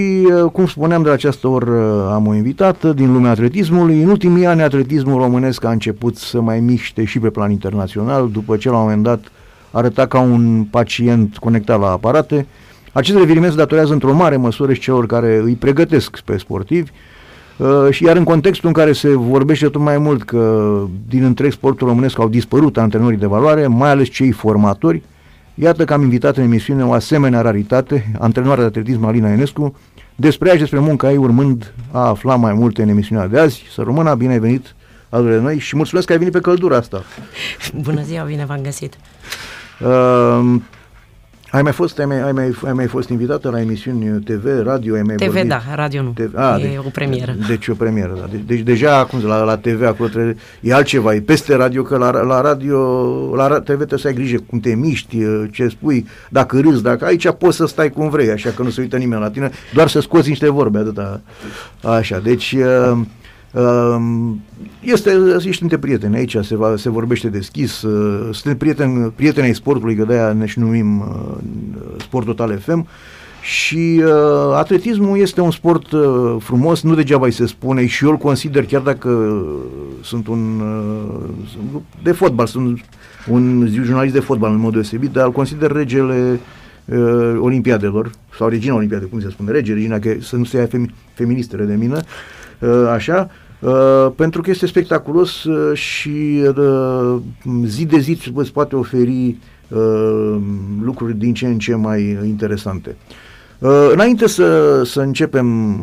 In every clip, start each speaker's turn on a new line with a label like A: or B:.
A: uh, cum spuneam, de această oră am o invitată din lumea atletismului. În ultimii ani, atletismul românesc a început să mai miște și pe plan internațional, după ce la un moment dat arăta ca un pacient conectat la aparate. Acest reviriment se datorează într-o mare măsură și celor care îi pregătesc pe sportivi, Uh, și iar în contextul în care se vorbește tot mai mult că din întreg sportul românesc au dispărut antrenorii de valoare, mai ales cei formatori, iată că am invitat în emisiune o asemenea raritate, antrenoarea de atletism Alina Enescu, despre ea și despre munca ei urmând a afla mai multe în emisiunea de azi. Să rămână, bine ai venit alături de noi și mulțumesc că ai venit pe căldura asta.
B: Bună ziua, bine v-am găsit.
A: Uh, ai mai fost, ai mai, ai mai, ai mai fost invitată la emisiuni TV, radio? Ai mai
B: TV,
A: vorbit?
B: da, radio nu.
A: TV, a,
B: e
A: deci,
B: o premieră.
A: Deci o premieră, da. Deci, deci deja acum la, la TV acolo trebuie, e altceva, e peste radio, că la, la radio, la TV trebuie să ai grijă cum te miști, ce spui, dacă râzi, dacă aici poți să stai cum vrei, așa că nu se uită nimeni la tine, doar să scoți niște vorbe, atâta. Așa, deci... Uh, este, ești între prieteni, aici se, va, se vorbește deschis, uh, suntem prieteni, prieteni ai sportului, că de-aia ne și numim uh, Sport Total FM și uh, atletismul este un sport uh, frumos, nu degeaba îi se spune și eu îl consider, chiar dacă sunt un uh, de fotbal, sunt un jurnalist de fotbal în mod deosebit, dar îl consider regele uh, olimpiadelor, sau regina olimpiade, cum se spune, rege, regina, că să nu se ia femi, feministele de mine, uh, așa, Uh, pentru că este spectaculos uh, și uh, zi de zi îți poate oferi uh, lucruri din ce în ce mai interesante. Uh, înainte să, să începem,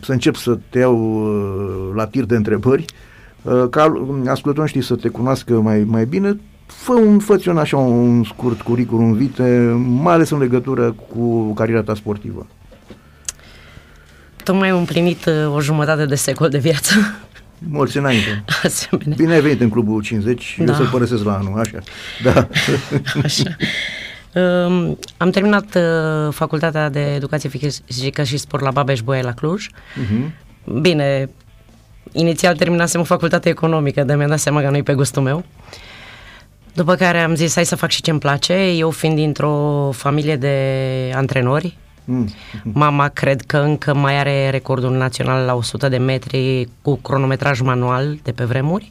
A: să încep să te iau uh, la tir de întrebări, uh, ca ascultăm știi să te cunoască mai, mai bine, fă un, fă un așa un scurt curriculum vite, mai ales în legătură cu cariera ta sportivă
B: tocmai am împlinit uh, o jumătate de secol de viață.
A: Mulți înainte.
B: Asemenea.
A: Bine ai venit în Clubul 50, da. eu să-l părăsesc la anul, așa. Da.
B: așa. Um, am terminat uh, facultatea de educație fizică și sport la Babeș Boia la Cluj. Uh-huh. Bine, inițial terminasem o facultate economică, dar mi-am dat seama că nu-i pe gustul meu. După care am zis, hai să fac și ce-mi place. Eu fiind dintr-o familie de antrenori, Mm. Mama cred că încă mai are recordul național la 100 de metri cu cronometraj manual de pe vremuri.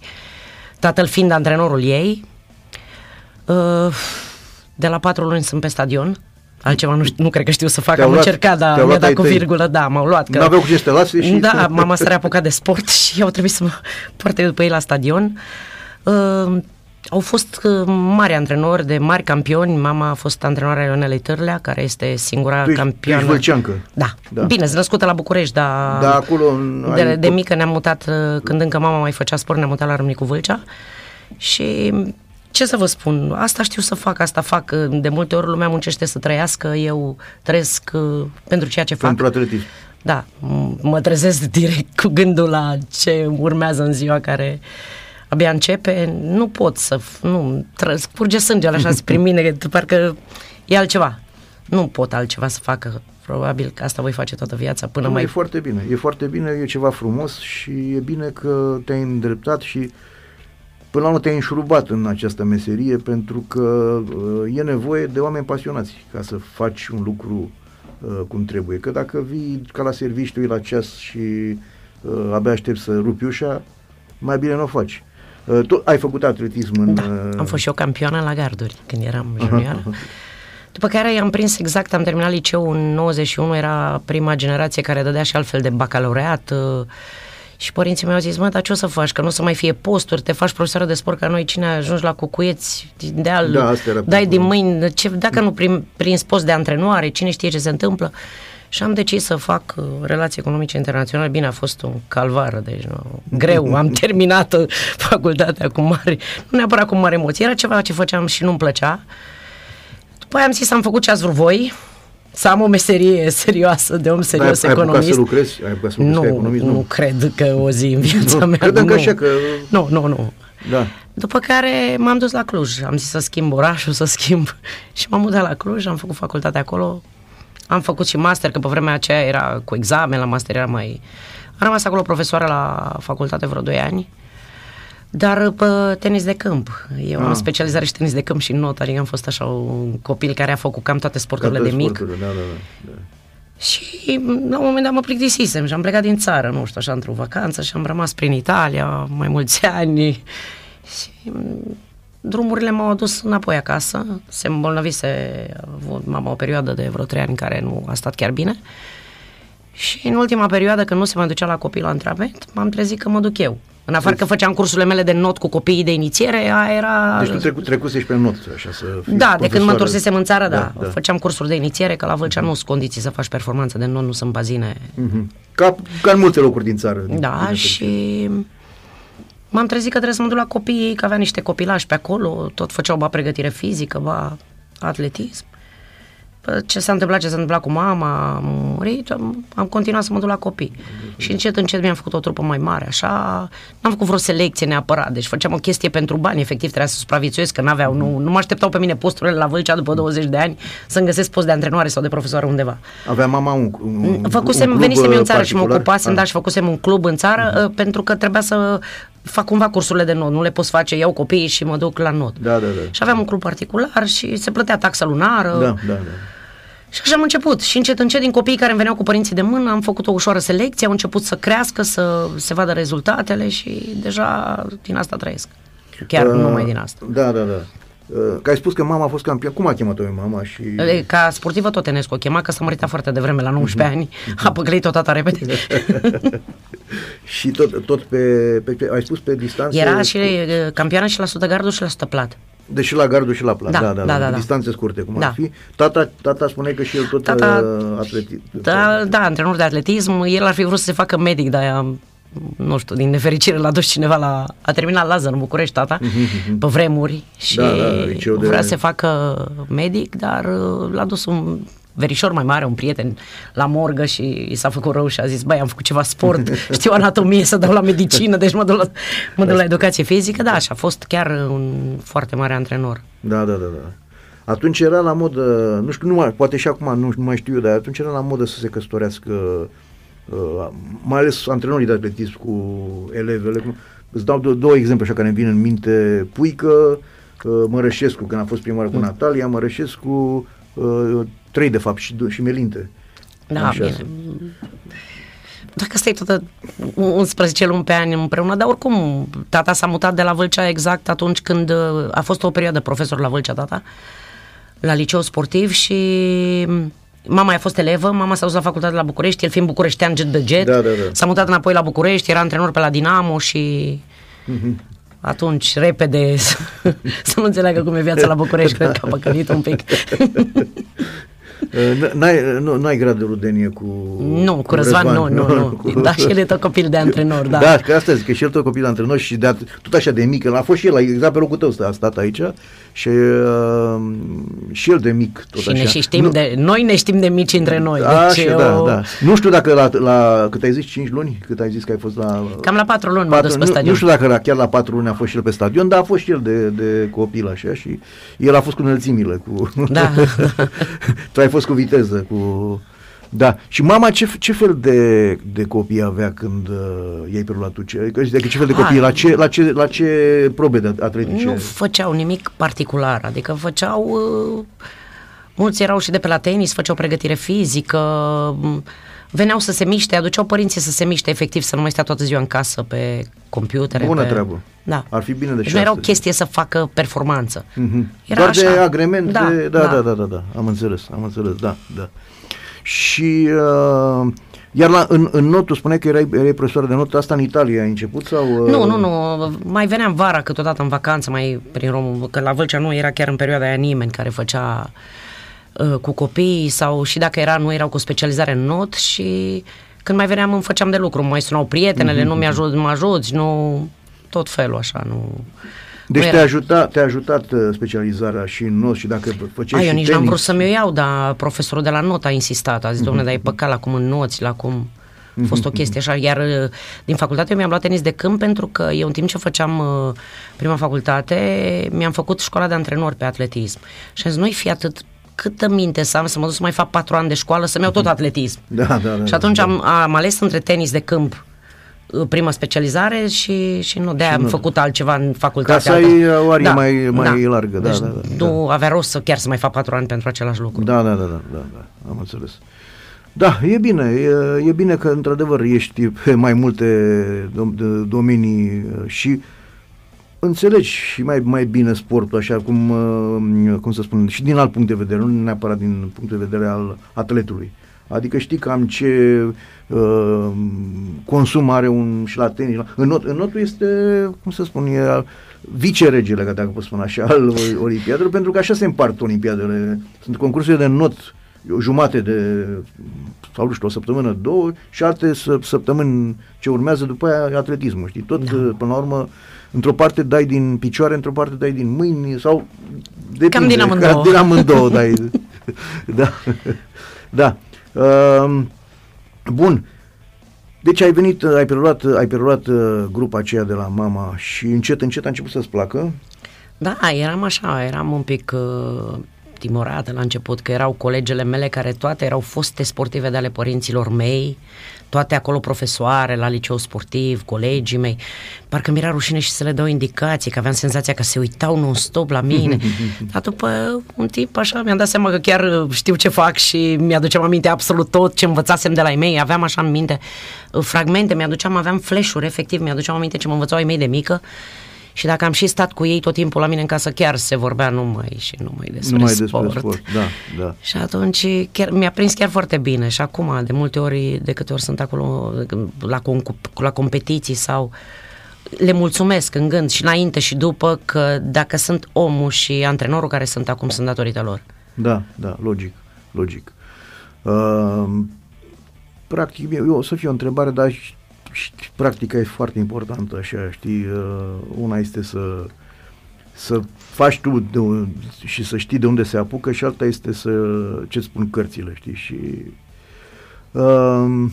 B: Tatăl fiind antrenorul ei. Uh, de la patru luni sunt pe stadion. Altceva nu, știu, nu cred că știu să fac, am luat, încercat, dar mi-a dat cu virgulă, da, m-au luat. Că,
A: N-aveau cu ce să și...
B: Da, mama s-a apucat de sport și au trebuit să mă poarte după ei la stadion. Uh, au fost uh, mari antrenori de mari campioni. Mama a fost antrenoarea Ionelei Târlea, care este singura
A: tu ești,
B: campioană.
A: Tu ești
B: da. da. Bine, sunt născută la București, dar
A: da, acolo
B: de, ai... de mică ne-am mutat, uh, când încă mama mai făcea sport, ne-am mutat la Râmnicu Vâlcea și ce să vă spun, asta știu să fac, asta fac. De multe ori lumea muncește să trăiască, eu trăiesc uh, pentru ceea ce fac.
A: Pentru atletism.
B: Da, mă trezesc direct cu gândul la ce urmează în ziua care abia începe, nu pot să, nu, curge sângele așa prin mine, parcă e altceva. Nu pot altceva să facă probabil că asta voi face toată viața până
A: nu,
B: mai...
A: E foarte bine, e foarte bine, e ceva frumos și e bine că te-ai îndreptat și până la urmă te-ai înșurubat în această meserie pentru că uh, e nevoie de oameni pasionați ca să faci un lucru uh, cum trebuie. Că dacă vii ca la serviciu, la ceas și uh, abia aștept să rupi ușa, mai bine nu o faci. Uh, tu ai făcut atletism în...
B: Da, uh, am fost și eu campioană la garduri când eram junioară. După care i-am prins exact, am terminat liceul în 91, era prima generație care dădea și altfel de bacalaureat uh, și părinții mei au zis, mă, dar ce o să faci? Că nu o să mai fie posturi, te faci profesoră de sport ca noi, cine ajungi la cucuieți, de al,
A: da,
B: dai din mâini, ce, dacă nu prin, prins post de antrenoare, cine știe ce se întâmplă. Și am decis să fac uh, relații economice internaționale. Bine, a fost un calvar, deci nu, greu. Am terminat uh, facultatea cu mare, nu neapărat cu mare emoție, era ceva ce făceam și nu-mi plăcea. După aia am zis, am făcut ce ați vrut voi, să am o meserie serioasă de om serios
A: ai,
B: economist.
A: Ai să lucrezi? Ai să lucrezi
B: nu,
A: economist?
B: Nu, nu cred că o zi în viața
A: nu,
B: mea.
A: Credem că așa că...
B: Nu, nu, nu.
A: Da.
B: După care m-am dus la Cluj. Am zis să schimb orașul, să schimb. Și m-am mutat la Cluj, am făcut facultatea acolo. Am făcut și master, că pe vremea aceea era cu examen, la master era mai... Am rămas acolo profesoară la facultate vreo 2 ani, dar pe tenis de câmp. Eu ah. am specializare și tenis de câmp și not, adică am fost așa un copil care a făcut cam toate sporturile de mic.
A: Sporturile, da, da, da.
B: Și la un moment dat mă plictisisem și am plecat din țară, nu știu, așa într-o vacanță și am rămas prin Italia mai mulți ani și drumurile m-au adus înapoi acasă. Se îmbolnăvise, a avut mama o perioadă de vreo trei ani în care nu a stat chiar bine. Și în ultima perioadă, când nu se mai ducea la copii la antrenament, m-am trezit că mă duc eu. În afară că făceam cursurile mele de not cu copiii de inițiere, aia era...
A: Deci tu trecu, trecusești pe not, așa să fii
B: Da, de când mă întorsesem în țară, da, da, da. Făceam cursuri de inițiere, că la Vâlcea nu sunt condiții să faci performanță de not, nu sunt bazine.
A: Mm-hmm. Ca, ca în multe locuri din țară.
B: Da, din și m-am trezit că trebuie să mă duc la copii, că avea niște copilași pe acolo, tot făceau ba pregătire fizică, ba atletism ce s-a întâmplat, ce s-a întâmplat cu mama, am murit, am, am continuat să mă duc la copii. Mm-hmm. Și încet, încet mi-am făcut o trupă mai mare, așa, n-am făcut vreo selecție neapărat, deci făceam o chestie pentru bani, efectiv trebuia să supraviețuiesc, că n-aveau, mm-hmm. nu, nu mă așteptau pe mine posturile la Vâlcea după 20 de ani să-mi găsesc post de antrenoare sau de profesoară undeva.
A: Avea mama un, un,
B: făcusem,
A: un
B: venisem eu în țară
A: particular?
B: și mă ocupasem,
A: ah.
B: da, și făcusem un club în țară, mm-hmm. pentru că trebuia să fac cumva cursurile de not, nu le poți face, iau copiii și mă duc la not.
A: Da, da, da.
B: Și aveam un club particular și se plătea taxa lunară.
A: Da, da, da.
B: Și așa am început. Și încet, încet, din copiii care îmi veneau cu părinții de mână, am făcut o ușoară selecție, au început să crească, să se vadă rezultatele și deja din asta trăiesc. Chiar uh, numai din asta.
A: Da, da, da. Uh, că ai spus că mama a fost campion. Cum a chemat-o mama? Și...
B: Ca sportivă tot Enescu o chema, că s-a măritat foarte devreme, la 19 uh-huh. ani. A păcălit-o tata repede.
A: și tot, tot pe, pe, pe, ai spus pe distanță?
B: Era și cu... campioană și la 100 gardul și la 100 plat.
A: Deci și la gardul și la plat,
B: da,
A: da, da,
B: da, da, da.
A: distanțe scurte, cum
B: da.
A: ar fi. Tata, tata spune că și el tot
B: tata,
A: uh, atletism.
B: Da, da, antrenor de atletism, el ar fi vrut să se facă medic, dar nu știu, din nefericire l-a dus cineva la... A terminat Lazar în București, tata, mm-hmm. pe vremuri și
A: da, da,
B: vrea
A: de...
B: să se facă medic, dar uh, l-a dus un verișor mai mare, un prieten, la morgă și i s-a făcut rău și a zis, băi, am făcut ceva sport, știu anatomie, să dau la medicină, deci mă duc la, mă duc la educație fizică, da, și a fost chiar un foarte mare antrenor.
A: Da, da, da, da. Atunci era la modă, nu știu, nu mai, poate și acum nu, nu mai știu eu, dar atunci era la modă să se căsătorească, uh, mai ales antrenorii de atletism cu elevele. Cu, îți dau două, două exemple așa care îmi vin în minte. Puică, uh, Mărășescu, când a fost primar cu Natalia, Mărășescu, uh, trei de fapt și, și Melinte.
B: Da, bine. Dacă stai tot 11 luni pe ani împreună, dar oricum, tata s-a mutat de la Vâlcea exact atunci când a fost o perioadă profesor la Vâlcea, tata, la liceu sportiv și mama a fost elevă, mama s-a dus la facultate la București, el fiind bucureștean jet de jet,
A: da, da, da.
B: s-a mutat înapoi la București, era antrenor pe la Dinamo și mm-hmm. atunci, repede, să, să nu înțeleagă cum e viața la București, cred că a păcălit un pic.
A: N-ai, nu, n-ai grad de rudenie cu
B: Nu, cu Răzvan, nu, nu, nu. Cu... Da, și el e tot copil de antrenor, da.
A: Da, că asta zic, că și el tot copil de antrenor și de, tot așa de mic, a fost și el, exact pe locul tău a stat aici și uh, și el de mic tot
B: și
A: așa.
B: Ne și știm nu, de, noi ne știm de mici între noi.
A: Da,
B: deci
A: eu... da, da. Nu știu dacă la, la, cât ai zis, 5 luni, cât ai zis că ai fost la...
B: Cam la 4 luni m-am dus pe
A: nu,
B: stadion.
A: Nu știu dacă la, chiar la 4 luni a fost și el pe stadion, dar a fost și el de, de copil așa și el a fost cu înălțimile. Cu...
B: Da.
A: tu ai fost cu viteză, cu... Da. Și mama ce, ce fel de, de copii avea când uh, i-ai preluat tu? Ce, adică ce fel de copii? La ce, la, ce, la ce probe de atletice?
B: Nu făceau nimic particular. Adică făceau... Uh, mulți erau și de pe la tenis, făceau pregătire fizică, veneau să se miște, aduceau părinții să se miște efectiv, să nu mai stea toată ziua în casă pe computer.
A: Bună
B: pe...
A: treabă.
B: Da.
A: Ar fi bine de
B: deci nu era o chestie să facă performanță.
A: Mm-hmm.
B: Era
A: Doar
B: așa.
A: de agrement,
B: da,
A: de, da, da, da, da, da, da, am înțeles, am înțeles, da, da. Și uh, iar la, în, în not, tu spuneai că erai, erai profesor de notă, asta în Italia ai început sau? Uh...
B: Nu, nu, nu, mai veneam vara câteodată în vacanță, mai prin România, că la Vâlcea nu era chiar în perioada aia nimeni care făcea uh, cu copii sau și dacă era, nu erau cu specializare în not și când mai veneam îmi făceam de lucru, mai sunau prietenele, mm-hmm. nu mi-ajut, mă ajuți, nu, tot felul așa, nu...
A: Deci
B: nu
A: te-a,
B: era-
A: ajutat, te-a ajutat uh, specializarea și în not și dacă făceai
B: A,
A: și
B: eu nici
A: tenis.
B: n-am vrut să mi-o iau, dar profesorul de la not a insistat. A zis, domnule, dar e păcat la cum în noți, la cum... A fost o chestie așa, iar uh, din facultate eu mi-am luat tenis de câmp pentru că eu în timp ce făceam uh, prima facultate mi-am făcut școala de antrenor pe atletism. Și am zis, nu-i fi atât câtă minte să am să mă duc să mai fac patru ani de școală să-mi iau tot atletism.
A: Da, da, da.
B: Și atunci
A: da.
B: am, am ales între tenis de câmp uh, prima specializare și, și nu, de-aia am
A: nu-
B: făcut altceva în facultate.
A: Ca să ai
B: altă-
A: o arie mai- mai largă, da,
B: deci
A: da, da,
B: nu avea rost să chiar să mai fac patru ani pentru același lucru.
A: Da, da, da, da, da, da, am înțeles. Da, e bine, e, e bine că într-adevăr ești pe mai multe dom- domenii uh, și înțelegi și mai, mai bine sportul, așa cum, uh, cum să spun, și din alt punct de vedere, nu neapărat din punct de vedere al atletului. Adică știi cam ce uh, consum are un și la tenis. În, not, în notul este, cum să spun, e viceregele, dacă pot spune așa, al olimpiadelor, pentru că așa se împart olimpiadele. Sunt concursurile de not o jumate de, sau nu știu, o săptămână, două și alte săptămâni ce urmează după aia atletismul, știi? Tot, da. până la urmă, într-o parte dai din picioare, într-o parte dai din mâini sau
B: depinde, Cam din amândouă. Cam
A: din amândouă dai. da. da. Uh, bun. Deci ai venit, ai preluat, ai preluat uh, grupa aceea de la mama și încet, încet a început să-ți placă?
B: Da, eram așa, eram un pic uh, timorată la început, că erau colegele mele care toate erau foste sportive de ale părinților mei, toate acolo profesoare la liceu sportiv, colegii mei. Parcă mi era rușine și să le dau indicații, că aveam senzația că se uitau non-stop la mine. Dar după un timp așa mi-am dat seama că chiar știu ce fac și mi-aduceam aminte absolut tot ce învățasem de la ei mei. Aveam așa în minte fragmente, mi-aduceam, aveam flash-uri, efectiv, mi-aduceam aminte ce mă învățau ei mei de mică și dacă am și stat cu ei tot timpul la mine în casă, chiar se vorbea numai și numai despre
A: numai
B: sport.
A: Despre sport. Da, da.
B: Și atunci chiar, mi-a prins chiar foarte bine și acum, de multe ori, de câte ori sunt acolo la, la competiții sau le mulțumesc în gând și înainte și după că dacă sunt omul și antrenorul care sunt acum, sunt datorită lor.
A: Da, da, logic, logic. Uh, practic, eu o să fie o întrebare, dar practica e foarte importantă, așa, știi, uh, una este să să faci tu de, și să știi de unde se apucă și alta este să ce spun cărțile, știi, și uh,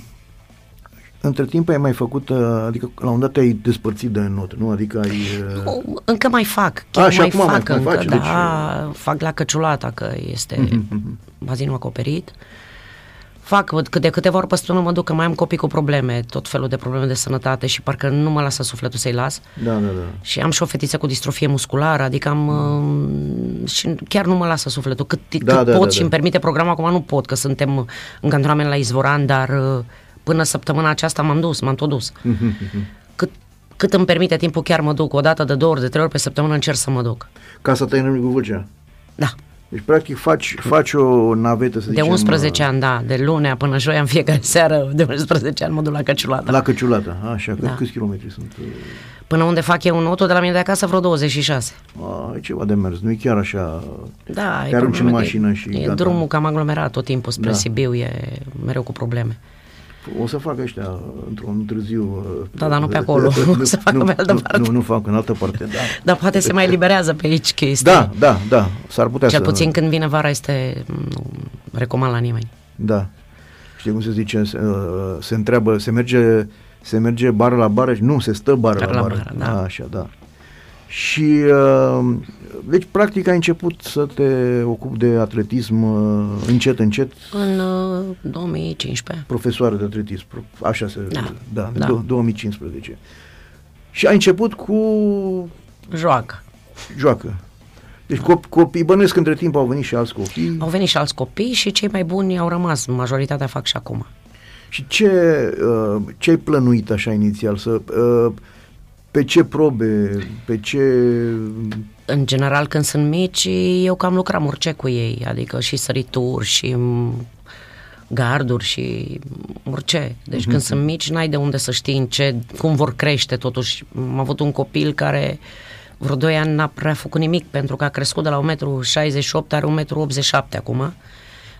A: între timp ai mai făcut, uh, adică la un dat ai despărțit de not, nu? Adică ai... Uh...
B: Nu, încă mai fac, chiar A, mai fac mai, încă, mai faci, da, deci... fac la căciulata, că este mm-hmm. bazinul acoperit. Uh, fac, că de câteva ori pe săptămână mă duc, că mai am copii cu probleme, tot felul de probleme de sănătate și parcă nu mă lasă sufletul să-i las.
A: Da, da, da.
B: Și am și o fetiță cu distrofie musculară, adică am... Mm. și chiar nu mă lasă sufletul. Cât, da, cât da, pot da, și da. îmi permite programul, acum nu pot, că suntem în cantonament la Izvoran, dar uh, până săptămâna aceasta m-am dus, m-am tot dus. cât, cât îmi permite timpul, chiar mă duc. O dată, de două ori, de trei ori pe săptămână încerc să mă duc.
A: Casa ta e în Vâlcea?
B: Da.
A: Deci, practic, faci, faci o navetă, să
B: De zicem, 11 uh, ani, da. De lunea până joia în fiecare seară, de 11 ani mă duc la Căciulată.
A: La Căciulată, așa. Da. Câți kilometri sunt? Uh?
B: Până unde fac eu un auto, de la mine de acasă, vreo 26.
A: A, e ceva de mers, nu e chiar așa...
B: Da,
A: te arunci în mașină și
B: E gata. drumul cam aglomerat tot timpul spre da. Sibiu, e mereu cu probleme.
A: O să fac ăștia într-un târziu.
B: Uh, da, dar nu pe acolo, nu, să facă pe altă parte.
A: Nu, nu fac în altă parte, da.
B: Dar poate se mai eliberează pe aici chestia.
A: Da, da, da, s-ar putea
B: Cel
A: să...
B: puțin când vine vara este, nu recomand la nimeni.
A: Da. Știi cum se zice, se, uh, se întreabă, se merge, se merge bară la bară, nu, se stă bară la, la bară. bară da. A, așa, da. Și uh, deci practic ai început să te ocupi de atletism uh, încet, încet.
B: În uh, 2015.
A: Profesoară de atletism, așa se... Da, da, da. 2015. Și ai început cu...
B: Joacă.
A: Joacă. Deci cop- copii, bănuiesc între timp au venit și alți copii.
B: Au venit și alți copii și cei mai buni au rămas. Majoritatea fac și acum.
A: Și ce, uh, ce ai plănuit așa inițial? Să... Uh, pe ce probe, pe ce...
B: În general, când sunt mici, eu cam lucram orice cu ei, adică și sărituri, și garduri și orice. Deci mm-hmm. când sunt mici, n-ai de unde să știi în ce, cum vor crește totuși. Am avut un copil care vreo 2 ani n-a prea făcut nimic pentru că a crescut de la 1,68 m, are 1,87 m acum.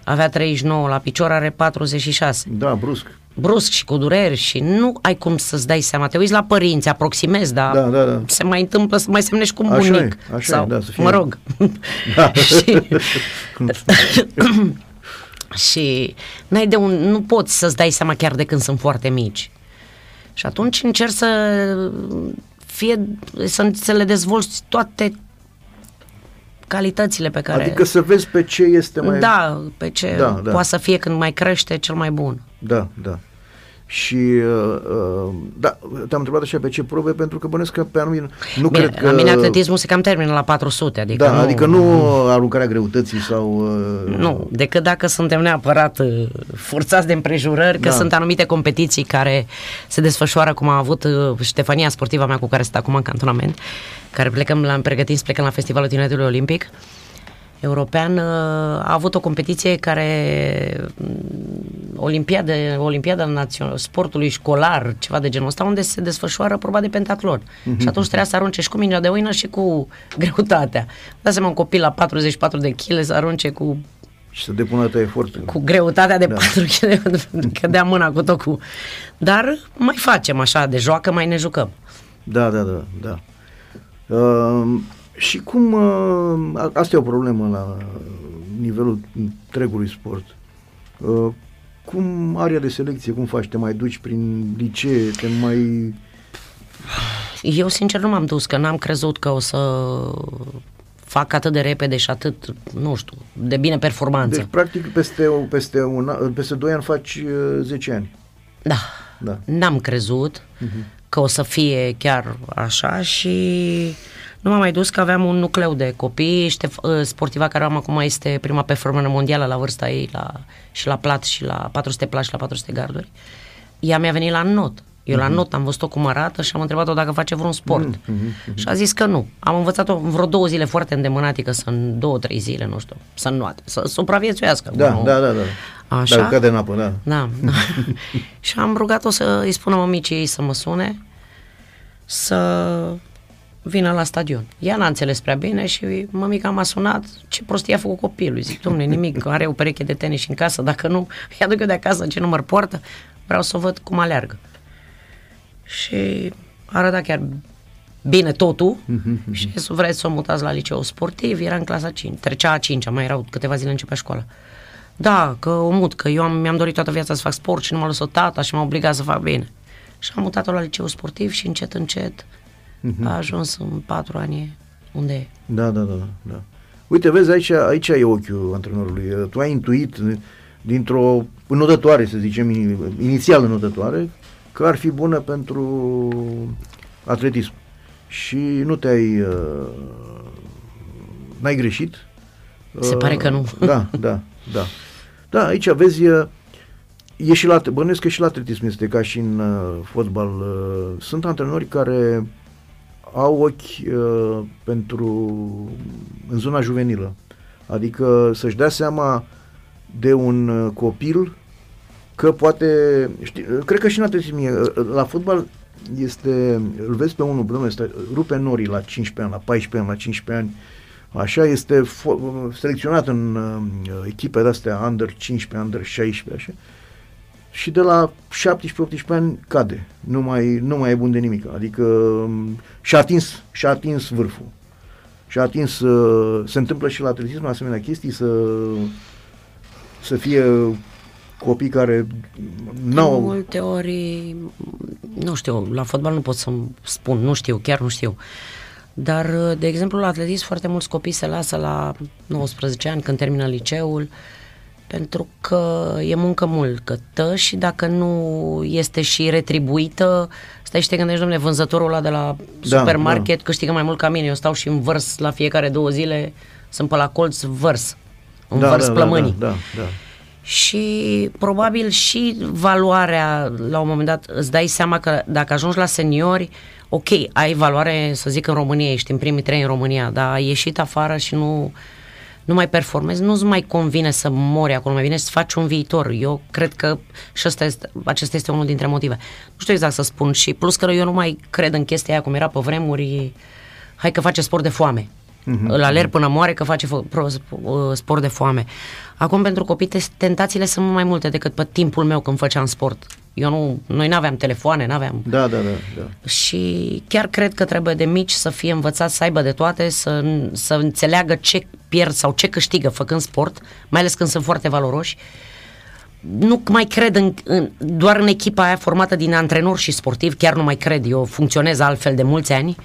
B: Avea 39 la picior, are 46.
A: Da, brusc
B: brusc și cu dureri și nu ai cum să-ți dai seama. Te uiți la părinți, aproximezi, dar
A: da, da, da.
B: se mai întâmplă să mai semnești cu un așa bunic.
A: E, așa sau, e, da, să fie...
B: mă rog. Da. și, și n-ai de un, nu poți să-ți dai seama chiar de când sunt foarte mici. Și atunci încerci să fie, să, să le dezvolți toate calitățile pe care...
A: Adică să vezi pe ce este mai...
B: Da, pe ce da, da. poate să fie când mai crește cel mai bun.
A: Da, da. Și, uh, uh, da, te-am întrebat așa pe ce probe, pentru că bănesc că pe anumit, nu
B: Bine,
A: cred că...
B: La mine atletismul se cam termină la 400, adică
A: da,
B: nu...
A: adică nu aruncarea greutății sau... Uh,
B: Nu, decât dacă suntem neapărat uh, forțați de împrejurări, că
A: Da.
B: sunt anumite competiții care se desfășoară, cum a avut uh, Ștefania, sportiva mea cu care sunt acum în cantonament, care plecăm la, pregătim să plecăm la Festivalul Tineretului Olimpic European, uh, a avut o competiție care mm, Olimpiadă, Olimpiada națională, sportului școlar, ceva de genul ăsta, unde se desfășoară proba de pentatlon. Și atunci trebuia să arunce și cu mingea de oină și cu greutatea. Dați seama un copil la 44 de kg să arunce cu
A: și să depună atâta efort.
B: cu greutatea de
A: Da.
B: 4 kg, cădea mâna cu tot cu... Dar mai facem așa, de joacă mai ne jucăm.
A: Da, da, da, da. Uh, și cum, uh, a- asta e o problemă la nivelul întregului sport. Uh, cum area de selecție, cum faci? Te mai duci prin licee, te mai...
B: Eu sincer nu m-am dus, că n-am crezut că o să fac atât de repede și atât, nu știu, de bine performanță.
A: Deci, practic, peste, o- peste, un, an- peste 2 ani faci uh, 10 ani.
B: Da.
A: Da.
B: N-am crezut că o să fie chiar așa și nu m-am mai dus că aveam un nucleu de copii. Ștef, ă, sportiva care am acum este prima performană mondială la vârsta ei la, și la plat și la 400 plat și la 400 garduri. Ea mi-a venit la not. Eu la not am văzut-o cum arată și am întrebat-o dacă face vreun sport. Și a zis că nu. Am învățat-o în vreo două zile foarte îndemânatică, să în două, trei zile, nu știu, să înnoate, să supraviețuiască.
A: Da,
B: nu?
A: da, da, da.
B: Așa?
A: Dacă cade în apă, da.
B: Da. și am rugat-o să îi spună mămicii ei să mă sune să vină la stadion. Ea n-a înțeles prea bine și mămica m-a sunat ce prostie a făcut copilul. Zic, domne, nimic, are o pereche de tenis în casă, dacă nu, îi aduc eu de acasă ce număr poartă, vreau să o văd cum aleargă. Și arăta chiar bine totul și zis, vreți să o mutați la liceu sportiv, era în clasa 5, trecea a 5 mai erau câteva zile începea școala. Da, că o mut, că eu am, mi-am dorit toată viața să fac sport și nu m-a lăsat tata și m-a obligat să fac bine. Și am mutat-o la liceu sportiv și încet, încet a ajuns în patru ani unde e.
A: Da, da, da, da. Uite, vezi, aici, aici e ochiul antrenorului. Tu ai intuit dintr-o înodătoare, să zicem, ini- inițial înodătoare, că ar fi bună pentru atletism. Și nu te-ai... Uh, n-ai greșit.
B: Se pare că nu.
A: Da, da, da. Da, aici vezi, uh, e și la, bănuiesc că și la atletism este ca și în uh, fotbal. Uh, sunt antrenori care au ochi uh, pentru în zona juvenilă. Adică să-și dea seama de un uh, copil că poate, știi, uh, cred că și în atletism, e, uh, la fotbal este, îl vezi pe unul, domnule, stai, rupe norii la 15 ani, la 14 ani, la 15 ani, așa este fo- selecționat în uh, echipe de-astea under 15, under 16, așa, și de la 17-18 ani cade. Nu mai, nu mai e bun de nimic. Adică um, și-a atins, și-a atins vârful. Și-a atins, uh, se întâmplă și la atletism asemenea chestii să, să fie copii care
B: De
A: n-au...
B: multe ori, nu știu, la fotbal nu pot să spun, nu știu, chiar nu știu. Dar, de exemplu, la atletism foarte mulți copii se lasă la 19 ani când termină liceul pentru că e muncă multă și dacă nu este și retribuită, stai și te gândești, domnule, vânzătorul ăla de la
A: Da,
B: supermarket da. câștigă mai mult ca mine. Eu stau și învărs la fiecare două zile, sunt pe la colț, vărs. Învărs
A: da,
B: plămânii.
A: Da, da, da.
B: Și probabil și valoarea, la un moment dat, îți dai seama că dacă ajungi la seniori, ok, ai valoare, să zic, în România, ești în primii trei în România, dar ai ieșit afară și nu, nu mai performezi, nu-ți mai convine să mori acolo, mai bine să faci un viitor. Eu cred că și ăsta este, acesta este unul dintre motive. Nu știu exact să spun și plus că eu nu mai cred în chestia aia cum era pe vremuri, hai că face sport de foame. Mm-hmm. Îl alerg până moare că face fo- pro, sp- sport de foame. Acum pentru copii te- tentațiile sunt mult mai multe decât pe timpul meu când făceam sport. Eu nu, noi nu aveam telefoane, nu aveam
A: Da, da, da, da.
B: și chiar cred că trebuie de mici să fie învățați să aibă de toate, să, să înțeleagă ce pierd sau ce câștigă făcând sport, mai ales când sunt foarte valoroși. Nu mai cred în, în, doar în echipa aia formată din antrenori și sportivi, chiar nu mai cred, eu funcționez altfel de mulți ani,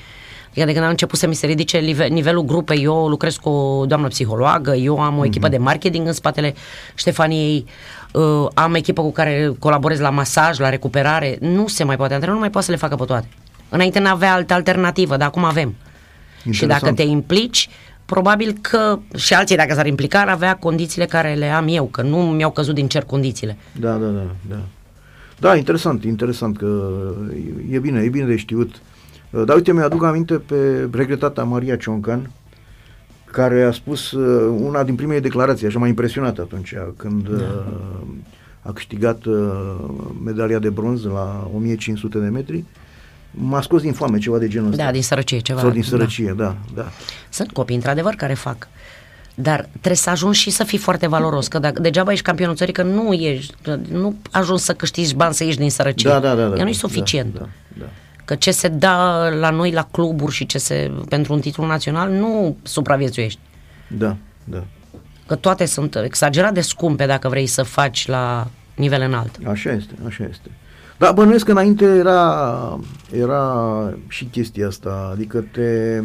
B: Adică de când am început să mi se ridice nive- nivelul grupei, eu lucrez cu o doamnă psihologă, eu am o echipă de marketing în spatele Ștefaniei, uh, am echipă cu care colaborez la masaj, la recuperare. Nu se mai poate, antrenorul nu mai poate să le facă pe toate. Înainte n-avea altă alternativă, dar acum avem. Și dacă te implici, probabil că și alții dacă s-ar implica ar avea condițiile care le am eu, că nu mi-au căzut din cer condițiile.
A: Da, da, da, da. Da, interesant, interesant că e bine, e bine de știut. Dar uite, mi-aduc aminte pe regretata Maria Cioncan, care a spus uh, una din primele declarații, așa m-a impresionat atunci, când da. a câștigat uh, medalia de bronz la 1500 de metri, m-a scos din foame, ceva de genul ăsta.
B: Da, din sărăcie, ceva.
A: Sau din sărăcie, da, da. da.
B: Sunt copii, într-adevăr, care fac. Dar trebuie să ajungi și să fii foarte valoros, că dacă, degeaba ești campionul țării, că nu ești, nu ajungi să câștigi bani, să ieși din sărăcie.
A: Da, da, da. da
B: nu e suficient.
A: Da, da, da.
B: Că ce se dă la noi la cluburi și ce se pentru un titlu național nu supraviețuiești.
A: Da, da.
B: Că toate sunt exagerat de scumpe dacă vrei să faci la nivel înalt.
A: Așa este, așa este. Dar bănuiesc că înainte era, era și chestia asta, adică te,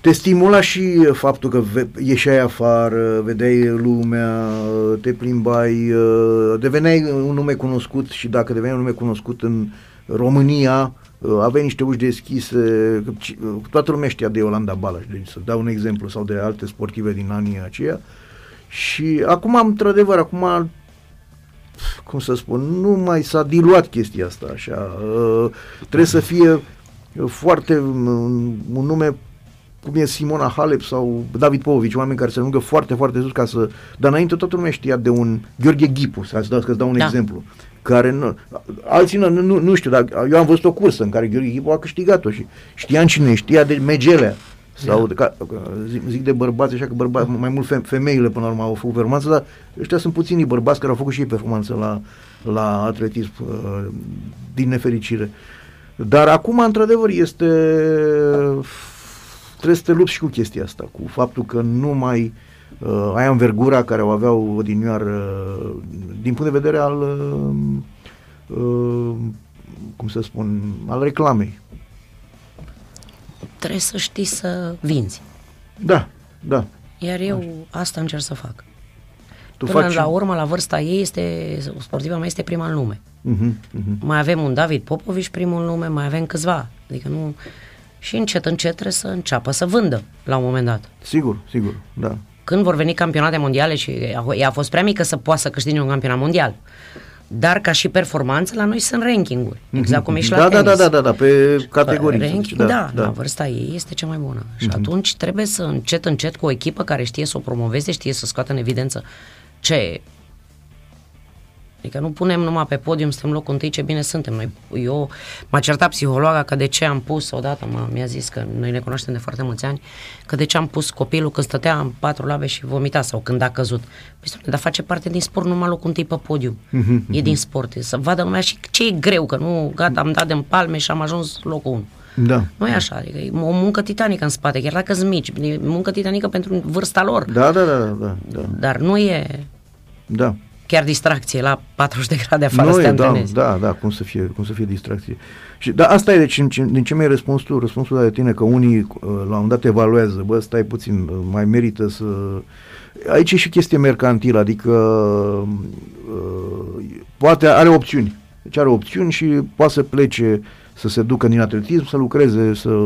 A: te stimula și faptul că ieșeai afară, vedeai lumea, te plimbai, deveneai un nume cunoscut și dacă deveneai un nume cunoscut în România, aveai niște uși deschise, toată lumea știa de Olanda Balas, deci să dau un exemplu, sau de alte sportive din anii aceia. Și acum, într-adevăr, acum cum să spun, nu mai s-a diluat chestia asta așa. Uh, trebuie să fie foarte un nume cum e Simona Halep sau David Popovici, oameni care se lungă foarte, foarte sus ca să... Dar înainte toată lumea știa de un Gheorghe Ghipu, să dau, să dau un da. exemplu, care nu... Alții nu, nu, nu știu, dar eu am văzut o cursă în care Gheorghe Ghipu a câștigat-o și știam cine, știa de Megelea, sau de, ca, zic, zic de bărbați, așa că bărbați, mai mult femeile până la urmă au făcut performanță, dar ăștia sunt puțini bărbați care au făcut și ei performanță la, la atletism, uh, din nefericire. Dar acum, într-adevăr, este trebuie să te lupți și cu chestia asta, cu faptul că nu mai uh, ai învergura care o aveau odinioară uh, din punct de vedere al uh, uh, cum să spun, al reclamei
B: trebuie să știi să vinzi.
A: Da, da.
B: Iar eu Așa. asta încerc să fac.
A: Tu
B: Până
A: faci...
B: la urmă, la vârsta ei, este, sportiva mea este prima în lume.
A: Uh-huh, uh-huh.
B: Mai avem un David Popovici primul în lume, mai avem câțiva. Adică nu... Și încet, încet trebuie să înceapă să vândă la un moment dat.
A: Sigur, sigur, da.
B: Când vor veni campionate mondiale și ea a fost prea mică să poată să câștige un campionat mondial. Dar ca și performanță, la noi sunt rankinguri. Mhm. Exact cum ești
A: da,
B: la
A: da,
B: tenis.
A: da, da, da, da, pe categorii.
B: Ranking, da, da, da, la vârsta ei este cea mai bună. Și uh-huh. atunci trebuie să încet, încet cu o echipă care știe să o promoveze, știe să scoată în evidență ce Adică nu punem numai pe podium, suntem locul întâi, ce bine suntem noi. Eu m-a certat psihologa că de ce am pus, odată m- mi-a zis că noi ne cunoaștem de foarte mulți ani, că de ce am pus copilul când stătea în patru labe și vomita sau când a căzut. Păi, spune, dar face parte din sport numai locul întâi pe podium. Uh-huh, e din sport. Să vadă lumea și ce e greu, că nu, gata, am dat de palme și am ajuns locul 1.
A: Da.
B: Nu e așa, adică e o muncă titanică în spate, chiar dacă sunt mici, e muncă titanică pentru vârsta lor.
A: Da, da, da, da, da.
B: Dar nu e...
A: Da
B: chiar distracție la 40 de grade afară
A: nu
B: să te
A: e, da,
B: antrenezi.
A: da, da, cum să fie, cum să fie distracție. Și, da, asta e, deci, din ce mi-ai răspuns tu, răspunsul de tine, că unii uh, la un moment dat evaluează, bă, stai puțin, uh, mai merită să... Aici e și chestie mercantilă, adică uh, poate are opțiuni. Deci are opțiuni și poate să plece, să se ducă din atletism, să lucreze, să...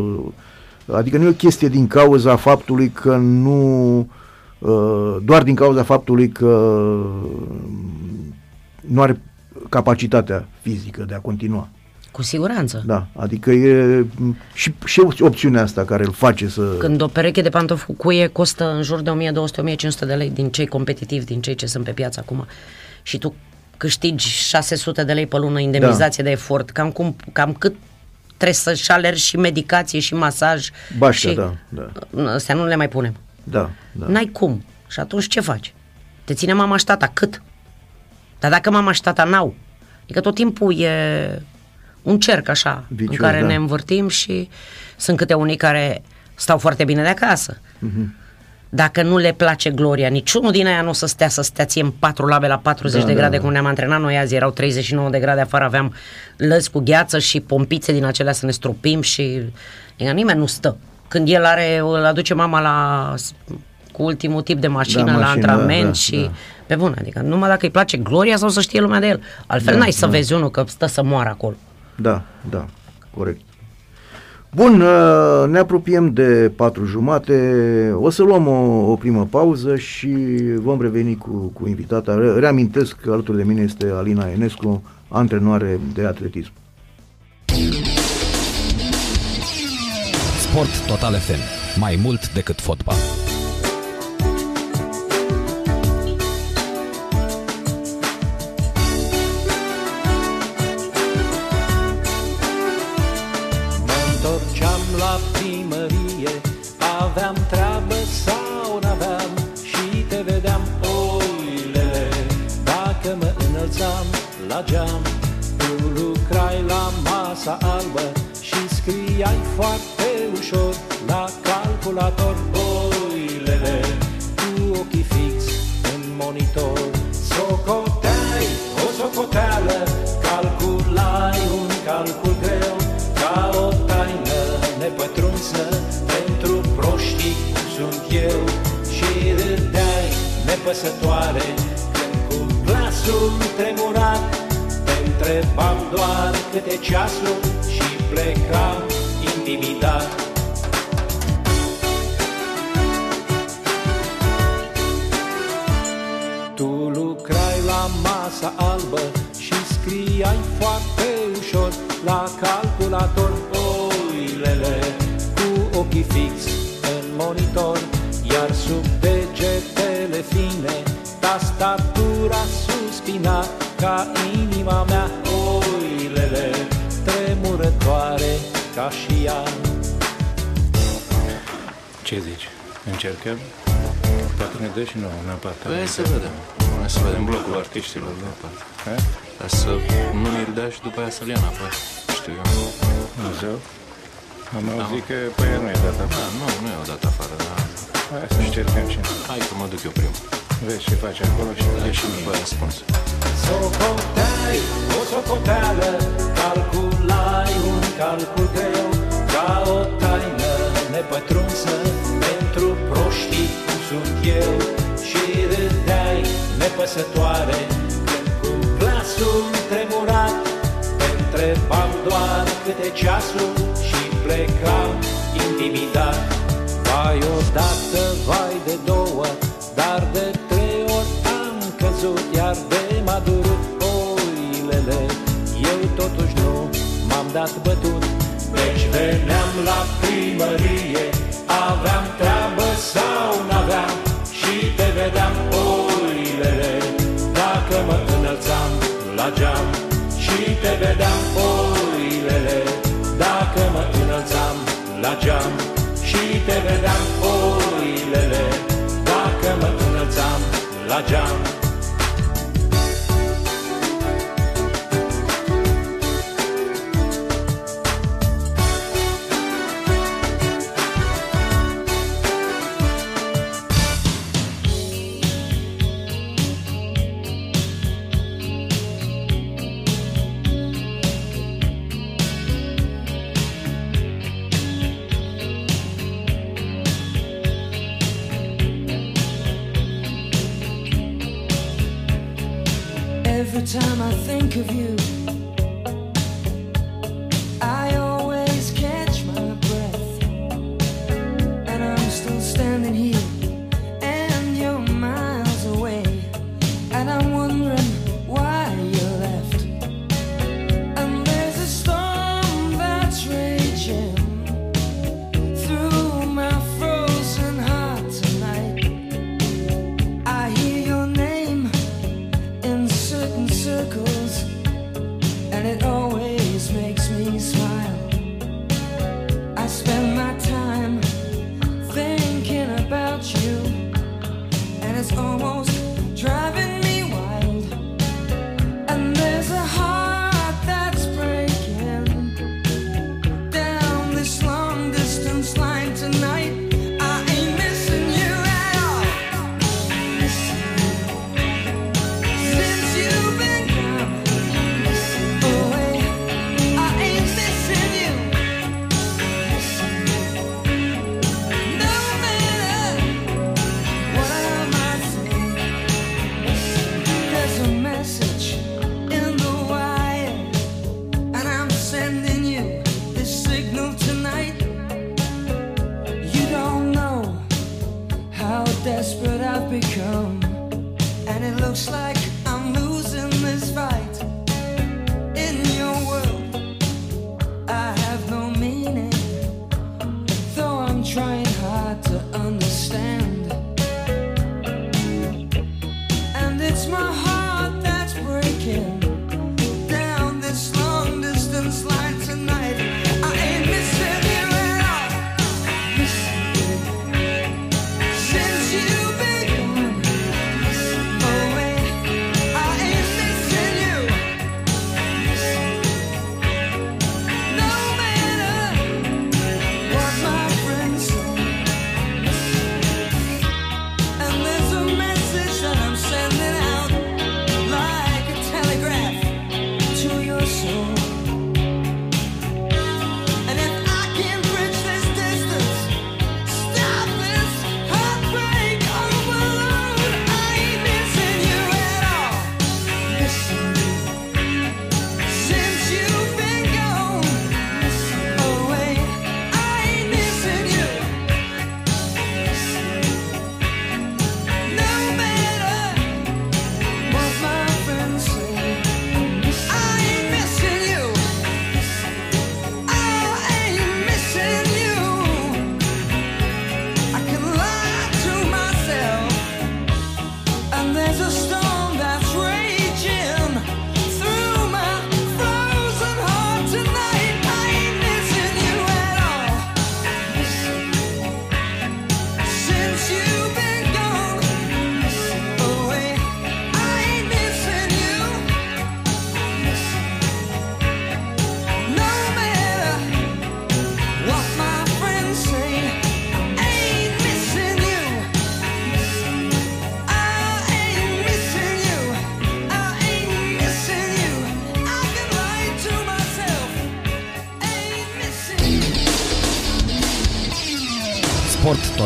A: Adică nu e o chestie din cauza faptului că nu uh, Uh, doar din cauza faptului că nu are capacitatea fizică de a continua.
B: Cu siguranță.
A: Da, adică e și, și opțiunea asta care îl face să...
B: Când o pereche de pantofi cu cuie costă în jur de 1200-1500 de lei din cei competitivi, din cei ce sunt pe piață acum și tu câștigi 600 de lei pe lună indemnizație da. de efort, cam, cum, cam cât trebuie să-și alergi și medicație și masaj.
A: Bașca,
B: și
A: da, da.
B: Astea nu le mai punem.
A: Da, da.
B: N-ai cum. Și atunci ce faci? Te ține mama și tata. Cât? Dar dacă mama și tata n-au, adică tot timpul e un cerc așa, Vicios, în care da. ne învârtim și sunt câte unii care stau foarte bine de acasă. Uh-huh. dacă nu le place gloria. Niciunul din aia nu o să stea să stea ție în patru labe la 40
A: Da,
B: de
A: da,
B: grade,
A: da.
B: cum ne-am antrenat noi azi, erau 39 de grade afară, aveam lăzi cu gheață și pompițe din acelea să ne stropim și adică nimeni nu stă. Când el are, îl aduce mama la cu ultimul tip de mașină,
A: Da,
B: la
A: mașină,
B: antrenament
A: da,
B: și
A: da.
B: pe bun, adică numai dacă îi place gloria sau să știe lumea de el. Altfel
A: Da,
B: n-ai să
A: da.
B: vezi unul că stă să moară acolo.
A: Da, da, corect. Bun, uh, ne apropiem de patru jumate, o să luăm o, o primă pauză și vom reveni cu, cu invitata. Re- Reamintesc că alături de mine este Alina Enescu, antrenoare de atletism.
C: Sport Total FM. Mai mult decât fotbal.
D: Mă întorceam la primărie Aveam treabă sau n-aveam Și te vedeam, oilele Dacă mă înălțam la geam Tu lucrai la masa albă Și scriai foarte ușor La calculator, oilele Cu ochii fix în monitor. Socoteai o socoteală Calculai un calcul greu Ca o taină nepătrunsă Pentru proștii cum sunt eu. Și râdeai nepăsătoare Când cu glasul tremurat Te întrebam doar câte ceasul Și plecam intimidat albă și scriai foarte ușor la calculator oilele cu ochii fix în monitor, iar sub degetele fine tastatura suspina ca inima mea oilele tremurătoare ca și ea.
E: Ce zici? Încercăm? Poate ne dă și nouă un apartament.
F: Păi hai să vedem. Hai să vedem
E: În blocul artiștilor, da? Ha?
F: Ca să nu ne-l dea și după aia să-l ia înapoi. Știu eu.
E: Dumnezeu? Am auzit că pe ea nu e data.
F: Da, nu, nu e o dată afară, dar
E: Hai să încercăm și noi.
F: hai că mă duc eu primul.
E: Vezi ce faci acolo și
F: Da,
E: dai
F: și
E: și
F: după
E: mie.
F: aia spun.
D: Socoteai o socoteală, calculai un calcul greu, ca o taină nepătrunsă pentru proștii cum sunt eu. Și râdeai nepăsătoare, când cu glasul tremurat, te întrebam doar câte ceasul și plecam intimidat. Vai odată, vai de două, dar de trei ori am căzut, iar de m-a durut oilele. Eu totuși nu m-am dat bătut, deci veneam la primărie, aveam treabă sau n-aveam la geam și te vedeam oilele. Dacă mă înălțam la geam
G: time I think of you,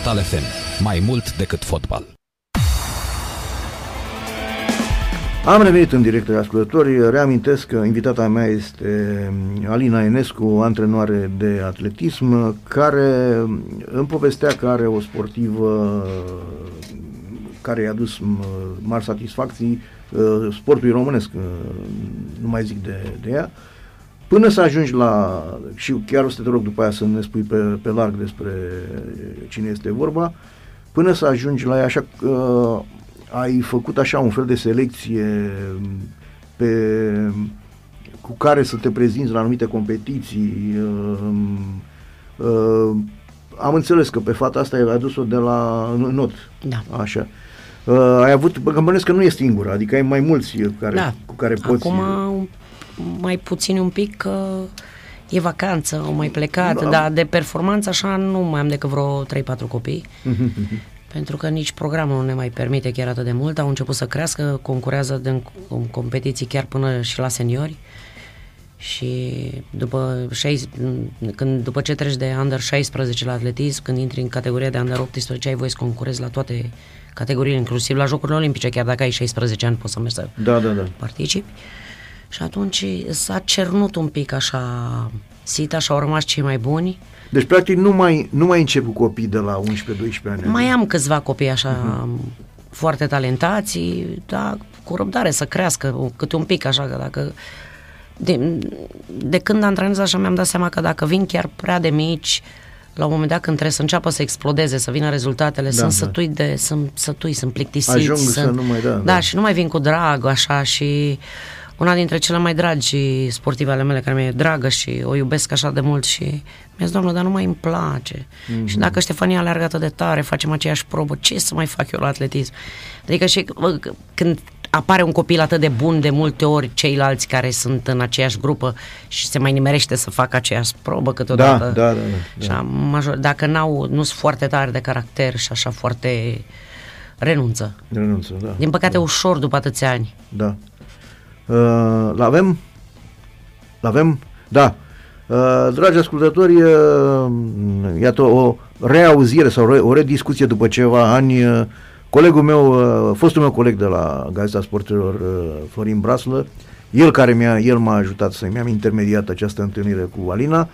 C: Total FM. Mai mult decât fotbal.
A: Am revenit în direct de ascultători. Reamintesc că invitata mea este Alina Enescu, antrenoare de atletism, care îmi povestea că are o sportivă care i-a dus m, mari satisfacții uh, sportului românesc, uh, nu mai zic de, de ea, până să ajungi la, și chiar o să te rog după aia să ne spui pe, pe larg despre cine este vorba, până să ajungi la ea, așa că ai făcut așa un fel de selecție pe, cu care să te prezinți la anumite competiții. Uh, uh, am înțeles că pe fata asta ai adus-o de la not.
B: Da.
A: Așa. Uh, ai avut, bă, că bănesc că nu e singura, adică ai mai mulți care,
B: Da.
A: cu care poți...
B: Acum mai puțin un pic că e vacanță, au mai plecat,
A: Da.
B: dar de performanță așa nu mai am decât vreo 3-4 copii. pentru că nici programul nu ne mai permite chiar atât de mult. Au început să crească, concurează în în competiții chiar până și la seniori. Și după, șais- când, după ce treci de under 16 la atletism, când intri în categoria de under 18, ai voie să concurezi la toate categoriile, inclusiv la Jocurile Olimpice, chiar dacă ai 16 ani poți să mergi să
A: Da, da, da.
B: participi. Și atunci s-a cernut un pic așa sita și au rămas cei mai buni.
A: Deci, practic, nu mai, nu mai încep cu copii de la 11-12 ani.
B: Mai am câțiva copii așa foarte talentați, dar cu răbdare să crească câte un pic așa, că dacă de, de când antrenez așa mi-am dat seama că dacă vin chiar prea de mici, la un moment dat când trebuie să înceapă să explodeze, să vină rezultatele,
A: Da,
B: sunt
A: da.
B: sătui de, sunt sătui, sunt plictisiți.
A: Ajung
B: sunt,
A: să nu mai- da,
B: da,
A: da.
B: da, și nu mai vin cu drag așa și una dintre cele mai dragi sportive ale mele, care mi-e dragă și o iubesc așa de mult și mi-a zis, doamnă, dar nu mai îmi place.
A: Mhm.
B: Mm-hmm. Și dacă Ștefania alergă atât de tare, facem aceeași probă, ce să mai fac eu la atletism? Adică și bă, c- când apare un copil atât de bun, de multe ori ceilalți care sunt în aceeași grupă și se mai nimerește să facă aceeași probă câteodată.
A: Da, da, da, da.
B: Și am major, dacă n-au, nu sunt foarte tare de caracter și așa foarte renunță.
A: Renunță, da.
B: Din păcate ușor după atâția ani.
A: Da. Uh, l-avem? L-avem? Da. Uh, dragi ascultători, uh, iată o reauzire sau re- o rediscuție după ceva ani. Uh, colegul meu, uh, fostul meu coleg de la Gazeta Sportelor, uh, Florin Braslă, el care mi-a, el m-a ajutat să mi-am intermediat această întâlnire cu Alina.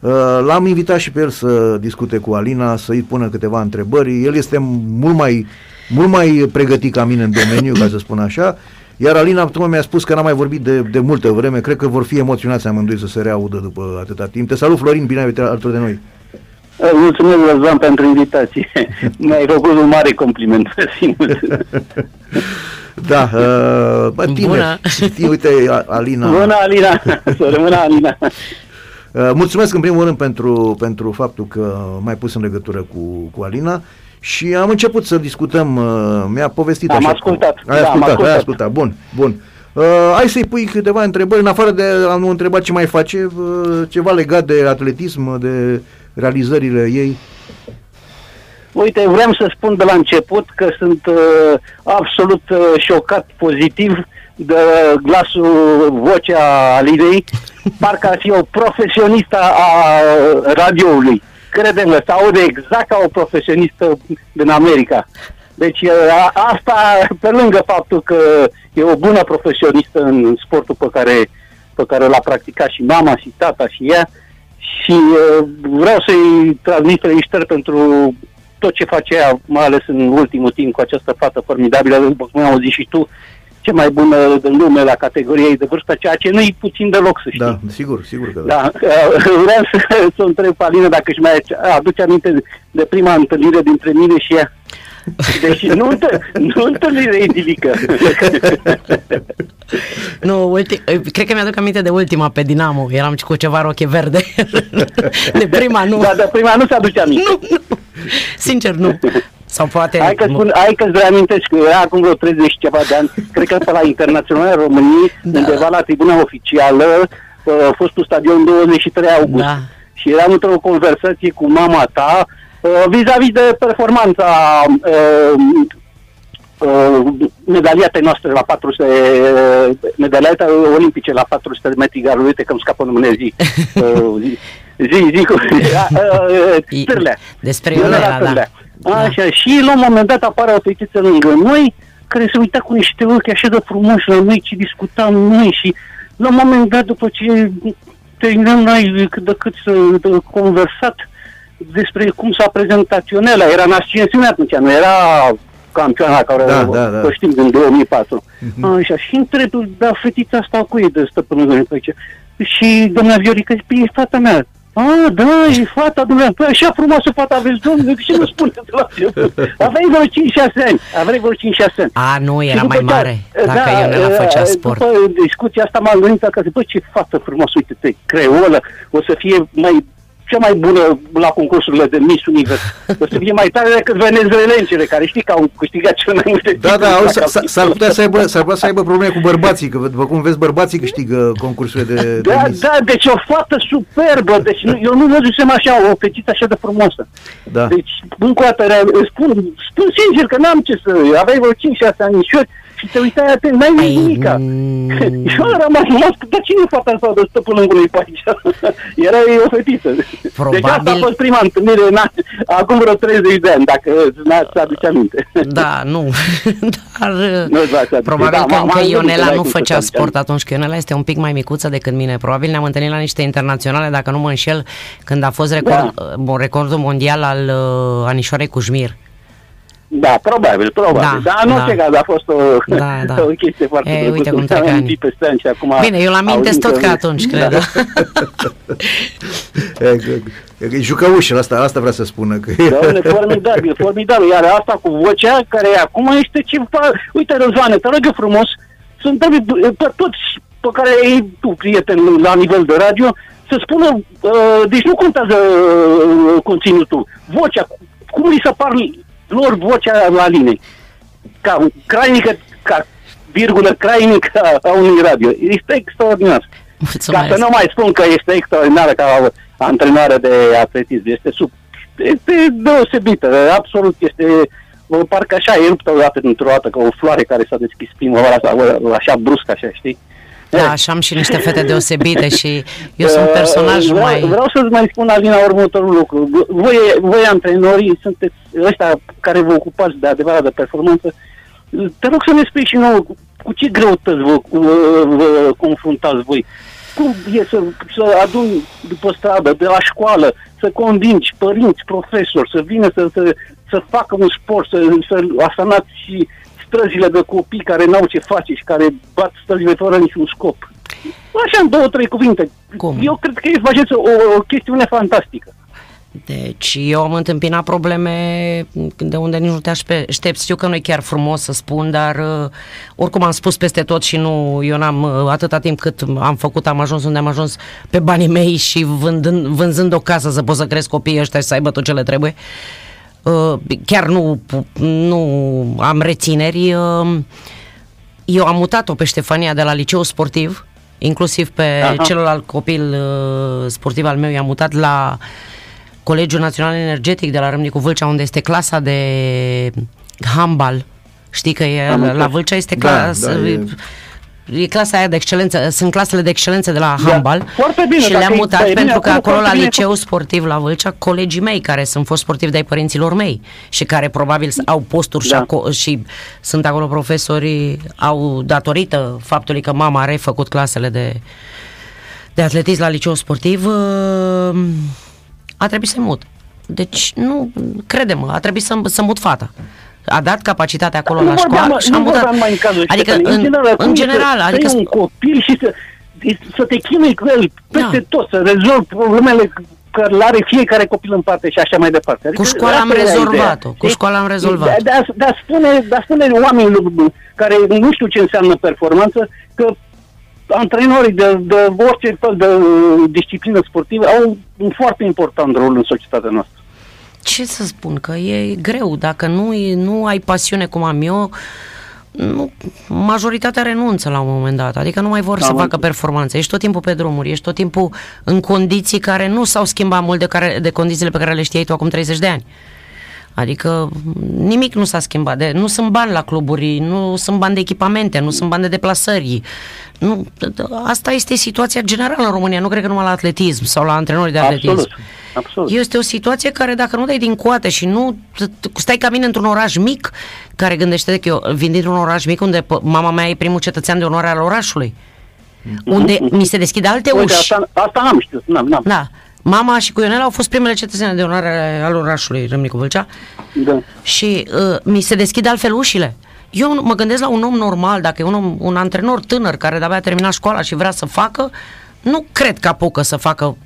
A: Uh, L-am invitat și pe el să discute cu Alina, să-i pună câteva întrebări. El este mult mai, mult mai pregătit ca mine în domeniu, ca să spun așa. Iar Alina tocmai mi-a spus că n-am mai vorbit de, de multă vreme. Cred că vor fi emoționați amândoi să se reaudă după atâta timp. Te salut, Florin, bine ai venit alături de noi.
H: Mulțumesc, Răzvan, pentru invitație. Mi-ai făcut un mare compliment, Simut.
A: Da, uh, bă, tine,
B: Bună.
A: știi, uite, A- Alina.
H: Bună, Alina! Să rămână, Alina!
A: Uh, mulțumesc în primul rând pentru, pentru faptul că m-ai pus în legătură cu, cu Alina și am început să discutăm, uh, mi-a povestit
H: Am
A: așa.
H: ascultat,
A: Cu, ai
H: da, am
A: ascultat, ai
H: ascultat.
A: ascultat, bun, bun. Uh, hai să-i pui câteva întrebări, în afară de am întrebat ce mai face, uh, ceva legat de atletism, de realizările ei.
H: Uite, vreau să spun de la început că sunt uh, absolut uh, șocat pozitiv de glasul, vocea Alinei, parcă ar fi o profesionistă a radioului. Crede-mă, se aude exact ca o profesionistă din America. Deci a, asta, pe lângă faptul că e o bună profesionistă în sportul pe care, pe care l-a practicat și mama și tata și ea, și uh, vreau să-i transmit felicitări pentru tot ce face ea, mai ales în ultimul timp cu această fată formidabilă, după cum am zis și tu, cea mai bună din lume la categoriei de vârstă, ceea ce nu-i puțin deloc, să știi.
A: Da, sigur, sigur că da.
H: Da, uh, vreau să, să o întreb pe Alina dacă își mai aduce aminte de prima întâlnire dintre mine și ea. Deci nu, întă, nu întâlnire idilică.
B: Nu, ulti, cred că mi-aduc aminte de ultima pe Dinamo. Eram cu ceva roche verde. De prima nu.
H: Da, de prima nu se aduce aminte.
B: Nu, nu. Sincer, nu. Sau poate...
H: Hai că spun, hai că îți reamintești că era acum vreo 30 și ceva de ani, cred că pe la Internațional României, da. undeva la tribuna oficială, uh, a fost un stadion 23 august.
B: Da.
H: Și eram într-o conversație cu mama ta uh, vis-a-vis de performanța uh, uh, medaliate noastre la 400, uh, medaliate olimpice la 400 de metri garul, uite că îmi scapă numele zi. Uh, zi, zi, zi, cu, uh, uh, Târlea.
B: Despre
H: Ionela
B: Ionela, da.
H: Târlea. Așa, și la un moment dat apare o fetiță lângă noi, care se uita cu niște ochi așa de frumoși la noi, ce discutam noi și la un moment dat, după ce terminăm noi cât de cât să de conversat despre cum s-a prezentat Ionela, era în ascensiune atunci, nu era campioana care
A: Da,
H: o,
A: da, da.
H: o știm din 2004. Așa, și întreb, da, fetița asta cu ei de stăpânul pe ce? Și doamna Viorica zice, e fata mea. A, da, e fata dumneavoastră. Păi așa frumoasă fata aveți, domnule, de ce nu spuneți la început? Aveai vreo 5-6 ani. Aveai vreo 5-6 ani.
B: A, nu,
H: Și
B: era
H: după
B: mai
H: ce-
B: mare dacă
H: da,
B: Ionela făcea sport.
H: După discuția asta m-am gândit acasă, bă, ce fată frumoasă, uite-te, creolă, o să fie mai cea mai bună la concursurile de Miss Univers. O să fie mai tare decât venezuelencele, care știi că au câștigat cel mai multe
A: Da,
H: titluri
A: da,
H: la
A: auzi, s- s-
H: capitol.
A: s-ar putea să aibă, s-ar putea să aibă probleme cu bărbații, că după cum vezi, bărbații câștigă concursurile de, de
H: Da,
A: Miss.
H: da, deci o fată superbă, deci nu, eu nu văzusem așa, o fetiță așa de frumoasă.
A: Da.
H: Deci, încă o dată, rea- îți spun, spun sincer că n-am ce să, aveai vreo 5-6 anișori și te uitai atent, n-ai
B: Ai,
H: nimica.
B: mm.
H: Și eu am rămas rămas, dar cine e fata asta de stăpân lângului pe aici? Era ei o fetiță. Deci asta a
B: Probabil-
H: fost prima întâlnire, na, acum vreo 30 de ani, dacă n-ați aduce aminte.
B: Da, nu. Dar
H: Nu-ți dați aminte.
B: probabil
H: Da,
B: că
H: m-am
B: încă
H: gândit că
B: Ionela
H: n-ai
B: nu
H: cum să
B: făcea
H: te aduci
B: sport
H: aminte.
B: atunci, că Ionela este un pic mai micuță decât mine. Probabil ne-am întâlnit la niște internaționale, dacă nu mă înșel, când a fost record, da. recordul mondial al uh, Anișoarei Cujmir.
H: Da, probabil, probabil.
B: Da,
H: Da, Dar în
B: da.
H: orice caz a fost o,
B: Da, da.
H: o chestie foarte
B: E,
H: drăguță.
B: uite cum
H: Mi-am
B: trec ani.
H: amintit peste ani și acum...
B: Bine, eu l-amintesc
H: auzim
B: tot ca atunci, cred. Da.
A: E, e, e jucăușul, asta, asta vrea să spună. Că
H: Doamne, formidabil, formidabil. Iar asta cu vocea care acum este ceva... Uite, Răzvane, te rog eu frumos să întrebi pe toți pe care ei tu, prieten, la nivel de radio, să spună, uh, deci nu contează uh, conținutul, vocea, cum li se par lor vocea la linii. Ca crainică, ca virgulă crainică a unui radio. Este extraordinar. Ca
B: Mulțumesc.
H: să nu mai spun că este extraordinară ca antrenare de atletism. Este, sub, este deosebită. Absolut este... bă, Parcă așa e ruptă odată dintr-o dată, ca o floare care s-a deschis primăvara asta, bă, așa brusc, așa, știi?
B: Da, așa am și niște fete deosebite și eu sunt un personaj
H: Uh, vreau,
B: mai...
H: Vreau să-ți mai spun, Alina, următorul lucru. Voi, voi antrenorii, sunteți ăștia care vă ocupați de adevărat de performanță, te rog să ne spui și nouă cu, cu ce greutăți vă, cu, vă confruntați voi. Cum e să, să aduni după stradă, de la școală, să convingi părinți, profesori, să vină să, să, să facă un sport, să, să asanați și străzile de copii care n-au ce face și care bat străzile fără niciun scop. Așa, în două, trei cuvinte.
B: Cum?
H: Eu cred că faceți o, o chestiune fantastică.
B: Deci eu am întâmpinat probleme de unde nici nu te aștepți. Știu că nu e chiar frumos să spun, dar uh, oricum am spus peste tot și nu, eu n-am uh, atâta timp cât am făcut, am ajuns unde am ajuns pe banii mei și vândând, vânzând o casă să pot să cresc copiii ăștia și să aibă tot ce le trebuie. Uh, chiar nu, nu am rețineri. Uh, eu am mutat-o pe Ștefania de la liceu sportiv, inclusiv pe
H: Aha.
B: celălalt copil uh, sportiv al meu, i-am mutat la Colegiul Național Energetic de la Râmnicu Vâlcea, unde este clasa de handbal. Știi că e,
H: Am
B: la, la
H: înțeles.
B: Vâlcea este
A: Da,
B: clasă...
A: da, e-
B: e clasa aia de excelență, sunt clasele de excelență de la handbal
H: Foarte bine,
B: și
H: dacă
B: le-am
H: e-
B: mutat
H: da, e bine
B: pentru că
H: acolo,
B: acolo la
H: foarte bine
B: liceu sportiv la Vâlcea, colegii mei care sunt fost sportivi de-ai părinților mei și care probabil s- au posturi și,
H: Da.
B: aco- și sunt acolo profesori, au datorită faptului că mama a refăcut clasele de, de atletism la liceu sportiv, uh, a trebuit să mut. Deci, nu, crede-mă, a trebuit să, să mut fata. A dat capacitatea acolo
H: Nu
B: la
H: vorbeam,
B: școală
H: mă,
B: și
H: nu
B: a mutat.
H: vorbeam mai în cazul
B: adică,
H: Ștefănei.
B: în,
H: general,
B: în
H: cum
B: general,
H: să,
B: adică
H: să iei un copil și să, să te chinui cu el peste
B: Da.
H: tot, să rezolvi problemele care le are fiecare copil în parte și așa mai departe. Adică
B: Cu școala am
H: asta era
B: rezolvat-o,
H: ideea,
B: cu
H: știi?
B: școala am rezolvat.
H: De, de, a, de, a spune, de a spune oamenilor care nu știu ce înseamnă performanță că antrenorii de, de orice fel de disciplină sportivă au un foarte important rol în societatea noastră.
B: Ce să spun, că e greu. Dacă nu, e- nu ai pasiune cum am eu, nu, majoritatea renunță la un moment dat, adică nu mai vor
H: Am
B: să facă
H: înțeles.
B: performanțe. Ești tot timpul pe drumuri, ești tot timpul în condiții care nu s-au schimbat mult de, care, de condițiile pe care le știai tu acum 30 de ani. Adică nimic nu s-a schimbat. De, nu sunt bani la cluburi, nu sunt bani de echipamente, nu sunt bani de deplasări. Nu, asta este situația generală în România. Nu cred că numai la atletism sau la antrenori de atletism.
H: Absolut. Absolut.
B: Este o situație care dacă nu dai din coate și nu t- stai ca mine într-un oraș mic, care gândește că eu vin dintr-un oraș mic unde p- mama mea e primul cetățean de onoare al orașului, unde mi se deschid alte
H: Uite,
B: uși.
H: asta, asta n-am știut. N-am, n-am.
B: Da. Mama și cu Ionela au fost primele cetățene de onoare al orașului Râmnicu Vâlcea
H: Da.
B: și uh, mi se deschid altfel ușile. Eu mă gândesc la un om normal, dacă e un, om, un antrenor tânăr care de-abia a terminat școala și vrea să facă, nu cred că apucă să facă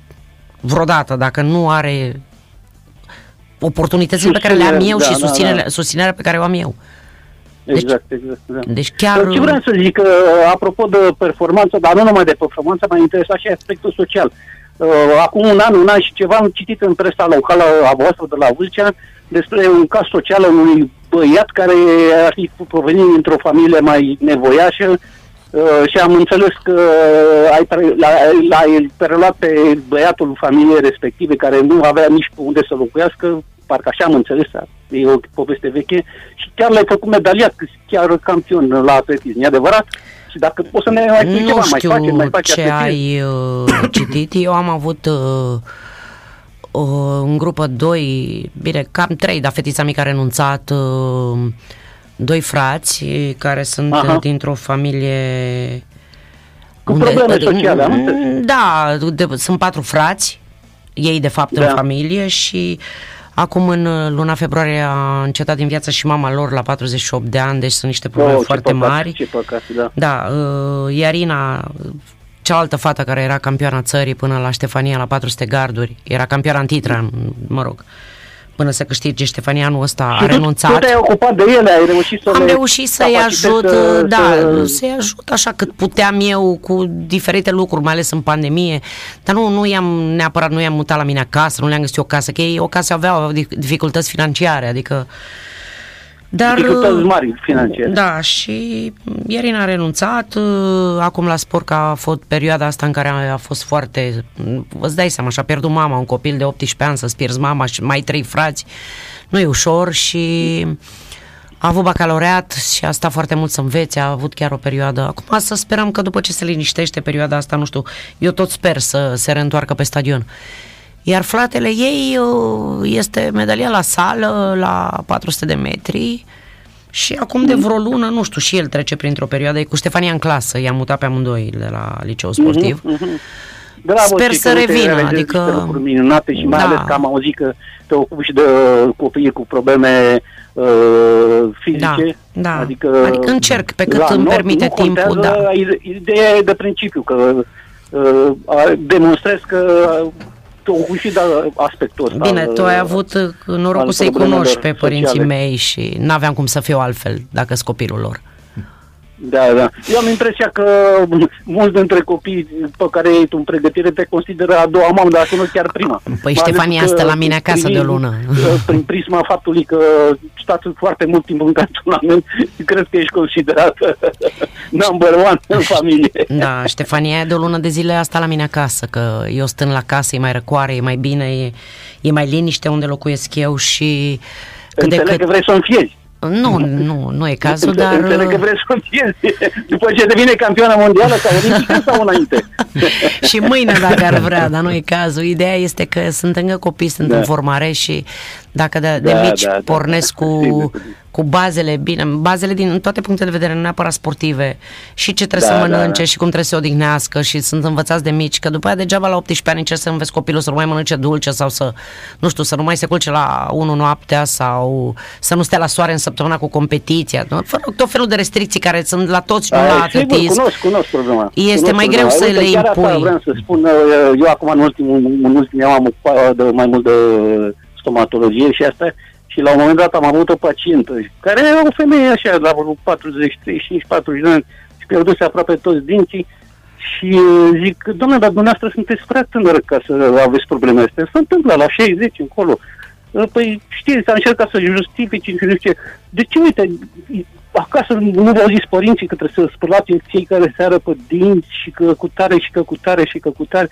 B: vreodată dacă nu are oportunitățile pe care le am
H: Susținere,
B: eu
H: da,
B: și
H: da,
B: susținerea,
H: da.
B: susținerea pe care o am eu.
H: Exact, exact. Da.
B: Deci chiar...
H: Ce vreau să zic, uh, apropo de performanță, dar nu numai de performanță, m-a interesat și aspectul social. Uh, Acum un an, un an și ceva am citit în presa locală a voastră de la Vâlcea despre un caz social al unui băiat care ar fi provenit dintr-o familie mai nevoiașă uh, și am înțeles că ai pre- l-ai, l-ai preluat pe băiatul familiei respective care nu avea nici pe unde să locuiască, parcă așa am înțeles, e o poveste veche, și chiar l-ai făcut medaliat, chiar campion la atletism, e adevărat? Și dacă poți să ne mai spui
B: Nu
H: ceva, mai
B: știu
H: face, mai face
B: ce
H: atletism?
B: ai uh, citit. Eu am avut uh, uh, în grupă doi, bine, cam trei, dar fetița mică a renunțat, uh, doi frați eh, care sunt
H: Aha.
B: uh, dintr-o familie
H: Cu probleme
B: uh,
H: sociale, am înțeles.
B: Da, de, sunt patru frați, ei de fapt
H: Da.
B: în familie și acum în uh, luna februarie a încetat din viață și mama lor la 48 de ani, deci sunt niște probleme
H: Oh, ce
B: foarte
H: păcat,
B: mari.
H: Ce păcat, da.
B: Da, uh, Iarina, cealaltă fată care era campioana țării până la Ștefania la 400 garduri, era campioana în titra, mă rog, până să câștige Ștefania anul ăsta, a
H: Și tu-
B: renunțat.
H: Tu te-ai ocupat de ele, ai reușit să
B: Am
H: le
B: reușit să-i
H: capacitezi
B: ajut,
H: să-
B: da,
H: să-
B: să-i ajut așa cât puteam eu cu diferite lucruri, mai ales în pandemie, dar nu, nu i-am neapărat, nu i-am mutat la mine acasă, nu le-am găsit o casă, că ei o casă aveau, aveau dif- dificultăți financiare, adică dar,
H: Dificultăți mari financiare.
B: Da, și Irina a renunțat, uh, acum la sport că a fost perioada asta în care a, a fost foarte, îți dai seama, și-a pierdut mama, un copil de 18 ani, să-ți pierzi mama și mai trei frați, nu e ușor și a avut bacalaureat și a stat foarte mult să învețe, a avut chiar o perioadă. Acum să sperăm că după ce se liniștește perioada asta, nu știu, eu tot sper să se reîntoarcă pe stadion. Iar fratele ei uh, este medalia la sală la 400 de metri și acum de vreo lună, nu știu, și el trece printr-o perioadă, e cu Ștefania în clasă, i-am mutat pe amândoi de la liceu sportiv.
H: Bravo,
B: Sper
H: și
B: să
H: că, uite,
B: revină,
H: realizezi
B: adică-
H: niște lucruri minunate și mai
B: Da.
H: ales că am auzit că te ocupi și de copii cu probleme uh, fizice.
B: Da, da.
H: Adică,
B: Adică încerc pe cât
H: la
B: îmi
H: noi
B: permite
H: nu
B: timpul,
H: contează,
B: da.
H: Ideea e de principiu, că uh, a- demonstrezi că te ocupi și de aspectul ăsta.
B: Bine,
H: al-
B: tu ai avut uh, norocul
H: al
B: să-i
H: problemelor
B: cunoști pe părinții
H: sociale.
B: mei și n-aveam cum să fiu altfel dacă sunt copilul lor.
H: Da, da. Eu am impresia că mulți dintre copii pe care ai tu în pregătire te consideră a doua mamă, dacă nu chiar prima.
B: Păi
H: Mai
B: Ștefania
H: ales că
B: stă la mine acasă de o lună.
H: Prin prisma faptului că stați foarte mult timp în cantonament, cred că ești considerat number one în familie.
B: Da, Ștefania e de o lună de zile asta la mine acasă, că eu stând la casă, e mai răcoare, e mai bine, e, e mai liniște unde locuiesc eu și cât de
H: Înțeleg
B: cât...
H: că vrei să înfiezi.
B: Nu, nu, nu e cazul, dar...
H: Înțeleg că vreți să pierzi după ce devine campioană mondială sau olimpică sau înainte.
B: și mâine dacă ar vrea, dar nu e cazul. Ideea este că sunt încă copii, sunt
H: Da.
B: în formare și dacă de, de
H: Da,
B: mici
H: da, da,
B: pornesc
H: da.
B: cu,
H: Sigur.
B: cu bazele bine, bazele din toate punctele de vedere, nu neapărat sportive, și ce trebuie
H: Da,
B: să
H: da,
B: mănânce
H: da.
B: și cum trebuie să se odihnească și sunt învățați de mici, că după aia degeaba la 18 ani încerci să înveți copilul să nu mai mănânce dulce sau să, nu știu, să nu mai se culce la 1 noaptea sau să nu stea la soare în săptămâna cu competiția, nu? Fără tot felul de restricții care sunt la toți, nu la
H: Ai, sigur,
B: atletism.
H: cunosc, cunosc problema.
B: Este
H: Cunosc
B: mai
H: problema.
B: greu să
H: Uite,
B: le
H: chiar asta
B: impui.
H: vreau să spun, uh, eu acum în ultimul, în ultimul an am ocupat de, mai mult de stomatologie și asta și la un moment dat am avut o pacientă care era o femeie așa, la vreo 40, 35, 40 de ani și pierduse aproape toți dinții și uh, zic, domnule, dar dumneavoastră sunteți prea tânără ca să aveți probleme astea. Se întâmplă la 60 încolo. Uh, Păi știți, am încercat să justifici și nu știu ce. De ce, uite, acasă nu v-au zis părinții că trebuie să spălați în fiecare seară pe dinți și că cu tare și că cu tare și că cu tare.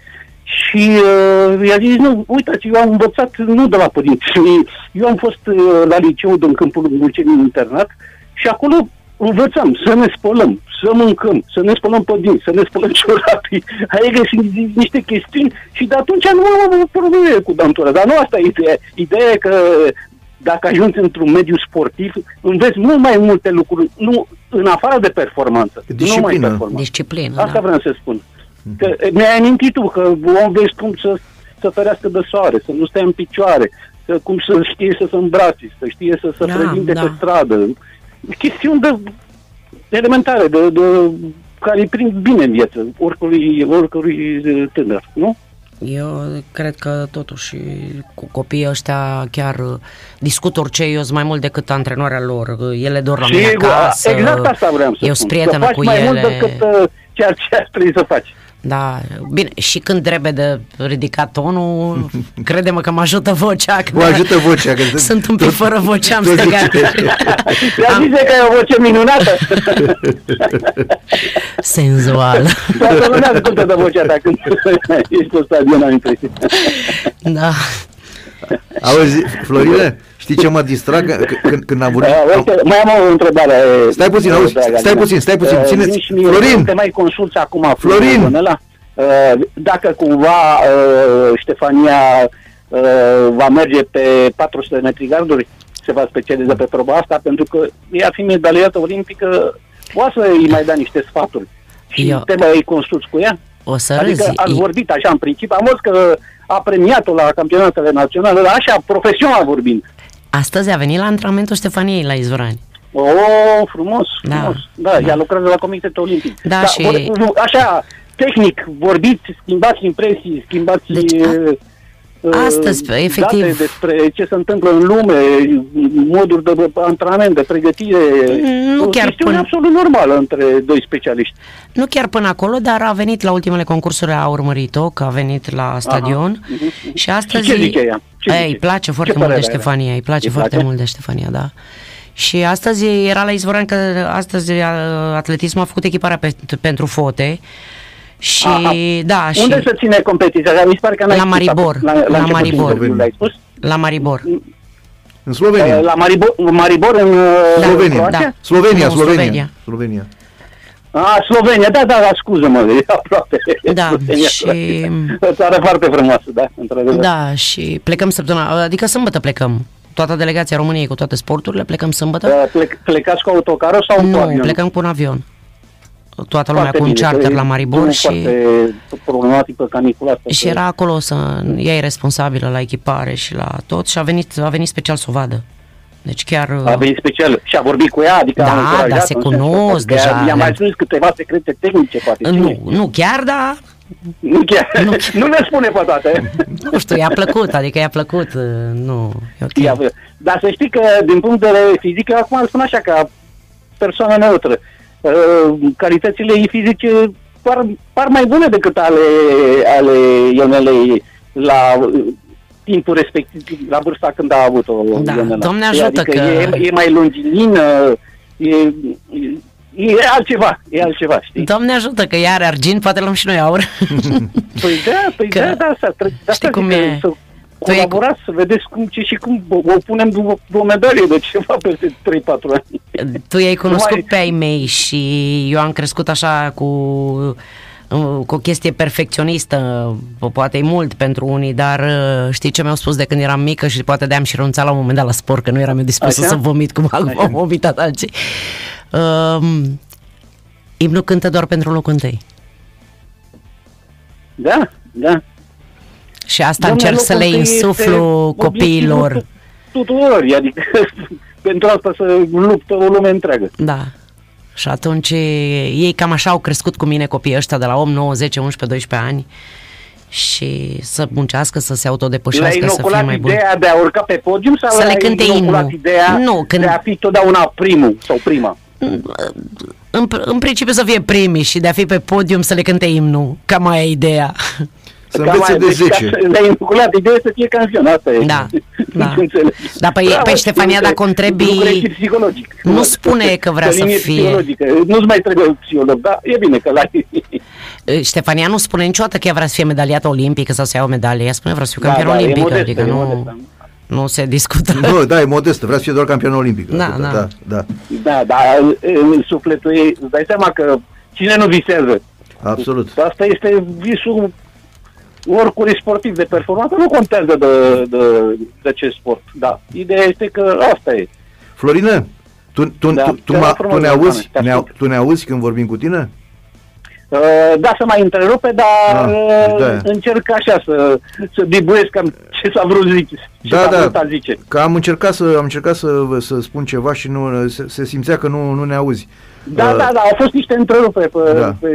H: Și uh, i-a zis, nu, uitați, eu am învățat nu de la părinți. Eu am fost uh, la liceu din câmpul Mulcenii internat și acolo învățăm să ne spălăm, să mâncăm, să ne spălăm pe dinți, să ne spălăm ciorapii. Ai găsit niște chestiuni și de atunci nu am avut probleme cu dantura. Dar nu asta e ideea. Ideea e că dacă ajungi într-un mediu sportiv, înveți mult mai multe lucruri, nu în afară de performanță. Nu
A: Disciplină.
H: mai performanță.
B: Disciplină,
H: Asta
B: da.
H: vreau să spun. Că mi-ai amintit tu că om vezi cum să, să ferească de soare, să nu stea în picioare, să, cum să știe să se îmbrace, să știe să se
B: Da,
H: prezinte
B: da.
H: pe stradă. Chestiuni de elementare, de, de, care îi prind bine în viață, oricărui, oricărui tânăr, nu?
B: Eu cred că totuși cu copiii ăștia chiar uh, discut orice, eu sunt mai mult decât antrenoarea lor. Uh, Ele dor la mine
H: Sigur,
B: acasă.
H: exact asta vreau să
B: Eu
H: spun.
B: sunt prietenă
H: să faci
B: cu
H: mai
B: ele.
H: mult decât uh, ceea ce ar trebui să faci.
B: Da, bine, și când trebuie de ridicat tonul, crede-mă că mă ajută vocea. că
A: Vă ajută vocea, că
B: Sunt un pic
A: tot-
B: fără voce, am
A: tot
B: strigat.
A: zice.
H: Ți-a
B: Am-
H: zis că ai o voce minunată.
B: Senzual.
H: Toată lumea ascultă de vocea ta când ești pe stadion, am impresia.
B: Da.
A: Auzi, Florine, știi ce mă distrag? C- Când, când am vorbit...
H: Uh, uite, mai am o întrebare.
A: Stai puțin, auzi,
H: dragă
A: stai
H: mea.
A: puțin, stai puțin,
H: Uh,
A: țineți-
H: zi și mie,
A: Florin!
H: Te mai consulți acum,
A: Florin!
H: Ionela, uh, dacă cumva uh, Ștefania uh, va merge pe 400 de metri garduri, se va specializa pe proba asta, pentru că ea fiind medaliată olimpică, poate să îi mai da niște sfaturi. Și
B: Eu-
H: te mai consulți cu ea?
B: O să
H: Adică
B: râzi.
H: ați vorbit așa în principiu, am văzut că a premiat-o la campionatele naționale, dar așa, profesional vorbind.
B: Astăzi a venit la antrenamentul Ștefaniei la Izvorani.
H: O, frumos,
B: Da.
H: frumos. Da,
B: Da.
H: ea lucrează la Comitetul Olimpic.
B: Da, și-
H: vor- așa, tehnic, vorbiți, schimbați impresii, schimbați
B: Deci, a-
H: uh, uh,
B: astăzi, efectiv-
H: date despre ce se întâmplă în lume, moduri de antrenament, de pregătire.
B: Nu
H: o
B: chiar
H: chestiune
B: până-
H: absolut normală între doi specialiști.
B: Nu chiar până acolo, dar a venit la ultimele concursuri, a urmărit-o, că a venit la stadion
H: Mhm.
B: și astăzi...
H: Și ce zice ea? Ce
B: Ei,
H: zice?
B: îi place foarte
H: Ce
B: mult de
H: părere are?
B: Ștefania, îi place
H: Îi
B: foarte
H: place?
B: mult de Ștefania, da. Și astăzi era la Izvoran că astăzi a, atletismul a făcut echiparea pe, pentru fote și
H: Aha.
B: da, și
H: Unde se ține competiția? Că Mi se pare că n-ai
B: La
H: spus
B: Maribor,
H: acum, La,
B: la
H: la, începutul
B: Maribor.
H: interviului L-ai spus?
B: la Maribor.
A: În Slovenia.
H: Uh, La Maribor, Maribor în
B: Da.
A: Slovenia.
H: Croația?
B: Da.
A: Slovenia,
B: Nu,
A: Slovenia.
B: Slovenia.
A: Slovenia.
H: Ah, Slovenia, da, da, da, scuză-mă, e aproape.
B: Da,
H: Slovenia,
B: și-
H: O țară foarte frumoasă, da, într-adevăr.
B: Da, și plecăm săptămâna, adică sâmbătă plecăm. Toată delegația României cu toate sporturile, plecăm sâmbătă.
H: Uh, Plec, plecați cu autocarul sau cu
B: Nu,
H: avion?
B: plecăm cu un avion. Toată lumea
H: Foarte
B: cu un
H: bine,
B: charter
H: că
B: la
H: e
B: Maribor
H: drumul
B: și,
H: foarte problematic pe canicula asta.
B: și
H: că-
B: era acolo să ea e responsabilă la echipare și la tot și a venit, a venit special să o vadă. Deci chiar...
H: A venit special și a vorbit cu ea, adică
B: Da,
H: a încurajat
B: da, se
H: în sensul
B: cunosc
H: ăsta, că
B: deja,
H: I-a
B: le-am-
H: mai spus câteva secrete tehnice, poate.
B: nu,
H: cine?
B: nu chiar, dar
H: Nu chiar.
B: Nu.
H: Nu le spune pe toate.
B: nu știu, i-a plăcut, adică i-a plăcut, uh, nu, e ok.
H: Ia, vă- Dar să știi că, din punct de vedere fizic, eu acum îl spun așa, ca persoană neutră, uh, calitățile ei fizice par, par mai bune decât ale, ale Ionelei la uh, timpul respectiv, la vârsta când a avut-o
B: Da,
H: Ionela.
B: Doamne ajută
H: adică
B: că-
H: E, e mai longilină, e, e, e altceva, e altceva, știi?
B: Doamne ajută că ea are argint, poate luăm și noi aur.
H: Păi da, păi
B: Că-
H: da, da, asta, tre- de asta
B: știi cum
H: zic că
B: e?
H: Să,
B: Tu ai-
H: colaborați să vedeți cum, ce și cum o o punem după o medalie de ceva peste 3-4 ani.
B: Tu i-ai cunoscut
H: Numai-
B: pe ai mei și eu am crescut așa cu, uh, cu o chestie perfecționistă, po- poate e mult pentru unii, dar uh, știi ce mi-au spus de când eram mică și poate de-am și renunțat la un moment dat la sport, că nu eram eu dispusă
H: Așa?
B: să vomit cum
H: Așa.
B: au vomitat alții. Um, imnul cântă doar pentru locul întâi.
H: Da, da.
B: Și asta
H: Domnule,
B: încerc să le
H: locul întâi este
B: insuflu copiilor.
H: obiectivul tu- Tuturor, adică pentru asta să luptă o lume întreagă.
B: Da. Și atunci ei cam așa au crescut cu mine copiii ăștia de la 8, 9, 10, 11, 12 ani și să muncească, să se
H: Le-ai
B: autodepășească, să fie
H: inoculat
B: mai bun.
H: ideea de a urca pe podium sau
B: Să le
H: le-ai
B: cânte
H: inoculat
B: imnul.
H: ideea
B: Nu, când-
H: de a fi totdeauna primul sau prima?
B: În, în principiu să fie primii și de a fi pe podium să le cânte imnul. Cam mai e ideea.
A: Să
H: Cam
A: învețe
H: mai-
A: de
H: deci ca
A: 10.
H: să Le-ai inoculat ideea să fie campion, asta e.
B: Da, da.
H: Înțeleg.
B: Da, pe-
H: Bravo,
B: pe Ștefania,
H: uite,
B: dacă o întrebi,
H: lucru e și psihologic.
B: nu spune că vrea
H: Pe
B: să
H: linie
B: fie.
H: psihologică. Nu-ți mai trebuie psiholog, dar e bine că l-ai.
B: Ștefania nu spune niciodată că ea vrea să fie medaliată olimpică sau să ia o medalie. Ea spune vreau să fiu
H: Da,
B: campion
H: da, e
B: olimpic.
H: modestă,
B: adică
H: e
B: nu,
H: modestă.
B: nu se discută.
A: Nu, da, e modestă, vrea să fie doar campion olimpic.
B: Da,
A: Atâta,
B: da.
A: da, da,
H: Da, dar în sufletul ei, îți dai seama că cine nu visează?
A: absolut.
H: Asta este visul oricui sportiv de performanță, nu contează de, de, de ce sport. Da, ideea este că asta e.
A: Florine, tu, tu,
H: Da,
A: tu, tu,
H: te rog
A: mă-
H: frumos,
A: tu ne
H: Ioane,
A: auzi?
H: te
A: Ne,
H: ascult.
A: tu ne auzi când vorbim cu tine?
H: Uh, da, să mai întrerupe, dar
A: Ah,
H: uh,
A: da.
H: încerc așa să, să dibuiesc cam ce s-a vrut zice. Ce
A: Da,
H: s-a
A: da.
H: vrut a zice.
A: Că am încercat să am încercat să, să spun ceva și nu se, se simțea că nu, nu ne auzi.
H: Da,
A: Uh,
H: da, da, au fost niște întreruperi pe,
A: Da.
H: pe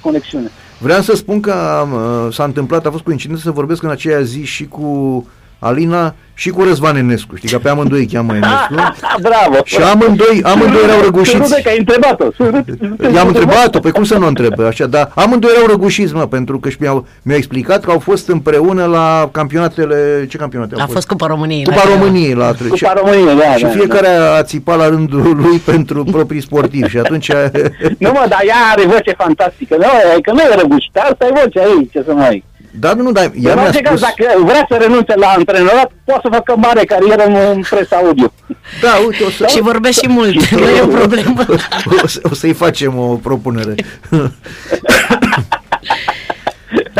H: conexiune.
A: Vreau să spun că am, uh, s-a întâmplat, a fost coincidență să vorbesc în aceea zi și cu Alina și cu Răzvan Enescu. Știi că pe amândoi îi cheamă Enescu.
H: Bravo!
A: Și amândoi, amândoi erau
H: Să
A: răgușiți.
H: râde că ai întrebat-o. să râde-
A: I-am întrebat-o, pe cum să nu o întreb, așa, dar amândoi erau răgușiți, mă, pentru că și mi-au, mi-au explicat că au fost împreună la campionatele, ce campionate au
B: A fost Cupa României.
A: Cupa
B: la-
A: României la
H: Cupa României, da,
A: Și
H: da,
A: fiecare a țipat la rândul lui pentru proprii sportivi și atunci
H: Nu mă, dar ea are voce fantastică. Nu, e că nu e răgușită, asta e vocea ei, ce să mai...
A: Da, nu, nu, dar ea
H: În
A: mi-a
H: orice caz,
A: spus
H: dacă vrea să renunțe la antrenorat, poate să facă mare carieră în, în presa audio.
A: Da, uite, o să
B: Și vorbesc și mult, nu e o problemă.
A: o, să, o să-i facem o propunere.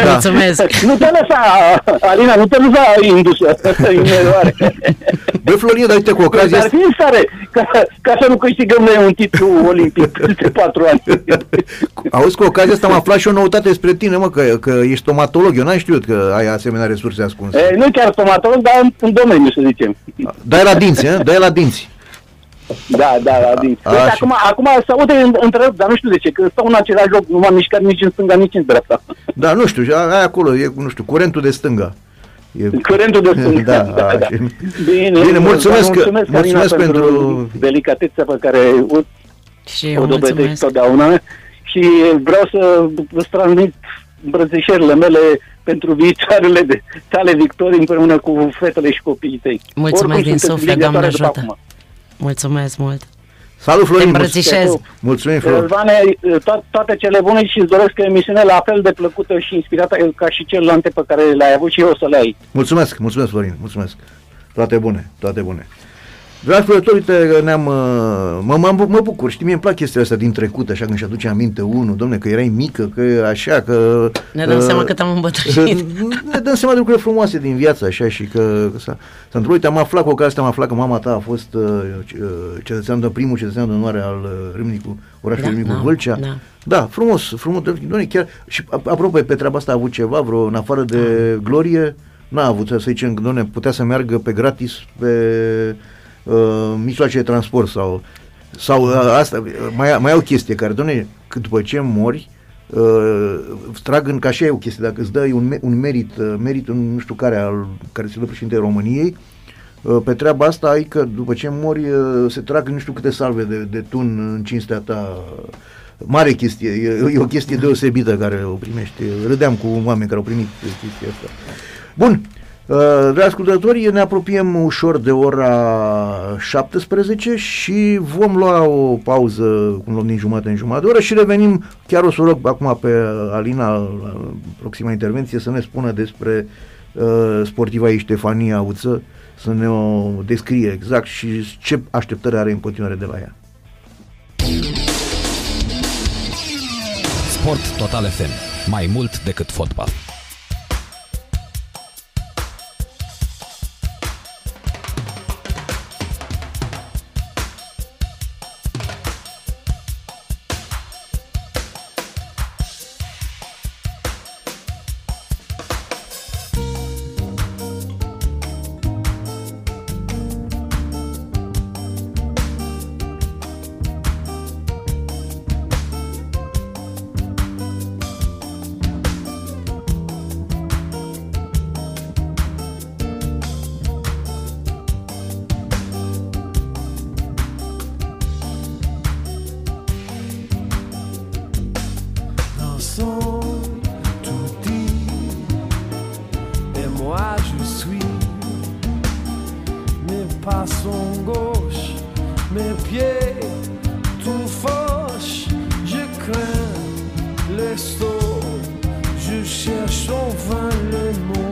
A: da.
B: Mulțumesc.
H: Nu te lăsa, Alina, nu te lăsa indusă în eroare.
A: Băi, Florin, dar uite, cu ocazia
H: Dar
A: asta...
H: fi în stare ca, ca să nu câștigăm noi un titlu olimpic peste patru ani.
A: Auzi, cu ocazia asta am aflat și o noutate despre tine, mă, că, că ești stomatolog. Eu n-am știut că ai asemenea resurse ascunse.
H: E, nu chiar stomatolog, dar în, în domeniu, să zicem.
A: Dai la dinți, eh? Dai la dinți.
H: Da, da, da. Din.
A: A,
H: Uite,
A: așa.
H: acum, acum se aude în- întrerupt, dar nu știu de ce, că stau în același loc, nu m-am mișcat nici în stânga, nici în dreapta.
A: Da, nu știu, ai acolo, e, nu știu, curentul de stânga. E,
H: Curentul de stânga.
A: Da, așa.
H: Bine,
A: Bine, mulțumesc
H: vă
A: că-
H: mulțumesc,
A: mulțumesc
H: Alina,
A: pentru-
H: delicatețea pe care o,
B: Și
H: o
B: eu
H: dovedesc
B: mulțumesc.
H: totdeauna și vreau să vă transmit îmbrățișările mele pentru viitoarele de tale victorii împreună cu fetele și copiii tăi.
B: Mulțumesc
H: Oricum
B: din
H: sunteți
B: suflet,
H: lideatoare
B: Doamne
H: după
B: ajută.
H: Acum.
B: Mulțumesc mult.
A: Salut, Florin!
B: Te îmbrățișez.
A: Mulțumim, Florin!
H: Răzvane, to- toate cele bune și îți doresc o emisiune la fel de plăcută și inspirată ca și celelalte pe care le-ai avut și eu o să le ai.
A: Mulțumesc, mulțumesc, Florin, mulțumesc. Toate bune, toate bune. Dragi ascultători, uite, ne-am, uh, mă, mă, mă bucur, știi, mie îmi plac chestiile astea din trecut, așa când și aduce aminte unul, domne, că erai mică, că așa, că...
B: Ne dăm
A: uh,
B: seama cât am îmbătrânit.
A: Ne dăm seama de lucruri frumoase din viață, așa, și că, că s-a, s-a întâmplat, uite, am aflat cu ocazia asta, am aflat că mama ta a fost uh, ce- uh, cetățean de primul cetățean de onoare al uh, Râmnicu, orașului
B: Da,
A: Râmnicu
B: da,
A: Vâlcea.
B: da.
A: Da, frumos, frumos, doamne, chiar, și ap- apropo, pe treaba asta a avut ceva, vreo, în afară de glorie, n-a avut, să zicem, doamne, putea să meargă pe gratis pe uh, mijloace de transport sau, sau uh, asta, uh, mai, mai e o chestie care, doamne, că după ce mori, uh, trag în, ca și e o chestie, dacă îți dai un, me- un merit, uh, merit un nu știu care, al, care se dă președinte României, uh, pe treaba asta ai că după ce mori uh, se trag nu știu câte salve de, de tun în cinstea ta mare chestie, e, e o chestie deosebită care o primești. Râdeam cu oameni care au primit chestia asta. Bun, uh, dragi ascultători, ne apropiem ușor de ora 17 și vom lua o pauză, cum luăm din jumătate în jumătate de oră și revenim, chiar o să o rog acum pe Alina, la proxima intervenție, să ne spună despre uh, sportiva ei Ștefania Uță să ne o descrie exact și ce așteptări are în continuare de la ea.
C: Sport Total FM. Mai mult decât fotbal.
I: Sauve le monde.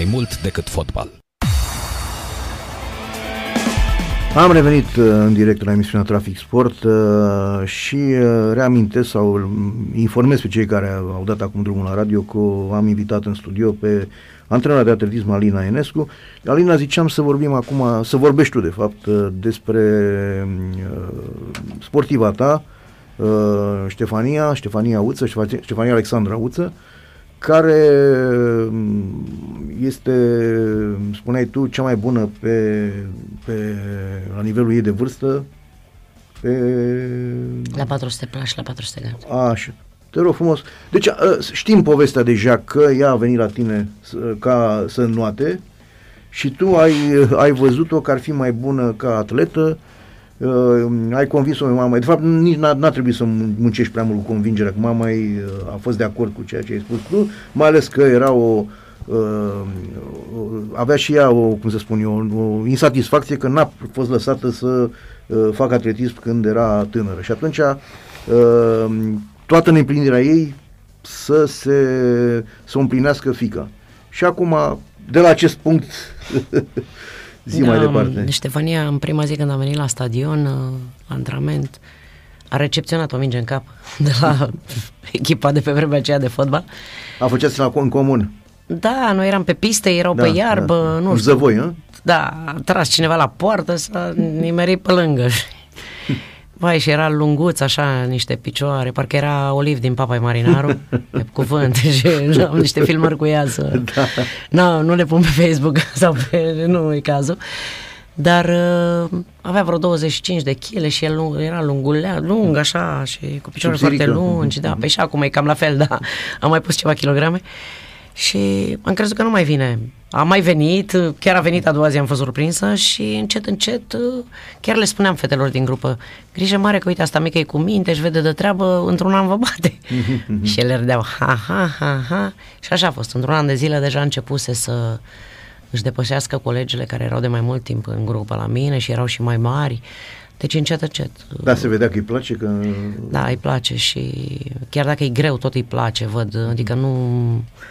C: Mai mult decât fotbal.
A: Am revenit uh, în direct la emisiunea Trafic Sport uh, și uh, reamintesc sau um, informez pe cei care au dat acum drumul la radio că am invitat în studio pe antrenora de atletism Alina Enescu. Alina, ziceam să vorbim acum, să vorbești tu de fapt uh, despre uh, sportiva ta, uh, Ștefania, Ștefania Uță, Ștefa- Ștefania Alexandra Uță, care mm, este, spuneai tu, cea mai bună pe, pe, la nivelul ei de vârstă, pe...
B: La 400 plași, la 400 gard.
A: Așa. Te rog frumos. Deci a, știm povestea deja că ea a venit la tine să- ca să înnoate și tu ai, ai văzut-o că ar fi mai bună ca atletă, uh, ai convins-o pe mama. De fapt, nici n-a, n-a trebuit să mun- muncești prea mult cu convingerea, că mama ei, uh, a fost de acord cu ceea ce ai spus tu, mai ales că era o uh, avea și ea o, cum să spun eu, o insatisfacție că n-a fost lăsată să uh, facă atletism când era tânără. Și atunci uh, toată neîmplinirea ei să se să o împlinească fica. Și acum, de la acest punct, zi mai departe.
B: Ștefania, în prima zi când am venit la stadion, uh, la antrenament, a recepționat o minge în cap de la echipa de pe vremea aceea de fotbal.
A: A făceați la în comun.
B: Da, noi eram pe piste, erau pe iarbă, nu
A: În
B: știu.
A: zăvoi, hă?
B: Da, a tras cineva la poartă, s-a nimerit pe lângă. Vai, și era lunguț, așa, niște picioare, parcă era Oliv din Papai Marinaru, pe cuvânt, și am niște filmări cu ea să... Da. No, nu le pun pe Facebook sau pe... nu e cazul. Dar uh, avea vreo 25 de kg și el lung, era lungulea, lung așa și cu picioare foarte
A: Subțirică.
B: lungi, da, pe și acum e cam la fel, da, am mai pus ceva kilograme și am crezut că nu mai vine. A mai venit, chiar a venit a doua zi, am fost surprinsă și încet, încet, chiar le spuneam fetelor din grupă, grijă mare că uite, asta mică e cu minte, își vede de treabă, într-un an vă bate. și ele râdeau, ha, ha, ha, ha. Și așa a fost, într-un an de zile deja începuse să își depășească colegele care erau de mai mult timp în grupă la mine și erau și mai mari. Deci încet, încet.
A: Da, se vedea că îi place că...
B: Da, îi place și chiar dacă e greu, tot îi place, văd. Adică nu...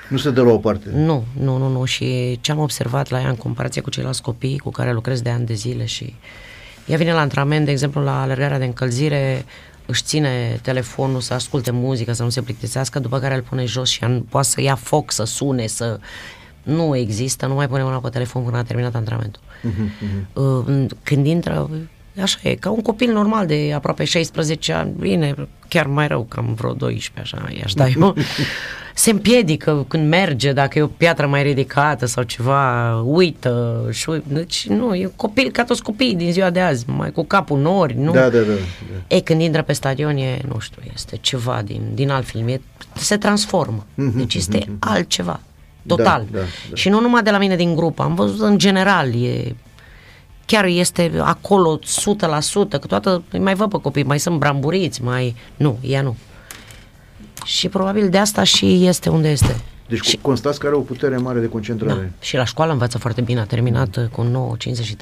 A: Nu se dă la o parte.
B: Nu, nu, nu, nu. Și ce am observat la ea în comparație cu ceilalți copii cu care lucrez de ani de zile și ea vine la antrenament, de exemplu, la alergarea de încălzire, își ține telefonul să asculte muzică, să nu se plictisească, după care îl pune jos și ea nu- poate să ia foc, să sune, să... Nu există, nu mai pune mâna pe telefon până a terminat antrenamentul. Uh, Când intră, așa e, ca un copil normal de aproape 16 ani, bine, chiar mai rău, cam vreo 12, așa, i-aș da eu. Se împiedică când merge, dacă e o piatră mai ridicată sau ceva, uită, și uit- deci nu, e un copil ca toți copiii din ziua de azi, mai cu capul nori, nu?
A: Da, da, da. da.
B: E, când intră pe stadion e, nu știu, este ceva din, din alt film, e, se transformă. Deci este altceva, total.
A: da, da.
B: Și nu numai de la mine din grup, am văzut în general, e, chiar este acolo 100%, că toată, îi mai văd pe copii, mai sunt bramburiți, mai... Nu, ea nu. Și probabil de asta și este unde este.
A: Deci și... constați că are o putere mare de concentrare.
B: Da. Și la școală învață foarte bine, a terminat uh, cu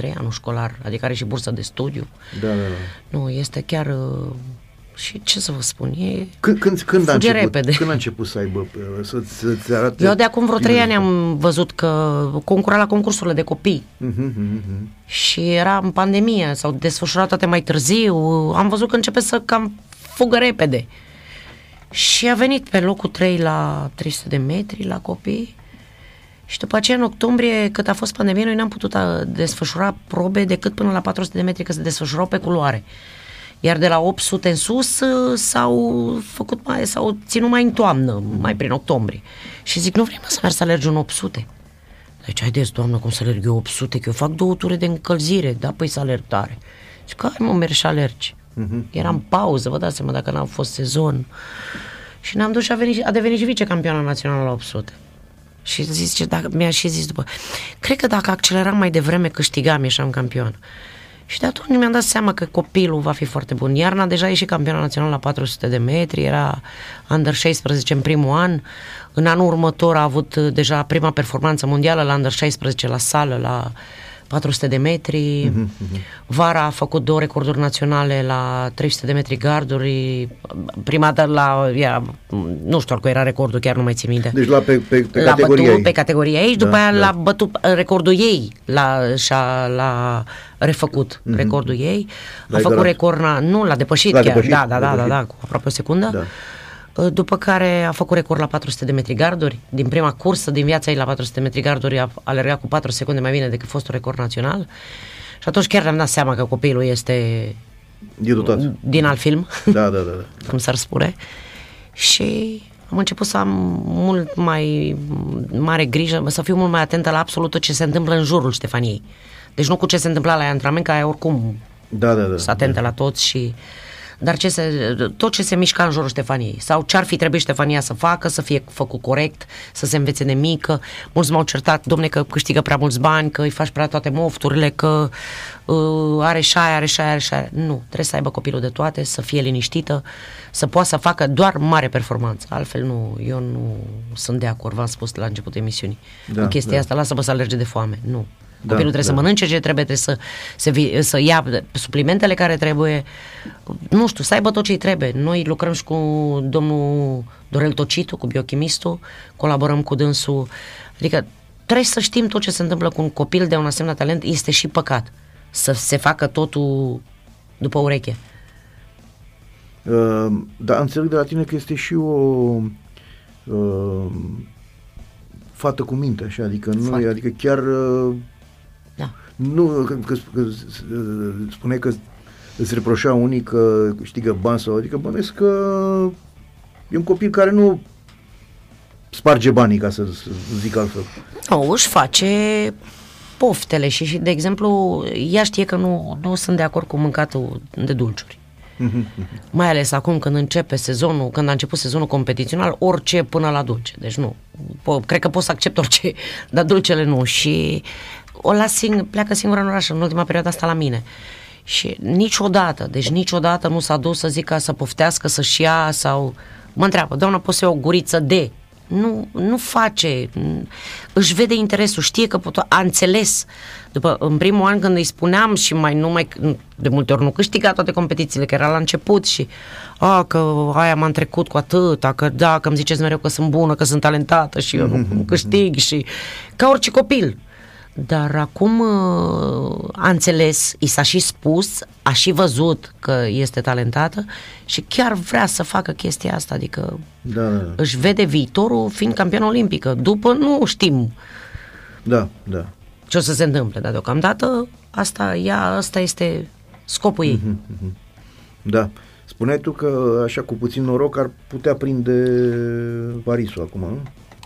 B: 9,53 anul școlar, adică are și bursă de studiu.
A: Da, da, da.
B: Nu, este chiar... uh, Și ce să vă spun, e...
A: Când, când, când, a
B: Fuge
A: început,
B: repede.
A: când a început să aibă, uh, să, să-ți arate...
B: Eu de acum vreo trei ani am văzut că concura la concursurile de copii
A: Mhm, mhm, mhm.
B: și era în pandemie, s-au desfășurat toate mai târziu, am văzut că începe să cam fugă repede. Și a venit pe locul 3 la 300 de metri la copii și după aceea în octombrie, cât a fost pandemie, noi n-am putut a, desfășura probe decât până la 400 de metri, că se desfășurau pe culoare. Iar de la 800 în sus uh, s-au făcut mai, s-au ținut mai în toamnă, mai prin octombrie. Și zic, nu vrei mă să mergi să alergi un 800? Deci, haideți, doamnă, cum să alerg eu 800, că eu fac două ture de încălzire, da, păi să alerg tare. Și că, hai mă, mergi și alergi. Era în pauză, vă dați seama dacă n-a fost sezon. Și ne-am dus și a, venit, a devenit și vicecampioană națională la 800. Și zice, dacă, mi-a și zis după, cred că dacă acceleram mai devreme, câștigam, ieșeam campion. Și de atunci mi-am dat seama că copilul va fi foarte bun. Iarna deja a ieșit campioană națională la 400 de metri, era under 16 în primul an. În anul următor a avut uh, deja prima performanță mondială la under 16 la sală, la 400 de metri. Vara a făcut două recorduri naționale la 300 de metri garduri. Prima dată la, ea, nu știu cu era recordul, chiar nu mai țin minte.
A: Deci la pe, pe, pe
B: L-a
A: categoria
B: bătut
A: ei.
B: pe categoria ei și
A: Da,
B: după aia
A: da.
B: l-a bătut uh, recordul ei, l-a, și-a, l-a refăcut recordul ei.
A: L-a
B: a făcut
A: egalat.
B: record, na, nu, l-a depășit
A: L-a
B: chiar,
A: depășit,
B: da, da,
A: l-a
B: da, da,
A: depășit.
B: da, cu aproape o secundă.
A: Da.
B: Uh, După care a făcut record la 400 de metri garduri. Din prima cursă din viața ei la 400 de metri garduri a alergat cu 4 secunde mai bine decât fostul record național. Și atunci chiar ne-am dat seama că copilul este
A: E dotat.
B: din alt film,
A: Da, da, da. da.
B: cum s-ar spune. Și am început să am mult mai mare grijă, să fiu mult mai atentă la absolut tot ce se întâmplă în jurul Ștefaniei. Deci nu cu ce se întâmpla la ea antrenament, că aia oricum
A: Da, da, da.
B: să atentă la toți și dar ce se, tot ce se mișca în jurul Ștefaniei sau ce ar fi trebuit Ștefania să facă, să fie făcut corect, să se învețe de mică. Mulți m-au certat, domne, că câștigă prea mulți bani, că îi faci prea toate mofturile, că uh, are și aia, are și aia, are și aia. Nu, trebuie să aibă copilul de toate, să fie liniștită, să poată să facă doar mare performanță. Altfel nu, eu nu sunt de acord, v-am spus la începutul emisiunii.
A: Da,
B: Da, în chestia
A: da.
B: asta, lasă-mă să alerge de foame. Nu.
A: Da,
B: Copilul trebuie
A: da.
B: să mănânce ce trebuie, trebuie să, să, vi- să ia suplimentele care trebuie, nu știu, să aibă tot ce trebuie. Noi lucrăm și cu domnul Dorel Tocitu, cu biochimistul, colaborăm cu dânsul, adică trebuie să știm tot ce se întâmplă cu un copil de un asemenea talent, este și păcat să se facă totul după ureche.
A: Uh, dar înțeleg de la tine că este și o uh, fată cu minte, așa, adică nu,
B: Foarte.
A: e- adică chiar uh,
B: Da.
A: Nu, că, că, că uh, spune că îți reproșea unii că câștigă bani sau, adică bănesc că e un copil care nu sparge banii, ca să, să zic altfel.
B: Nu, își face poftele și, și, de exemplu, ea știe că nu, nu sunt de acord cu mâncatul de dulciuri. Mai ales acum când începe sezonul, când a început sezonul competițional, orice până la dulce. Deci nu. Po- cred că pot să accept orice, dar dulcele nu. Și o las sing- pleacă singură în oraș în ultima perioadă asta la mine. Și niciodată, deci niciodată nu s-a dus să zică să poftească, să-și ia sau... Mă întreabă, doamna, poți să iau o guriță de... Nu, nu face, n- își vede interesul, știe că pot, a înțeles. După, în primul an când îi spuneam și mai nu mai, de multe ori nu câștiga toate competițiile, că era la început și a, că aia m-am trecut cu atâta, că da, că îmi ziceți mereu că sunt bună, că sunt talentată și eu nu câștig și ca orice copil. Dar acum uh, a înțeles, i s-a și spus, a și văzut că este talentată și chiar vrea să facă chestia asta, adică
A: Da, da, da.
B: își vede viitorul fiind campion olimpică. După nu știm
A: da, da.
B: ce o să se întâmple, dar deocamdată asta, ea, asta este scopul ei.
A: Da. Spuneai tu că așa cu puțin noroc ar putea prinde Parisul acum, nu?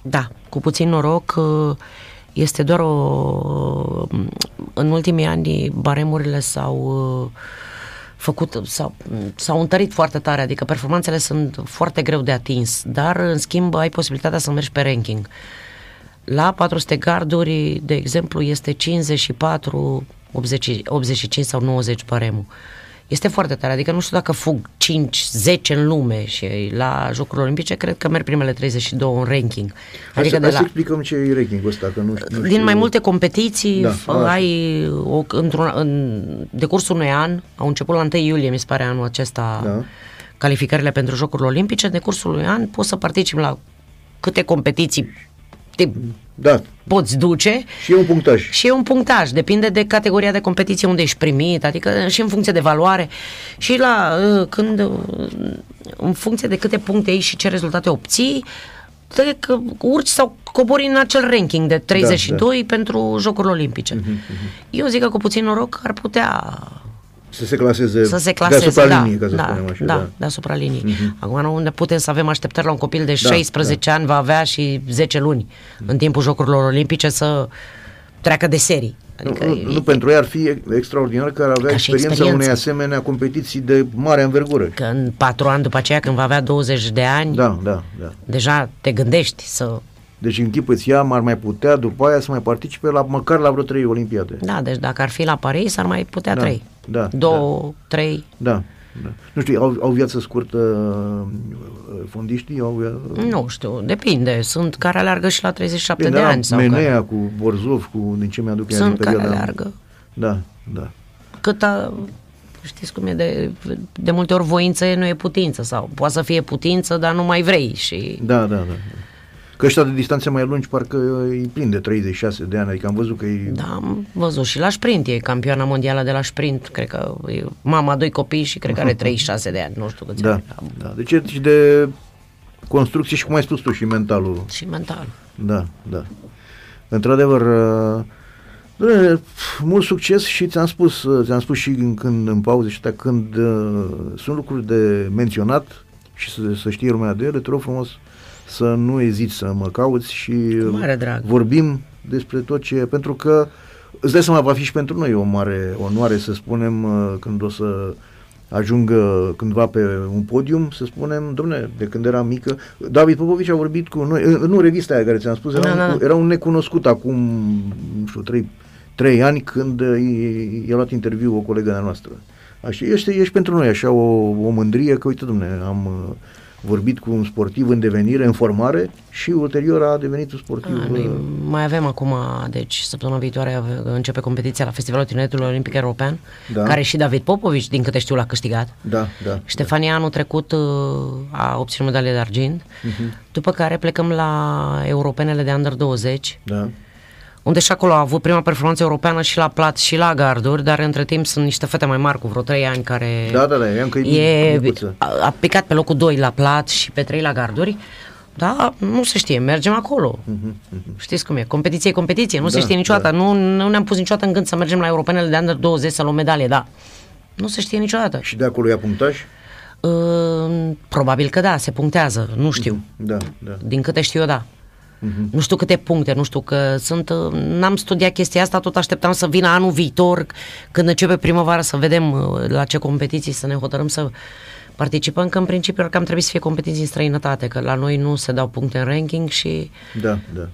B: Da, cu puțin noroc uh, este doar o... În ultimii ani baremurile s-au uh, făcut, s-au, s-au întărit foarte tare, adică performanțele sunt foarte greu de atins, dar în schimb ai posibilitatea să mergi pe ranking. La 400 garduri, de exemplu, este 54, 80, 85 sau 90 baremul. Este foarte tare, adică nu știu dacă fug 5, 10 în lume și la Jocurile Olimpice cred că merg primele 32 în ranking.
A: Hai,
B: Adică
A: să,
B: de
A: hai să
B: la,
A: explicăm ce e ranking ăsta, că nu, știu- nu
B: din
A: știu.
B: mai multe competiții
A: Da,
B: da,
A: așa.
B: ai o, într-un, în decursul unui an, au început la 1 iulie, mi se pare anul acesta,
A: Da.
B: calificările pentru Jocurile Olimpice, în decursul unui an poți să participi la câte competiții te
A: Da,
B: poți duce
A: și e un punctaj.
B: și e un punctaj, depinde de categoria de competiție unde ești primit, adică și în funcție de valoare. Și la uh, când uh, în funcție de câte puncte ai și ce rezultate obții, te că urci sau cobori în acel ranking de 32 da, pentru Jocurile Olimpice.
A: Mhm,
B: Eu zic că cu puțin noroc ar putea
A: Să se claseze,
B: să se claseze,
A: deasupra
B: da,
A: liniei, ca să
B: da,
A: spunem așa.
B: da,
A: Da.
B: deasupra liniei. Acum nu unde putem să avem așteptări la un copil de
A: Da,
B: 16 ani va avea și 10 luni în timpul Jocurilor Olimpice să treacă de serii. Adică
A: Nu, nu, nu, pentru ei ar fi extraordinar că ar avea
B: Ca și
A: experiența
B: experiență.
A: unei asemenea competiții de mare învergură.
B: că în patru ani după aceea, când va avea 20 de ani,
A: Da, da, da.
B: deja te gândești să...
A: Deci închipuiți ea ar mai putea după aia să mai participe la măcar la vreo trei olimpiade.
B: Da, deci dacă ar fi la Paris, ar mai putea
A: Da,
B: trei.
A: da,
B: Două, trei.
A: Da. da. Nu știu, au, au viață scurtă uh, fondiștii? Au, via-
B: Nu știu, depinde. Sunt care alergă și la 37
A: Bine,
B: de
A: era
B: ani. Sau
A: Menea
B: care...
A: cu Borzov, cu din ce mi-aduc eu
B: Sunt
A: din
B: care
A: perioada...
B: alergă.
A: Da, da.
B: Cât a, știți cum e, de, de multe ori voință e, nu e putință. Sau poate să fie putință, dar nu mai vrei. Și
A: Da, da, da. Că ăștia de distanțe mai lungi parcă îi plin de 36 de ani, adică am văzut că e...
B: Da, am văzut și la sprint, e campioana mondială de la sprint, cred că e mama doi copii și cred că are 36 de ani, nu știu câți
A: Da,
B: ani.
A: da. Deci e și de construcție și cum ai spus tu, și mentalul.
B: Și mental.
A: Da, da. Într-adevăr, uh, dom'le, mult succes și ți-am spus, uh, ți-am spus și în, când, în pauze și atâta, când uh, sunt lucruri de menționat și să, să știe lumea de ele, te rog frumos să nu eziți să mă cauți și uh,
B: mare drag.
A: vorbim despre tot ce, pentru că îți dai seama, va fi și pentru noi o mare onoare să spunem uh, când o să ajungă cândva pe un podium, să spunem, domne, de când eram mică, David Popovici a vorbit cu noi, uh, nu revista aia care ți-am spus, era,
B: Da,
A: un,
B: da, da.
A: era un necunoscut acum, nu știu, trei, trei ani când uh, i- i-a luat interviu o colegă de-a noastră. Așa, este, ești pentru noi așa o, o mândrie că, uite, domne, am uh, vorbit cu un sportiv în devenire, în formare și ulterior a devenit un sportiv.
B: A, noi
A: uh,
B: mai avem acum, deci săptămâna viitoare ave- începe competiția la Festivalul Tineretului Olimpic European,
A: Da.
B: care și David Popovici, din câte știu, l-a câștigat.
A: Da, da.
B: Ștefania anul trecut uh, a obținut medalie de argint,
A: Mhm.
B: după care plecăm la europenele de Under 20,
A: Da.
B: Unde și acolo a avut prima performanță europeană și la plat și la garduri, dar între timp sunt niște fete mai mari cu vreo 3 ani care
A: Da, da, da, e încă
B: e,
A: micuță.
B: a, a picat pe locul 2 la plat și pe 3 la garduri. Da, nu se știe, mergem acolo. Știți cum e, competiție e competiție, nu se
A: Mhm, Da,
B: știe niciodată.
A: da.
B: Nu, nu ne-am pus niciodată în gând să mergem la europenele de under 20 să luăm medalie, da. Nu se știe niciodată.
A: Și de acolo ia punctaj?
B: Uh, probabil că da, se punctează, nu știu.
A: Da, da.
B: Din câte știu eu, da. Nu știu câte puncte, nu știu că sunt, uh, n-am studiat chestia asta, tot așteptam să vină anul viitor, când începe primăvara, să vedem uh, la ce competiții să ne hotărâm să participăm, că în principiu ar cam trebui să fie competiții în străinătate, că la noi nu se dau puncte în ranking și
A: Da, da.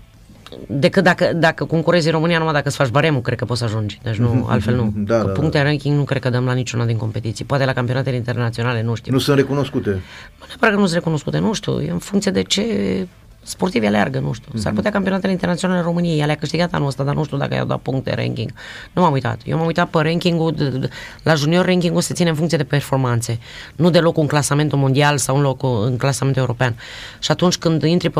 B: decât dacă, dacă concurezi în România, numai dacă îți faci baremul, cred că poți să ajungi. Deci nu, altfel nu.
A: Da,
B: că
A: da,
B: puncte
A: da.
B: în ranking nu cred că dăm la niciuna din competiții. Poate la campionatele internaționale, nu știu.
A: Nu sunt recunoscute.
B: Nu neapărat că nu sunt recunoscute, nu știu, e în funcție de ce sportivi aleargă, nu știu. S-ar putea campionatele internaționale în România, le-a câștigat anul ăsta, dar nu știu dacă i-au dat puncte ranking. Nu m-am uitat. Eu m-am uitat pe rankingul, de- de- la junior rankingul se ține în funcție de performanțe, nu de locul în clasamentul mondial sau în locul în clasamentul european. Și atunci când intri pe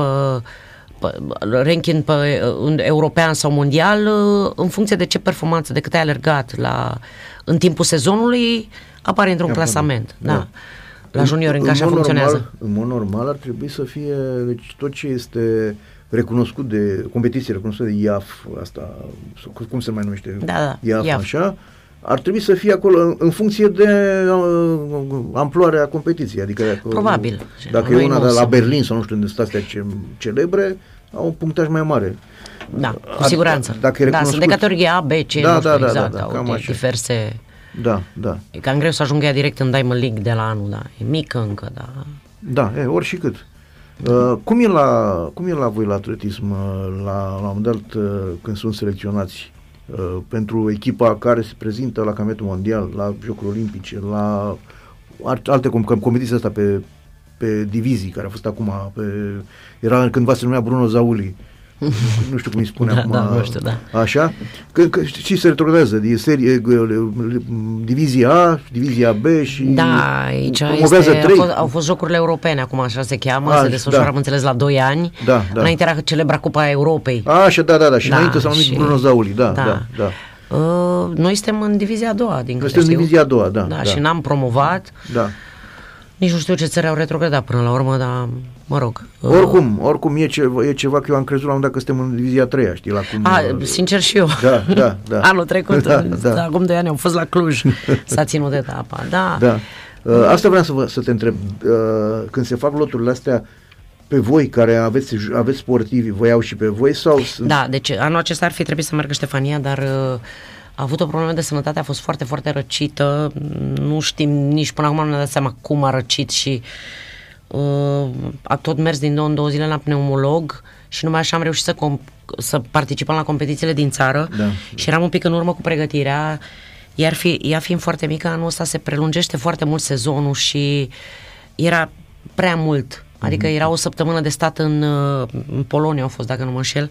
B: pe ranking pe, în european sau mondial, în funcție de ce performanță, de cât ai alergat la, în timpul sezonului, apare într-un
A: Apare,
B: clasament.
A: da.
B: Da. La junior încă așa
A: mod
B: funcționează.
A: Normal, în mod normal ar trebui să fie deci, tot ce este recunoscut de competiție recunoscută de IAF, asta, cum se mai numește?
B: Da, da,
A: IAF,
B: IAF.
A: așa, ar trebui să fie acolo în, în funcție de uh, amploarea competiției. Adică dacă,
B: Probabil.
A: Dacă
B: Noi
A: e una
B: nu
A: de la
B: sunt.
A: Berlin sau nu știu unde sunt astea ce, celebre, au un punctaj mai mare.
B: Da, cu
A: Ar-
B: siguranță.
A: Dacă e
B: da, sunt de
A: recunoscut.
B: categorie A, B, C,
A: Da,
B: nu știu
A: da, da,
B: exact,
A: da, da,
B: au
A: cam
B: de-
A: așa.
B: diverse...
A: Da, da.
B: E cam greu să ajungă ea direct în Diamond League de la anul, da. E mică încă, da.
A: Da, e, ori și cât. Uh, cum, e la, cum e la voi la atletism, uh, la, la un moment dat, uh, când sunt selecționați uh, pentru echipa care se prezintă la campionatul mondial, la Jocuri Olimpice, la ar- alte com- com- competiții astea pe, pe divizii, care a fost acum, pe, era cândva se numea Bruno Zauli, nu știu cum îi spune
B: Da,
A: acum,
B: da, nu știu, da.
A: așa, că, că și se retrogradează, e serie, divizia A, divizia B și
B: Da, aici
A: promovează
B: este, au,
A: trei.
B: fost, au fost jocurile europene, acum așa se cheamă,
A: A,
B: se desfășoară,
A: da.
B: am înțeles, la 2 ani.
A: Da, da.
B: Înainte era celebra Cupa Europei.
A: A, așa, da, da, da, și
B: Da,
A: înainte s-a numit
B: și-
A: Bruno Zauli, da, da,
B: da.
A: da.
B: Uh, noi suntem în divizia a doua, din câte
A: suntem în
B: știu.
A: divizia a doua, da,
B: Da,
A: da.
B: și n-am promovat.
A: da.
B: Nici nu știu ce țări au retrogradat până la urmă, dar mă rog. Uh,
A: Oricum, oricum e ceva, e ceva că eu am crezut la un dat că suntem în divizia a treia, știi, la cum...
B: A,
A: uh,
B: sincer și eu.
A: Da, da, da.
B: Anul trecut,
A: Da,
B: da,
A: da.
B: acum 2 ani, am fost la Cluj. S-a ținut etapa, da.
A: Da. Uh, asta vreau să, vă, să te întreb. Uh, când se fac loturile astea, pe voi care aveți, aveți sportivi, vă iau și pe voi sau sunt...
B: Da, deci anul acesta ar fi trebuit să meargă Ștefania, dar uh, a avut o problemă de sănătate, a fost foarte, foarte răcită. Nu știm nici până acum nu ne-am dat seama cum a răcit și uh, a tot mers din două în două zile la pneumolog și numai așa am reușit să, com- să participăm la competițiile din țară
A: Da.
B: și eram un pic în urmă cu pregătirea Iar fi, ea fiind foarte mică, anul ăsta se prelungește foarte mult sezonul și era prea mult. Adică era o săptămână de stat în, uh, în Polonia, au fost, dacă nu mă înșel,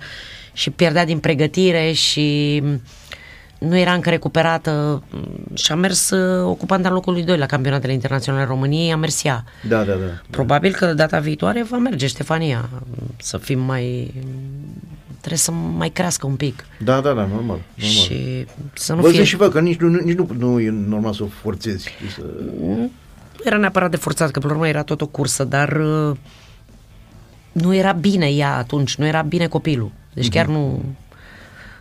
B: și pierdea din pregătire și nu era încă recuperată și a mers uh, ocupanta locului 2 la campionatele internaționale României, a mers ea.
A: Da, da, da.
B: Probabil că data viitoare va merge Ștefania să fim mai... trebuie să mai crească un pic
A: Da, da, da, normal. normal.
B: și să nu
A: Vă
B: fie...
A: zic și vă că nici, nu, nici nu, nu e normal să o forțezi. știi, Să...
B: Nu era neapărat de forțat, că până la urmă era tot o cursă, dar uh, nu era bine ea atunci, nu era bine copilul. Deci chiar nu...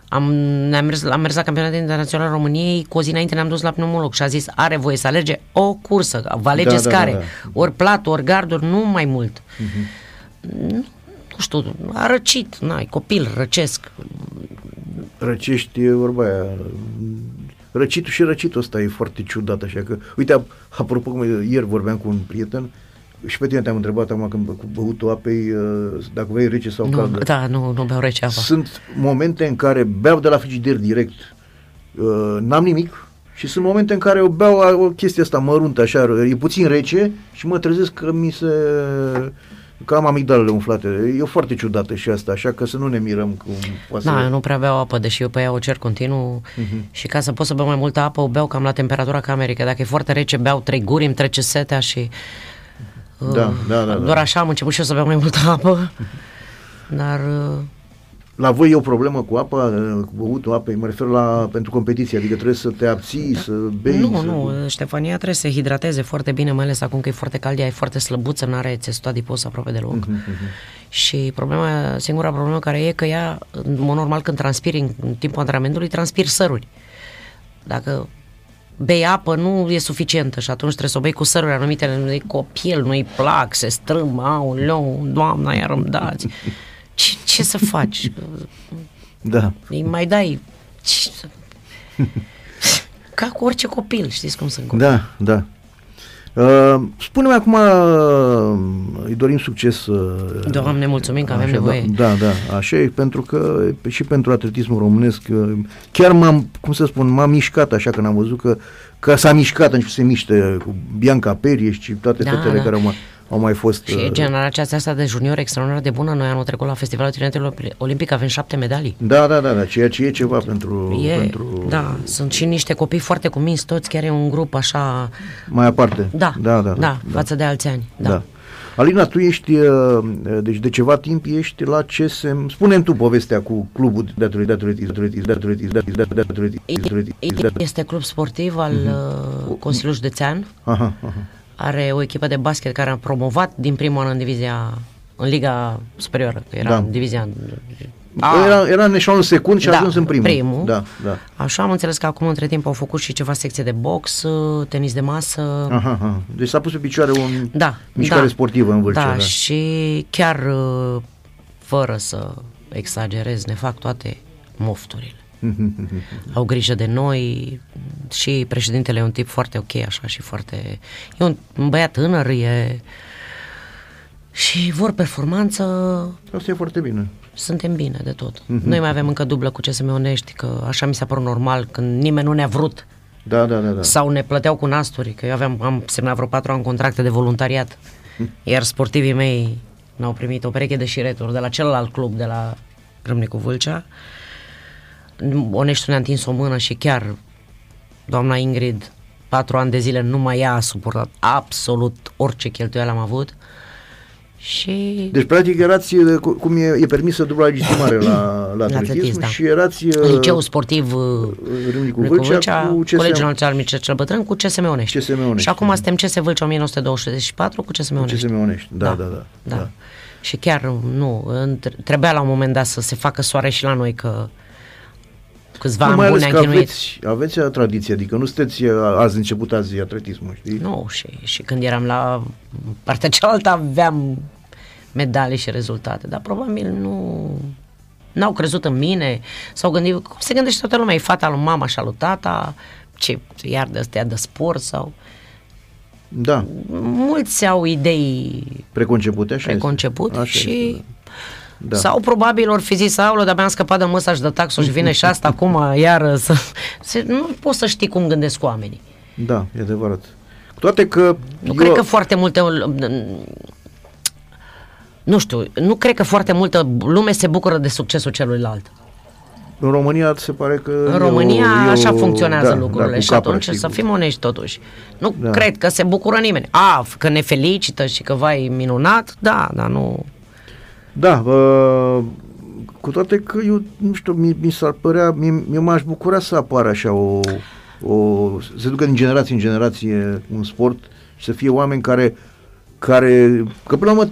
B: Am, ne-am mers, am mers la campionatul internațional României, cu o zi înainte ne-am dus la pneumolog și a zis, are voie să alege o cursă, vă alegeți
A: Da, da,
B: care,
A: da, da.
B: ori plat, ori garduri, nu mai mult. Nu, nu știu, a răcit, n-ai, copil, răcesc.
A: Răcești, e vorba aia. Răcitul și răcitul ăsta e foarte ciudat, așa că... Uite, ap- apropo, cum ieri vorbeam cu un prieten și pe tine te-am întrebat acum când cu băutul apei uh, dacă vrei rece sau
B: Nu,
A: caldă.
B: da, nu, nu beau rece apa.
A: Sunt momente în care beau de la frigider direct, uh, n-am nimic și sunt momente în care eu beau a, o chestie asta măruntă, așa, e puțin rece și mă trezesc că mi se... că am amigdalele umflate. E foarte ciudată și asta, așa că să nu ne mirăm cum poate
B: Da,
A: să...
B: eu nu prea beau apă, deși eu pe ea o cer continuu
A: Mhm.
B: și ca să pot să beau mai multă apă, o beau cam la temperatura camerei, că dacă e foarte rece, beau trei guri, îmi trece setea și uh,
A: Da, da, da, da.
B: doar așa am început și eu să beau mai multă apă, dar uh,
A: La voi e o problemă cu apa, cu băutul apei, mă refer la pentru competiție, adică trebuie să te abții, să bei.
B: nu,
A: să...
B: nu, Ștefania trebuie să se hidrateze foarte bine, mai ales acum că e foarte cald, ea e foarte slăbuță, nu are țesut adipos aproape deloc.
A: Mhm,
B: Și problema, singura problemă care e că ea, în mod normal, când transpiri în, în timpul antrenamentului, transpiri săruri. Dacă bei apă, nu e suficientă și atunci trebuie să o bei cu săruri anumite, nu-i copil, nu-i plac, se strâm, au, leu, doamna, iar îmi dați. Ce, ce să faci?
A: Da.
B: Îi mai dai... Ce să... Ca cu orice copil, știți cum sunt copii.
A: Da, da. Uh, spune-mi acum, uh, îi dorim succes. Uh,
B: Doamne, mulțumim că avem
A: așa,
B: nevoie.
A: Da, da, așa e, pentru că și pentru atletismul românesc, uh, chiar m-am, cum să spun, m-am mișcat așa când am văzut că, că s-a mișcat, început să se miște cu Bianca Perie și toate
B: Da,
A: fetele
B: da.
A: care au mai, au mai fost.
B: Și
A: uh,
B: generația asta de juniori extraordinar de bună. Noi anul trecut la Festivalul Tineretului Olimpic avem șapte medalii.
A: Da, da, da, da, ceea ce e ceva pentru,
B: E,
A: pentru
B: da, sunt și niște copii foarte cuminți toți, chiar e un grup așa,
A: mai aparte.
B: da,
A: da, da,
B: da, față de alți ani. Da.
A: Da. Alina, tu ești, uh, deci de ceva timp ești la CSM, spune tu povestea cu clubul de atletism, de atletism, de atletism, de atletism, de atletism, de atletism, de atletism, de atletism.
B: Este club sportiv al uh, Consiliului Județean.
A: Aha, aha.
B: Are o echipă de basket care a promovat din primul an în divizia, în Liga Superioară, că era
A: Da.
B: în divizia...
A: Era, era în eșalon secund și a
B: Da,
A: ajuns în primul.
B: primul.
A: Da, da.
B: Așa am înțeles că acum între timp au făcut și ceva secție de box, uh, tenis de masă.
A: Aha, aha. Deci s-a pus pe picioare un
B: Da,
A: mișcare
B: da.
A: sportivă în Vâlcea.
B: Da,
A: Da,
B: și chiar uh, fără să exagerez, ne fac toate mofturile. Au grijă de noi și președintele e un tip foarte ok așa și foarte... E un, un băiat tânăr, e... Și vor performanță,
A: Asta e foarte bine.
B: suntem bine de tot. Noi mai avem încă dublă cu CSM Onești, că așa mi s-a părut normal, când nimeni nu ne-a vrut
A: Da, da, da, da.
B: sau ne plăteau cu nasturi, că eu aveam, am semnat vreo patru ani contracte de voluntariat, iar sportivii mei n-au primit o pereche de șireturi de la celălalt club, de la Râmnicu Vâlcea. Oneștiul ne-a întins o mână și chiar doamna Ingrid, patru ani de zile, numai ea a suportat absolut orice cheltuială am avut. Și
A: Deci, practic, erați, uh, cu- cum e, e permisă dubla legitimare la, la atletism,
B: atletism, da.
A: și erați uh,
B: în liceu sportiv uh,
A: Râmnicu
B: Râmnicu
A: Vâlcea
B: Vâlcea,
A: cu CSM.
B: Colegiul Național Mircea cel Bătrân cu CSM Onești.
A: CSM Onești.
B: Și acum suntem CS Vâlcea 1924 cu CSM
A: Cu
B: Onești.
A: CSM Onești. Da, da, da.
B: da.
A: da.
B: Și chiar nu, între- trebuia la un moment dat să se facă soare și la noi că câțiva
A: Nu,
B: ani
A: mai
B: buni
A: ales
B: am
A: că
B: chinuit.
A: aveți, aveți uh, tradiție, adică nu sunteți uh, azi început azi atletismul, știi?
B: Nu, și, și când eram la partea cealaltă aveam medalii și rezultate, dar probabil nu n-au crezut în mine, s-au gândit, cum se gândește toată lumea, e fata lui mama și a lui tata, ce, iar de astea de sport sau...
A: Da,
B: Mulți au idei
A: preconcepute, așa
B: preconceput
A: este. Așa
B: și
A: este, Da.
B: Sau probabil ori fi zis, aulă, de-abia am scăpat de măsaș și de taxul și vine și asta acum iar să... Se, nu poți să știi cum gândesc oamenii.
A: Da, e adevărat. Cu toate că
B: Nu
A: eu,
B: cred că foarte multe nu știu, nu cred că foarte multă lume se bucură de succesul celuilalt.
A: în România se pare că...
B: În
A: e
B: România
A: o, e
B: așa
A: o-
B: funcționează
A: da,
B: lucrurile
A: da, cu
B: și
A: capra,
B: atunci
A: sigur.
B: să fim onești totuși. Nu
A: Da.
B: cred că se bucură nimeni. A, că ne felicită și că vai minunat, da, dar nu...
A: Da, uh, cu toate că eu, nu știu, mi, mi s-ar părea, mi, mi m-aș bucura să apară așa o, o, să se ducă din generație în generație un sport și să fie oameni care, care că până la urmă,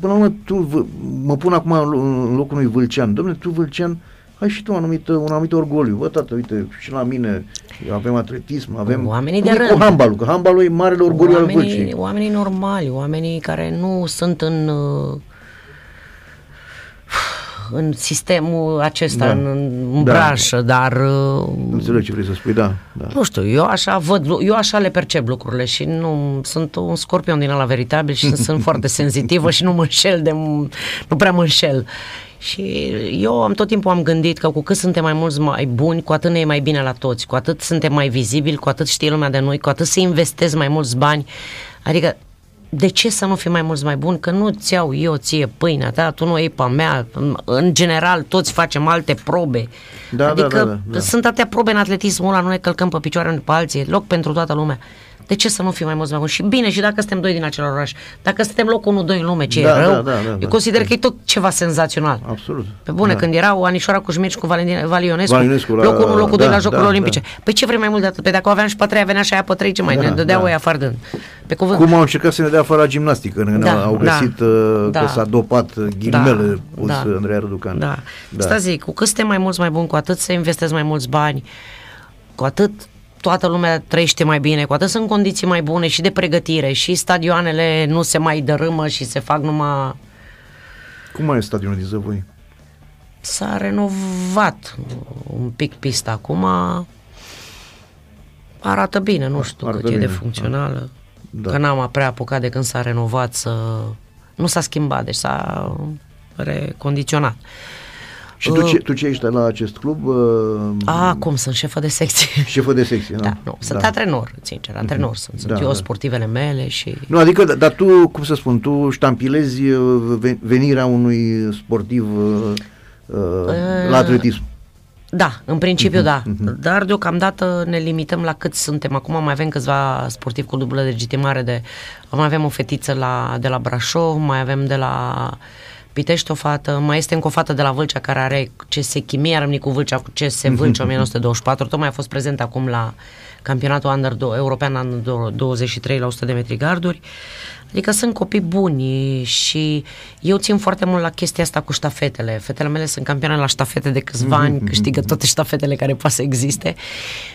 A: până la urmă tu, vă- mă pun acum în lo- în locul unui Vâlcean, domnule, tu Vâlcean, ai și tu un anumit, un anumit orgoliu. Bă, tată, uite, și la mine avem atletism, avem...
B: Oamenii de
A: Cum e
B: rând.
A: Cu handbalul, că handbalul e marele orgoliu al
B: oamenii,
A: Vâlcii.
B: oamenii normali, oamenii care nu sunt în uh, în sistemul acesta,
A: Da.
B: în, în
A: Da.
B: branșă, dar uh,
A: Înțeleg ce vrei să spui, da. da.
B: nu știu, eu așa văd, lu- eu așa le percep lucrurile și nu sunt un scorpion din ala veritabil și sunt foarte senzitivă și nu mă înșel de nu prea mă înșel. Și eu am tot timpul am gândit că cu cât suntem mai mulți mai buni, cu atât ne e mai bine la toți, cu atât suntem mai vizibili, cu atât știe lumea de noi, cu atât să investez mai mulți bani. Adică de ce să nu fim mai mulți mai buni? Că nu ți iau eu ție pâinea ta, tu nu o iei pe a mea. În general, toți facem alte probe.
A: Da, da,
B: adică
A: da, da, da.
B: sunt atâtea probe în atletismul ăla, nu ne călcăm pe picioare unii pe alții, e loc pentru toată lumea. De ce să nu fim mai mulți mai buni? Și bine, și dacă suntem doi din același oraș, dacă suntem locul 1-2 în lume, ce
A: Da,
B: e rău,
A: da, da, da,
B: eu
A: da.
B: consider că e tot ceva senzațional.
A: Absolut.
B: Pe bune,
A: da.
B: când erau Anișoara Cușmici cu Valentin, Valionescu,
A: Valionescu la-
B: locul 1, locul 2
A: da,
B: la Jocurile
A: da,
B: Olimpice.
A: da.
B: Păi ce vrei mai mult de atât? Pe dacă o aveam și pe a treia, venea și aia pe trei, ce mai
A: Da,
B: ne dădeau
A: da.
B: ăia afară de Pe cuvânt.
A: Cum au încercat să ne dea afară la gimnastică, când
B: Da,
A: au
B: da,
A: găsit uh,
B: da.
A: că s-a dopat uh, ghilimele
B: Da,
A: pus
B: da.
A: Andreea Răducan.
B: Da. da. Asta zic, cu cât suntem mai mulți mai buni, cu atât să investesc mai mulți bani, cu atât toată lumea trăiește mai bine, cu atât sunt condiții mai bune și de pregătire și stadioanele nu se mai dărâmă și se fac numai...
A: Cum mai e stadionul din Zăvoi?
B: S-a renovat un pic pista acum, arată bine, nu știu
A: Arată
B: cât e de
A: bine,
B: funcțională,
A: Da.
B: că n-am prea apucat de când s-a renovat să... Nu s-a schimbat, deci s-a recondiționat.
A: Și tu
B: Uh,
A: ce, tu ce ești la acest club? Uh,
B: A, cum, sunt șefă de secție.
A: Șefă de secție,
B: Da, nu, sunt
A: da.
B: antrenor, sincer, antrenor sunt. Sunt
A: Da,
B: eu
A: da.
B: sportivele mele și...
A: Nu, adică, da- dar tu, cum să spun, tu ștampilezi uh, ve- venirea unui sportiv uh, uh, la atletism.
B: Da, în principiu
A: Mhm,
B: da, dar deocamdată ne limităm la cât suntem. Acum mai avem câțiva sportivi cu dublă legitimare de... Mai avem o fetiță la, de la Brașov, mai avem de la Pitești o fată, mai este încă o fată de la Vâlcea care are CS Chimie, a rămânit cu Vâlcea, cu CS Vâlcea 1924, tocmai a fost prezent acum la campionatul Under do- European Under 23 la 100 de metri garduri. Adică sunt copii buni și eu țin foarte mult la chestia asta cu ștafetele. Fetele mele sunt campioane la ștafete de câțiva ani, câștigă toate ștafetele care poate să existe.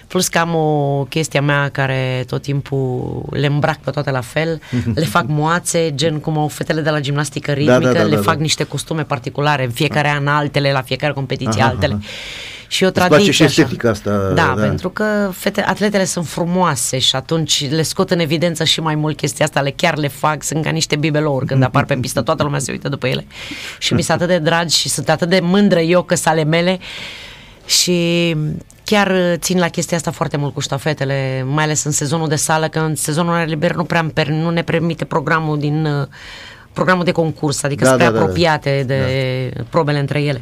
B: Plus că am o chestie a mea care tot timpul le îmbrac pe toate la fel, le fac moațe, gen cum au fetele de la gimnastică ritmică,
A: da, da,
B: le
A: da,
B: fac
A: da.
B: niște costume particulare, în fiecare an altele, la fiecare competiție
A: Aha,
B: altele.
A: aha.
B: Și o
A: Îți place
B: tradiție
A: și
B: așa.
A: estetica asta,
B: Da,
A: da.
B: pentru că fete, atletele sunt frumoase și atunci le scot în evidență și mai mult chestia asta, le chiar le fac, sunt ca niște bibelouri când apar pe pistă, toată lumea se uită după ele. Și mi sunt atât de dragi și sunt atât de mândră eu că sunt ale mele și chiar țin la chestia asta foarte mult cu ștafetele, mai ales în sezonul de sală, că în sezonul aer liber nu prea îmi per, nu ne permite programul din uh, programul de concurs, adică
A: Da,
B: sunt prea
A: da, da, da.
B: apropiate de probele între ele.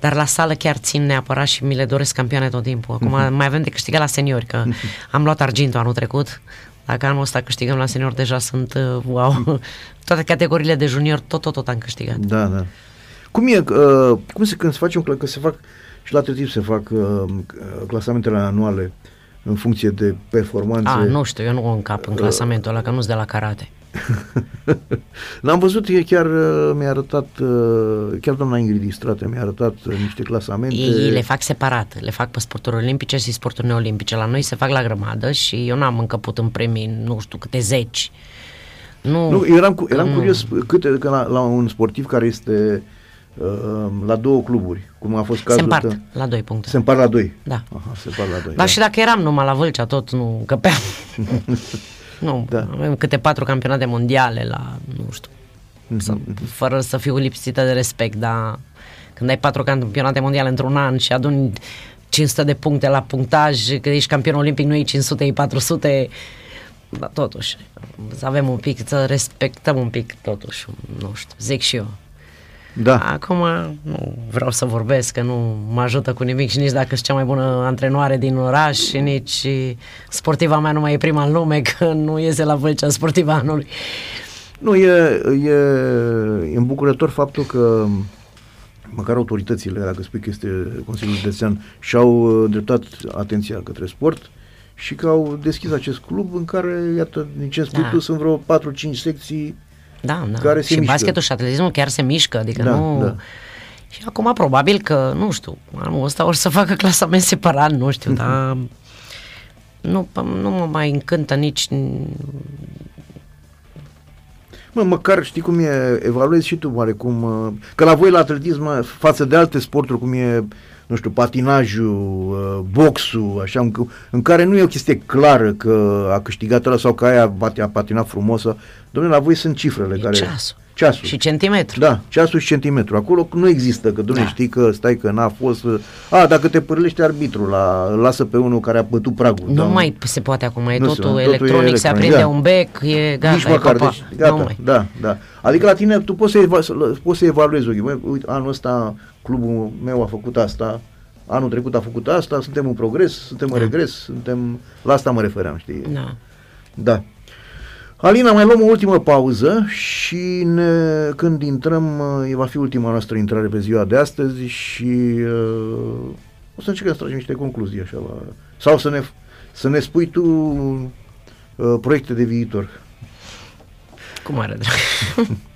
B: Dar la sală chiar țin neapărat și mi le doresc campioane tot timpul. Acum mai avem de câștigat la seniori, că am luat argintul anul trecut. Dacă anul ăsta câștigăm la senior, deja sunt uh, wow. Toate categoriile de junior, tot, tot, tot am câștigat.
A: Da, da. Cum e, uh, cum se, când se face un, cla- că se fac, și la atletism se fac uh, clasamentele anuale în funcție de performanțe.
B: A, nu știu, eu nu o încap în clasamentul ăla, că nu-s de la karate.
A: L-am văzut, e chiar uh, mi-a arătat, uh, chiar doamna Ingrid Istrate mi-a arătat uh, niște clasamente.
B: Ei le fac separat, le fac pe sporturi olimpice și sporturi neolimpice. La noi se fac la grămadă și eu n-am încăput în premii, nu știu, câte zeci. Nu,
A: Nu, eram, cu, eram
B: nu.
A: curios câte, că la, la un sportiv care este uh, la două cluburi, cum a fost
B: se
A: cazul
B: împart
A: tău.
B: la doi puncte.
A: Se împart la doi.
B: Da.
A: Aha, se împart la doi.
B: Dar și dacă eram numai la Vâlcea, tot nu încăpeam. nu,
A: Da.
B: avem câte patru campionate mondiale la, nu știu. să, fără să fiu lipsită de respect, dar când ai patru campionate mondiale într-un an și aduni 500 de puncte la punctaj, că ești campion olimpic, nu e 500, e 400, dar totuși, să avem un pic, să respectăm un pic totuși, nu știu, zic și eu.
A: Da.
B: Acum nu vreau să vorbesc, că nu mă ajută cu nimic și nici dacă sunt cea mai bună antrenoare din oraș și nici sportiva mea nu mai e prima în lume, că nu iese la vâlcea sportiva anului.
A: Nu, e, e, e îmbucurător faptul că măcar autoritățile, dacă spui că este Consiliul Județean, și-au uh, dreptat atenția către sport și că au deschis acest club în care, iată, din ce spui
B: Da.
A: tu, sunt vreo 4-5 secții
B: Da, da.
A: Care se
B: și
A: mișcă.
B: basketul și atletismul chiar se mișcă, adică
A: Da,
B: nu...
A: da.
B: Și acum probabil că, nu știu, anul ăsta o să facă clasament separat, nu știu, dar nu, nu mă mai încântă nici...
A: Mă, măcar știi cum e, evaluezi și tu oarecum, uh, că la voi la atletism, mă, față de alte sporturi, cum e, nu știu, patinajul, uh, boxul, așa, în, în care nu e o chestie clară că a câștigat ăla sau că aia a a patinat frumos, domnule, la voi sunt cifrele
B: E
A: care...
B: ceasul.
A: Ceasul.
B: Și centimetru.
A: Da, ceasul și centimetru. Acolo nu există, că domnule,
B: Da.
A: știi că stai că n-a fost... uh, A, dacă te părlește arbitrul, la, îl lasă pe unul care a bătut pragul.
B: Nu
A: da,
B: mai se poate acum, e
A: Nu se
B: totul
A: poate, totul e
B: electronic, se
A: electronic,
B: aprinde
A: da.
B: un bec, e gata,
A: Nici
B: e
A: măcar,
B: papa.
A: deci gata,
B: nu mai.
A: da, da. Adică la tine tu poți să, eva- să, poți să evaluezi, okay, băi, uite, anul ăsta clubul meu a făcut asta, anul trecut a făcut asta, suntem în progres, suntem în
B: Da.
A: regres, suntem, la asta mă refeream, știi?
B: Da.
A: Da. Alina, mai luăm o ultimă pauză și ne, când intrăm, uh, va fi ultima noastră intrare pe ziua de astăzi și uh, o să încercăm să tragem niște concluzii așa la, sau să ne, să ne spui tu uh, proiecte de viitor.
B: Cu mare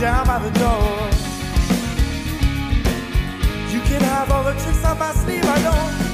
J: Down by the door. You can have all the tricks on my sleeve, I don't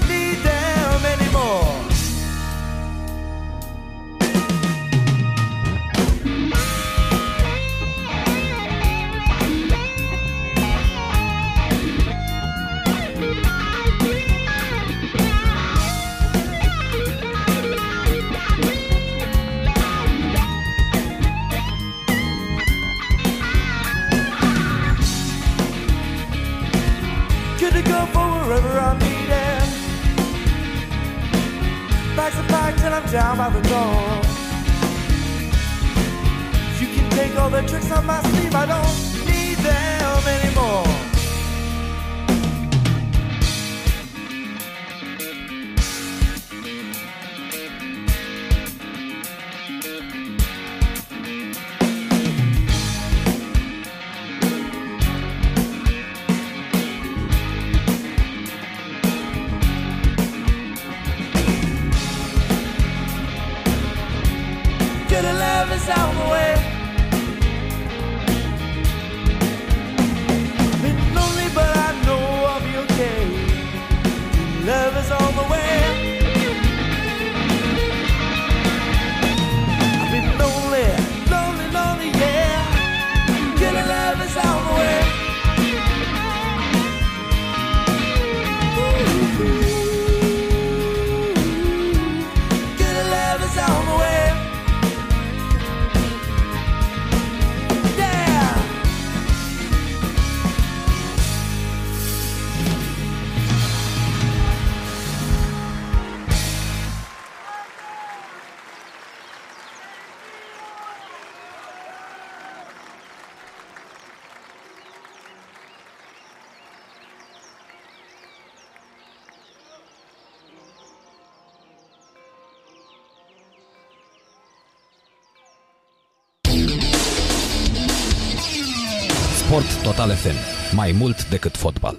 C: Total FM. Mai mult decât fotbal.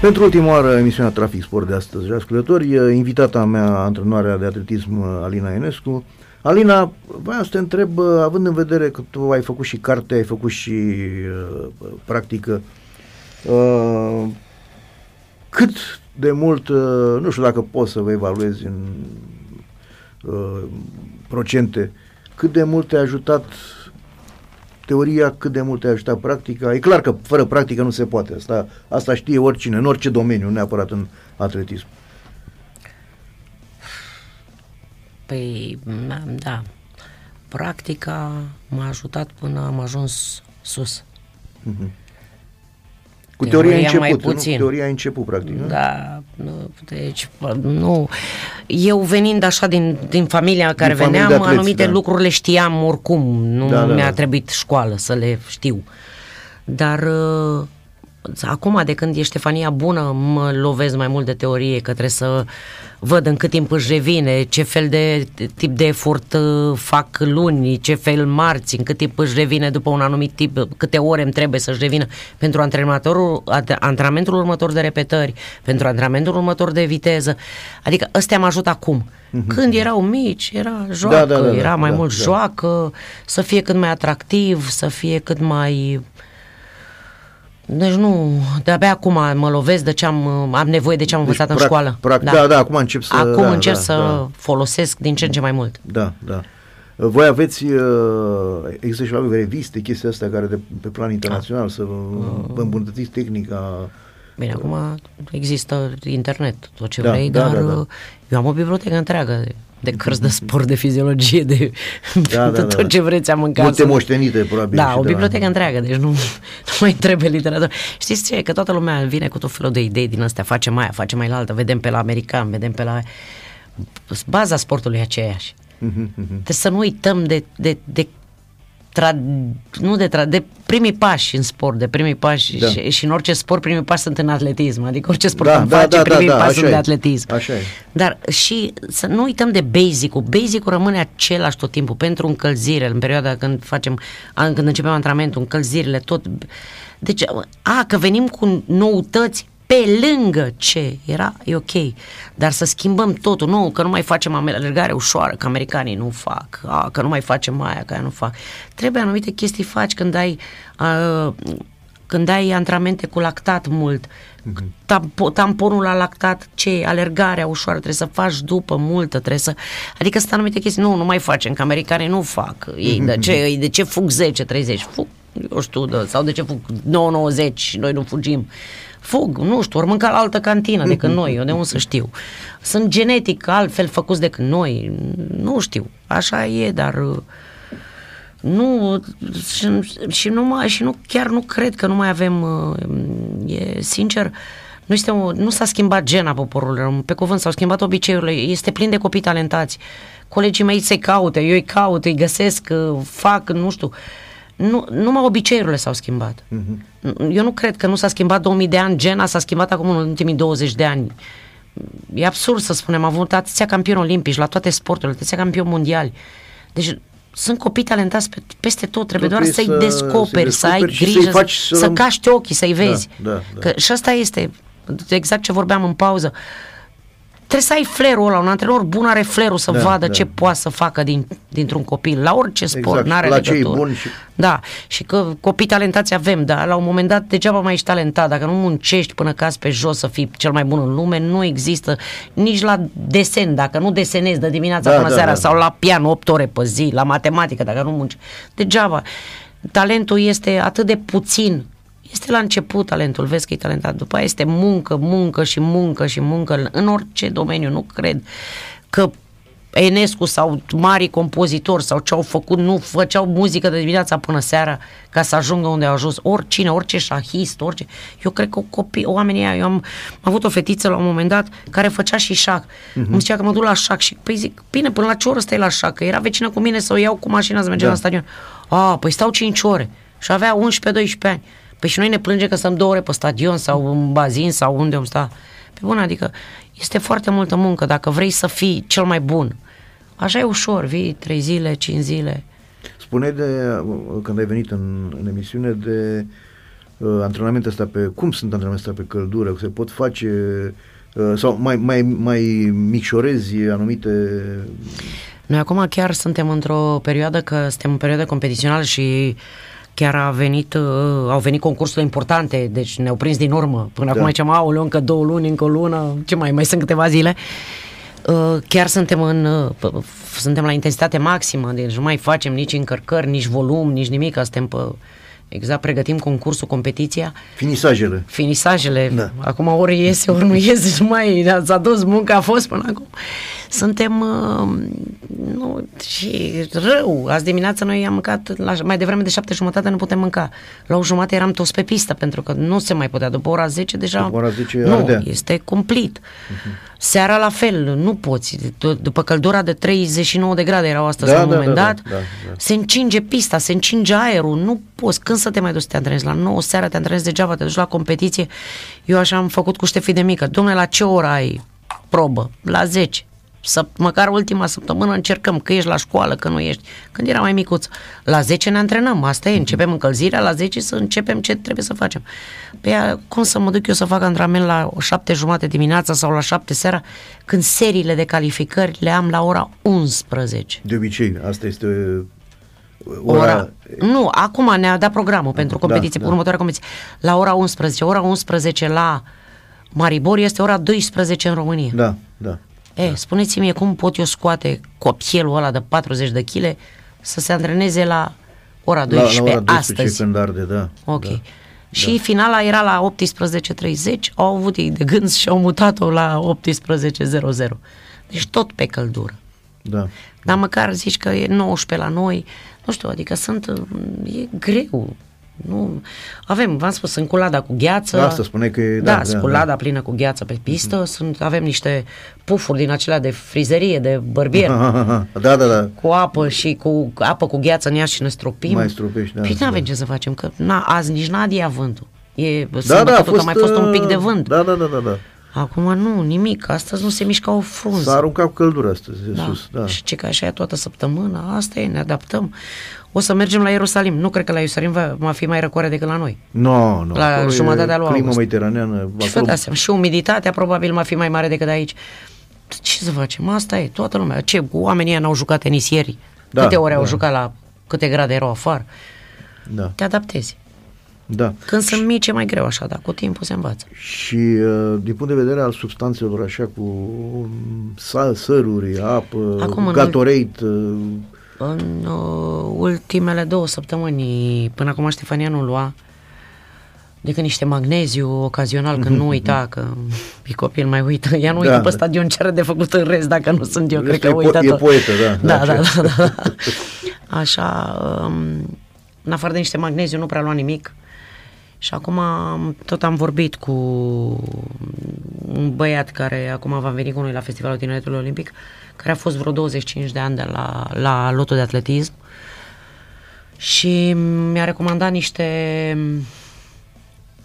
A: Pentru ultima oară emisiunea Trafic Sport de astăzi, ascultători, invitata mea, antrenoarea de atletism Alina Ionescu. Alina, voiam să te întreb, având în vedere că tu ai făcut și carte, ai făcut și uh, practică, uh, cât de mult, uh, nu știu dacă poți să vă evaluezi în uh, procente, cât de mult te-a ajutat teoria, cât de mult te-a ajutat practica. E clar că fără practică nu se poate. Asta, asta știe oricine, în orice domeniu, nu neapărat în atletism.
B: Păi, da, da. Practica m-a ajutat până am ajuns sus.
A: Mhm. Cu teoria,
B: Teoria
A: ai
B: mai
A: început, nu?
B: puțin.
A: Cu teoria ai început, practic, nu?
B: Da, nu, deci, bă, nu. Eu venind așa din, din familia în care
A: Din familie
B: veneam,
A: de atleți,
B: anumite
A: da.
B: lucruri le știam oricum, nu
A: Da, da,
B: mi-a
A: da.
B: trebuit școală să le știu. Dar uh, acum de când e Ștefania bună, mă lovesc mai mult de teorie, că trebuie să văd în cât timp își revine, ce fel de tip de efort uh, fac luni, ce fel marți, în cât timp își revine după un anumit tip, câte ore îmi trebuie să-și revină pentru antrenamentul, antrenamentul următor de repetări, pentru antrenamentul următor de viteză. Adică ăstea mă ajută acum. Când erau mici, era joacă,
A: Mhm. da, da,
B: era mai
A: da,
B: mult
A: da.
B: joacă, să fie cât mai atractiv, să fie cât mai deci nu, de-abia acum mă lovesc de ce am, am nevoie de ce am învățat în
A: Deci, prac-
B: școală.
A: prac- da, da, acum încep să-
B: Acum
A: da,
B: încerc
A: da,
B: să
A: da.
B: folosesc din ce în ce mai mult.
A: Da, da. Uh, Voi aveți, uh, există și la voi reviste, chestia asta care de, pe plan internațional să vă, vă îmbunătățiți tehnica.
B: Bine, acum există internet, tot ce
A: Da,
B: vrei,
A: da,
B: dar
A: da, da.
B: uh, eu am o bibliotecă întreagă de, de cărți de sport, de fiziologie, de
A: Da, da,
B: tot
A: da.
B: ce vreți am în casă.
A: Multe moștenite, probabil.
B: Da,
A: și
B: o
A: de la-
B: bibliotecă întreagă, deci nu, nu mai trebuie literatură. Știți ce? Că toată lumea vine cu tot felul de idei din astea, face mai aia, face mai la altă, vedem pe la american, vedem pe la... Baza sportului e aceeași.
A: Mhm, mhm.
B: Trebuie să nu uităm de, de, de tra, nu de, tra, de primii pași în sport, de primii pași
A: Da.
B: da. și, și în orice sport primii pași sunt în atletism, adică orice sport
A: Da,
B: da,
A: da,
B: face,
A: da, da,
B: primii
A: da,
B: pași
A: așa
B: sunt de
A: e.
B: atletism.
A: Așa e.
B: Dar și să nu uităm de basic-ul. Basic-ul rămâne același tot timpul pentru încălzire, în perioada când facem, an- când începem antrenamentul, încălzirile, tot. Deci, a, că venim cu noutăți pe lângă ce era, e ok. Dar să schimbăm totul, nu, că nu mai facem alergare ușoară, că americanii nu fac, a, că nu mai facem aia, că aia nu fac. Trebuie anumite chestii faci când ai a, când ai antrenamente cu lactat mult, tampo, tamponul la lactat, ce e? alergarea ușoară, trebuie să faci după multă, trebuie să... Adică sunt anumite chestii, nu, nu mai facem, că americanii nu fac. Ei, de ce, ei, de ce fug 10, 30? Fug, eu știu, de, sau de ce fug 9, 90 și noi nu fugim? Fug, nu știu, ori mânca la altă cantină decât noi, eu de unde să știu. Sunt genetic altfel făcuți decât noi, nu știu, așa e, dar... uh, nu, și, și, nu mai, și nu, chiar nu cred că nu mai avem, uh, e sincer, nu, este o, nu s-a schimbat gena poporului român, pe cuvânt, s-au schimbat obiceiurile, este plin de copii talentați. Colegii mei se caute, eu îi caut, îi găsesc, uh, fac, nu știu, nu, numai obiceiurile s-au schimbat. Eu nu cred că nu s-a schimbat 2000 de ani, gena s-a schimbat acum în ultimii 20 de ani. E absurd să spunem, am avut atâția campioni olimpici la toate sporturile, atâția campioni mondiali. Deci sunt copii talentați pe, peste tot, trebuie
A: Trebuie
B: doar să-i
A: să-
B: descoperi,
A: să-i
B: să ai
A: descoperi și
B: grijă,
A: să-i faci să
B: să
A: răm-
B: caști ochii, să-i vezi.
A: Da, da, da.
B: Că și asta este exact ce vorbeam în pauză. Trebuie să ai flerul ăla, un antrenor bun are flerul să
A: Da,
B: vadă
A: da.
B: ce poate să facă din, dintr-un copil, la orice sport,
A: Exact,
B: n-are
A: la ce e
B: legătură.
A: bun și-
B: Da, și că copii talentați avem, dar la un moment dat degeaba mai ești talentat, dacă nu muncești până cazi pe jos să fii cel mai bun în lume, nu există nici la desen, dacă nu desenezi de dimineața
A: Da,
B: până
A: da,
B: seara
A: da.
B: sau la pian 8 ore pe zi, la matematică, dacă nu munci, degeaba. Talentul este atât de puțin este la început talentul, vezi că e talentat, după aia este muncă, muncă și muncă și muncă în orice domeniu, nu cred că Enescu sau mari compozitori sau ce au făcut, nu făceau muzică de dimineața până seara ca să ajungă unde au ajuns. Oricine, orice șahist, orice. Eu cred că copii, oamenii ăia, eu am, am avut o fetiță la un moment dat care făcea și șac.
A: Mhm.
B: Îmi zicea că mă duc la șac și păi zic, bine, până la ce oră stai la șac? Că era vecină cu mine să o iau cu mașina să mergem
A: Da.
B: la stadion. A, păi stau 5 ore. Și avea 11-12 ani. Păi și noi ne plângem că stăm două ore pe stadion sau în bazin sau unde om sta. Pe bun, adică este foarte multă muncă dacă vrei să fii cel mai bun. Așa e ușor, vii trei zile, cinci zile.
A: Spune de, uh, când ai venit în, în emisiune, de uh, antrenamente astea pe, cum sunt antrenamentele astea pe căldură, se pot face uh, sau mai, mai, mai micșorezi anumite
B: Noi acum chiar suntem într-o perioadă că suntem în perioadă competițională și chiar a venit, uh, au venit concursurile importante, deci ne-au prins din urmă. Până
A: Da.
B: acum ziceam, aoleu, încă două luni, încă o lună, ce mai, mai sunt câteva zile. Uh, chiar suntem în uh, p- f- suntem la intensitate maximă, deci nu mai facem nici încărcări, nici volum, nici nimic, suntem pe exact pregătim concursul, competiția
A: finisajele.
B: finisajele,
A: Da.
B: da. acum ori iese, ori nu iese, nu mai s-a dus munca, a fost până acum. Suntem, uh, nu, și rău. Azi dimineața noi am mâncat, la, mai devreme de șapte jumătate nu putem mânca. La o jumătate eram toți pe pistă, pentru că nu se mai putea. După ora 10 deja,
A: După ora 10
B: nu,
A: ardea.
B: este cumplit. Seara la fel, nu poți. D- după căldura de 39 de grade erau astăzi
A: Da,
B: la un
A: da,
B: moment
A: da,
B: dat,
A: da, da, da.
B: se încinge pista, se încinge aerul, nu poți. Când să te mai duci să te antrenezi? La 9 seara te antrenezi degeaba, te duci la competiție. Eu așa am făcut cu Ștefi de mică. Domnule, la ce oră ai probă? La 10. Să, măcar ultima săptămână încercăm, că ești la școală, că nu ești. Când era mai micuț, la 10 ne antrenăm, asta e, începem încălzirea, la 10 să începem ce trebuie să facem. Pe ea, cum să mă duc eu să fac antrenament la 7 jumate dimineața sau la 7 seara, când seriile de calificări le am la ora 11.
A: De obicei, asta este uh, ora...
B: Ora, nu, acum ne-a dat programul pentru
A: Da,
B: competiție,
A: da.
B: următoarea competiție. La ora 11. Ora 11 la Maribor este ora 12 în România.
A: Da, da.
B: E, spuneți-mi cum pot eu scoate copilul ăla de 40 de kg să se antreneze la ora
A: La,
B: 12
A: la ora 12
B: astăzi.
A: când arde, da.
B: Ok.
A: Da.
B: Și finala era la 18.30, au avut ei de gând și au mutat-o la 18.00. Deci tot pe căldură.
A: Da.
B: Dar măcar zici că e 19 la noi, nu știu, adică sunt, e greu. Nu, avem, v-am spus, sunt cu lada cu gheață.
A: Asta spune că e- da,
B: Da,
A: da,
B: sunt cu
A: da.
B: lada plină cu gheață pe pistă, sunt, avem niște pufuri din acelea de frizerie, de bărbier,
A: da, da, da.
B: cu apă și cu apă cu gheață în ea și ne stropim.
A: Mai stropești, da,
B: Păi nu
A: da.
B: avem ce să facem, că na, azi nici n-a vântul. E,
A: Da,
B: sâmbătă
A: da, a
B: tot
A: fost,
B: a mai fost un pic de
A: uh,
B: vânt.
A: Da, da, da, da, da.
B: Acum nu, nimic. Astăzi nu se mișcă o frunză.
A: S-a aruncat cu căldură astăzi, de
B: Da.
A: sus, da.
B: Și ce că așa e toată săptămâna, asta e, ne adaptăm. O să mergem la Ierusalim. Nu cred că la Ierusalim va, va fi mai răcoare decât la noi.
A: Nu, nu.
B: La
A: acolo e
B: jumătatea lui
A: Clima
B: august.
A: mediteraneană.
B: Și vă
A: acolo-
B: dați seama, și umiditatea probabil va fi mai mare decât aici. Ce să facem? Asta e, toată lumea. Ce, oamenii ăia n-au jucat tenis ieri?
A: Da,
B: Câte ore au
A: da.
B: jucat la câte grade erau afară?
A: Da,
B: Te adaptezi.
A: da.
B: Când sunt mici e mai greu așa, dar cu timpul se învață.
A: Și uh, din punct de vedere al substanțelor așa cu um, sal, săruri, apă,
B: Acum, în
A: Gatorade, uh,
B: În uh, ultimele două săptămâni, până acum Ștefania nu lua decât niște magneziu ocazional când nu uita că e copil mai uită. Ea nu
A: Da,
B: uită pe
A: da.
B: stadion ce are de făcut în rest dacă nu sunt eu, cred
A: Restul
B: că
A: e po-
B: uită
A: e
B: tot.
A: poetă, da,
B: Da,
A: da,
B: da,
A: ce-
B: da, da, da. Așa, um, în afară de niște magneziu nu prea lua nimic. Și acum am- tot am vorbit cu un băiat care acum va veni cu noi la Festivalul Tineretului Olimpic, care a fost vreo 25 de ani de la, la lotul de atletism și mi-a recomandat niște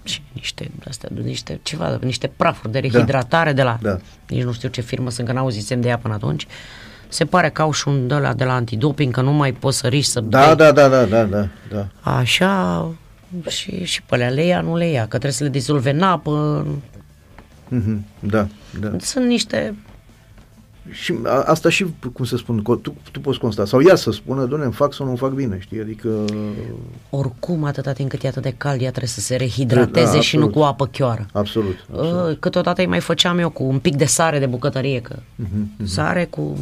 B: și niște, astea, niște ceva, niște prafuri de rehidratare de la,
A: Da.
B: nici nu știu ce firmă sunt, că n-auzisem de ea până atunci. Se pare că au și un de la, de la antidoping, că nu mai poți să riști să
A: da,
B: bei.
A: da, da, da, da, da, da.
B: Așa, și, și pe alea le ia, nu le ia, că trebuie să le dizolve în apă.
A: Mhm, Da, da.
B: Sunt niște
A: Și a, asta și, cum să spun, co- tu, tu poți consta. Sau ea să spună, doamne, îmi fac sau nu îmi fac bine, știi? Adică...
B: oricum atâta timp cât e atât de cald, ea trebuie să se rehidrateze
A: Da,
B: și nu
A: absolut.
B: cu apă chioară.
A: Absolut. absolut.
B: Uh, Câteodată îi mai făceam eu cu un pic de sare de bucătărie, că
A: Mhm,
B: sare cu,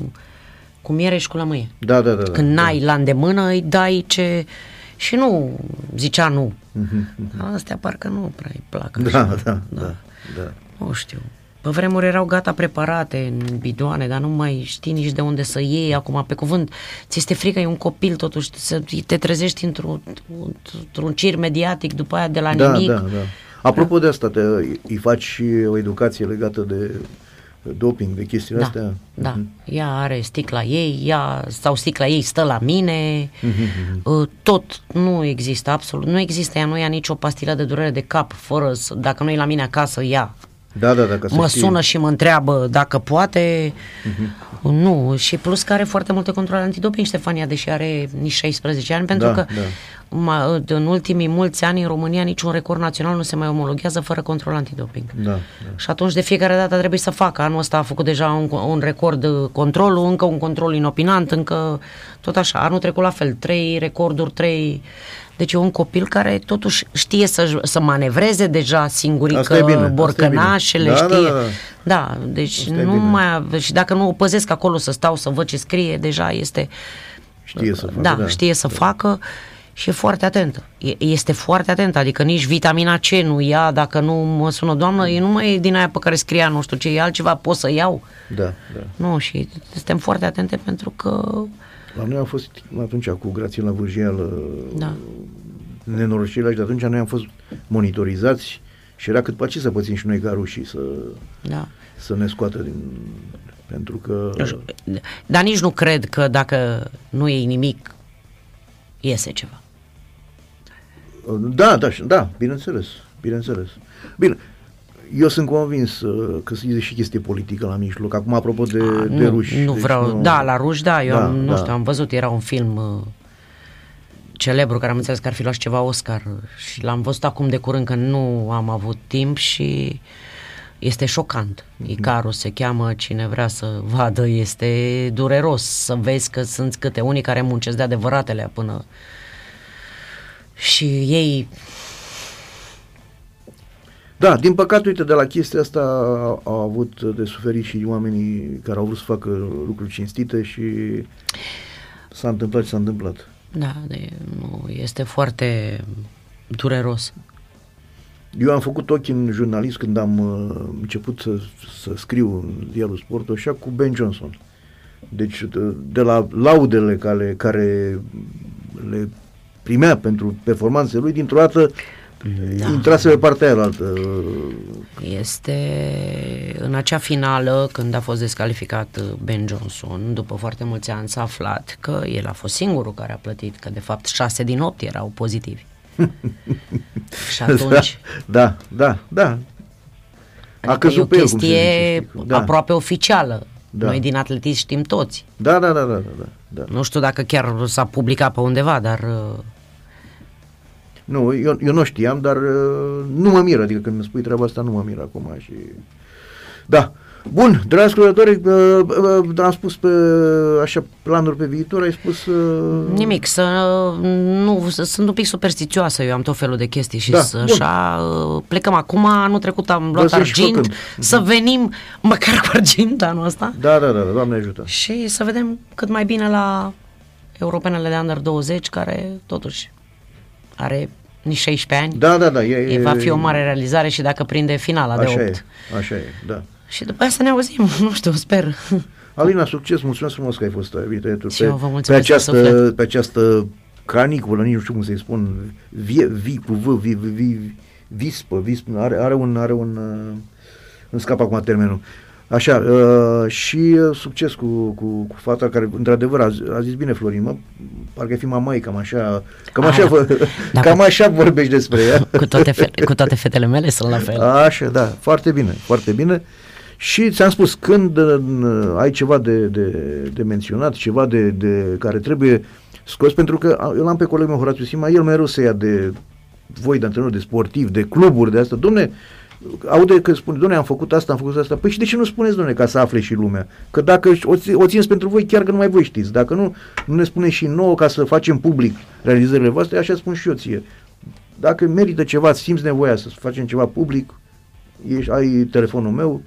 B: cu miere și cu lămâie.
A: Da, da, da. da.
B: Când n-ai la îndemână, îi dai ce... Și nu zicea nu.
A: Mhm, mhm.
B: Astea parcă nu prea îi plac.
A: Da,
B: așa.
A: da, da, da.
B: Nu știu. Pe vremuri erau gata preparate în bidoane, dar nu mai știi nici de unde să iei acum, pe cuvânt. Ți este frică, e un copil totuși, să te trezești într-un, într-un cir mediatic după aia de la
A: Da,
B: nimic.
A: da, da. Apropo de asta, te, îi faci și o educație legată de doping, de chestiile
B: Da,
A: astea?
B: da.
A: Mhm.
B: Ea are sticla ei, ea, sau sticla ei stă la mine,
A: Mhm,
B: uh, tot nu există, absolut, nu există, ea nu ia nicio pastilă de durere de cap, fără să, dacă nu e la mine acasă, ia.
A: Da, da, da, ca să
B: mă
A: știi.
B: sună și mă întreabă dacă poate,
A: Mhm.
B: nu, și plus că are foarte multe controle antidoping Ștefania, deși are nici 16 ani, pentru
A: Da,
B: că
A: da.
B: Ma, în ultimii mulți ani în România niciun record național nu se mai omologhează fără control antidoping.
A: Da, da.
B: Și atunci de fiecare dată trebuie să facă. Anul ăsta a făcut deja un, un record uh, controlul, încă un control inopinant, încă tot așa. Anul trecut la fel, trei recorduri, trei... Deci e un copil care totuși știe să, să manevreze deja
A: Asta e
B: singurică,
A: bine, asta e
B: borcănașele,
A: bine. Da,
B: știe.
A: da, da.
B: Da, deci
A: Asta e
B: nu
A: bine.
B: mai... ave- Și dacă nu o păzesc acolo să stau să văd ce scrie, deja este...
A: Știe să facă,
B: Da,
A: da.
B: știe să facă și e foarte atentă. E- Este foarte atentă, adică nici vitamina C nu ia, dacă nu mă sună doamnă, e numai din aia pe care scria nu știu ce, e altceva pot să iau.
A: Da, da.
B: Nu, și suntem foarte atente pentru că,
A: La noi am fost atunci cu Grațiela Vârjeală
B: da,
A: nenorocirile și de atunci noi am fost monitorizați și era cât pace să pățim și noi ca rușii să,
B: da.
A: să ne scoată din... Pentru că...
B: Nu știu, Dar nici nu cred că dacă nu iei nimic, iese ceva.
A: Da, da, și- da, bineînțeles, bineînțeles. Bine, eu sunt convins uh, că e și chestie politică la mijloc. Acum, apropo de,
B: A,
A: de
B: nu,
A: ruși.
B: nu
A: deci
B: vreau, da, la ruși, da, eu
A: Da,
B: am, nu
A: da.
B: știu, am văzut, era un film uh, celebru care am înțeles că ar fi luat și ceva Oscar și l-am văzut acum de curând că nu am avut timp și este șocant.
A: Mhm.
B: Icarus se cheamă, cine vrea să vadă, este dureros să vezi că sunt câte unii care muncesc de adevăratele până și ei
A: Da, din păcate, uite, de la chestia asta au, au avut de suferit și oamenii care au vrut să facă lucruri cinstite și s-a întâmplat ce s-a întâmplat.
B: Da, de, nu, este foarte dureros.
A: Eu am făcut ochi în jurnalist când am uh, început să, să scriu în dialul sport, așa cu Ben Johnson. Deci, de, de la laudele care, care le primea pentru performanțele lui, dintr-o dată da. intrase pe partea aia altă.
B: Este în acea finală, când a fost descalificat Ben Johnson, după foarte mulți ani s-a aflat că el a fost singurul care a plătit, că de fapt șase din opt erau pozitivi. Și atunci...
A: Da, da, da.
B: Adică
A: A căzut
B: e o
A: pe el, cum se
B: chestie
A: zice, știi? Da.
B: aproape oficială.
A: Da.
B: Noi din atletism știm toți.
A: Da, da, da, da, da, da, da.
B: Nu știu dacă chiar s-a publicat pe undeva, dar uh,
A: Nu, eu, eu nu știam, dar uh, nu mă miră, adică când îmi spui treaba asta, nu mă miră acum și... Da. Bun, dragi ascultători, uh, uh, am spus pe așa planuri pe viitor, ai spus... Uh,
B: nimic, să nu, să, sunt un pic superstițioasă, eu am tot felul de chestii și
A: Da,
B: să,
A: bun.
B: așa, uh, plecăm acum, anul trecut am luat
A: Vă să și
B: argint,
A: făcând.
B: să venim măcar cu argint anul ăsta
A: Da, da, da, da, Doamne ajută.
B: și să vedem cât mai bine la europenele de Under 20, care totuși are nici 16 ani.
A: Da, da, da. E,
B: E, va fi o mare realizare și dacă prinde finala de
A: Așa
B: 8.
A: e, așa e, da.
B: Și după aia să ne auzim, nu știu, sper.
A: Alina, succes, mulțumesc frumos că ai fost invitatul
B: Și
A: pe,
B: eu vă
A: pe,
B: mulțumesc din
A: această,
B: suflet.
A: pe această caniculă, nici nu știu cum să-i spun, vie, vi, cu v, vi, vi, vi, vispă, vispă, are, are un, are un, uh, îmi scap acum termenul. Așa, uh, și uh, succes cu, cu, cu fata care, într-adevăr, a, zi- a zis bine Florin, mă, parcă fi mamai, cam așa, cam
B: Ah,
A: așa,
B: da.
A: vă,
B: Da,
A: cam
B: cu-
A: așa vorbești despre ea.
B: Cu toate, fe- cu toate fetele mele sunt la fel.
A: Așa, da, foarte bine, foarte bine. Și ți-am spus, când uh, ai ceva de, de, de menționat, ceva de, de care trebuie scos, pentru că a- eu l-am pe colegul meu, Horatiu Sima, el mereu se ia de voi, de antrenori, de sportivi, de cluburi, de asta. Domne, aude că spune, domne, am făcut asta, am făcut asta. Păi și de ce nu spuneți, domne, ca să afle și lumea? Că dacă o, ți- o țineți pentru voi, chiar că numai voi știți. Dacă nu, nu ne spuneți și nouă ca să facem public realizările voastre, așa spun și eu ție. Dacă merită ceva, simți nevoia să facem ceva public, ești, ai telefonul meu,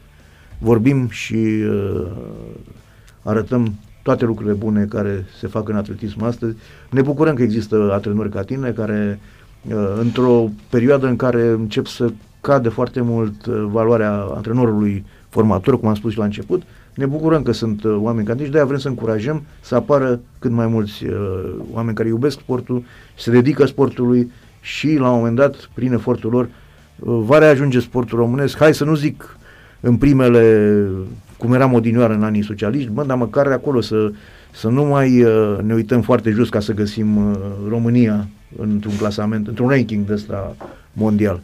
A: vorbim și uh, arătăm toate lucrurile bune care se fac în atletism astăzi. Ne bucurăm că există antrenori ca tine care uh, într-o perioadă în care încep să cade foarte mult uh, valoarea antrenorului formator, cum am spus și la început, ne bucurăm că sunt uh, oameni ca tine și de-aia vrem să încurajăm să apară cât mai mulți uh, oameni care iubesc sportul, se dedică sportului și la un moment dat, prin efortul lor, uh, va reajunge sportul românesc. Hai să nu zic în primele, cum eram odinioară în anii socialiști, bă, dar măcar acolo să, să nu mai uh, ne uităm foarte jos ca să găsim uh, România într-un clasament, într-un ranking de ăsta mondial.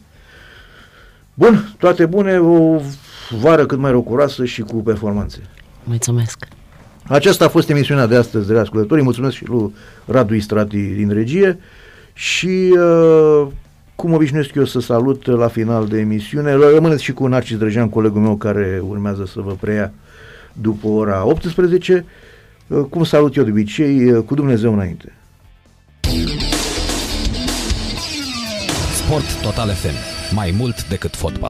A: Bun, toate bune, o vară cât mai rocuroasă și cu performanțe.
B: Mulțumesc.
A: Aceasta a fost emisiunea de astăzi, de ascultătorii. Mulțumesc și lui Radu Istrati din regie și uh, cum obișnuiesc eu să salut la final de emisiune, rămâneți și cu Narcis Drăjean, colegul meu care urmează să vă preia după ora 18. Uh, cum salut eu de obicei, uh, cu Dumnezeu înainte.
C: Sport Total FM. Mai mult decât fotbal.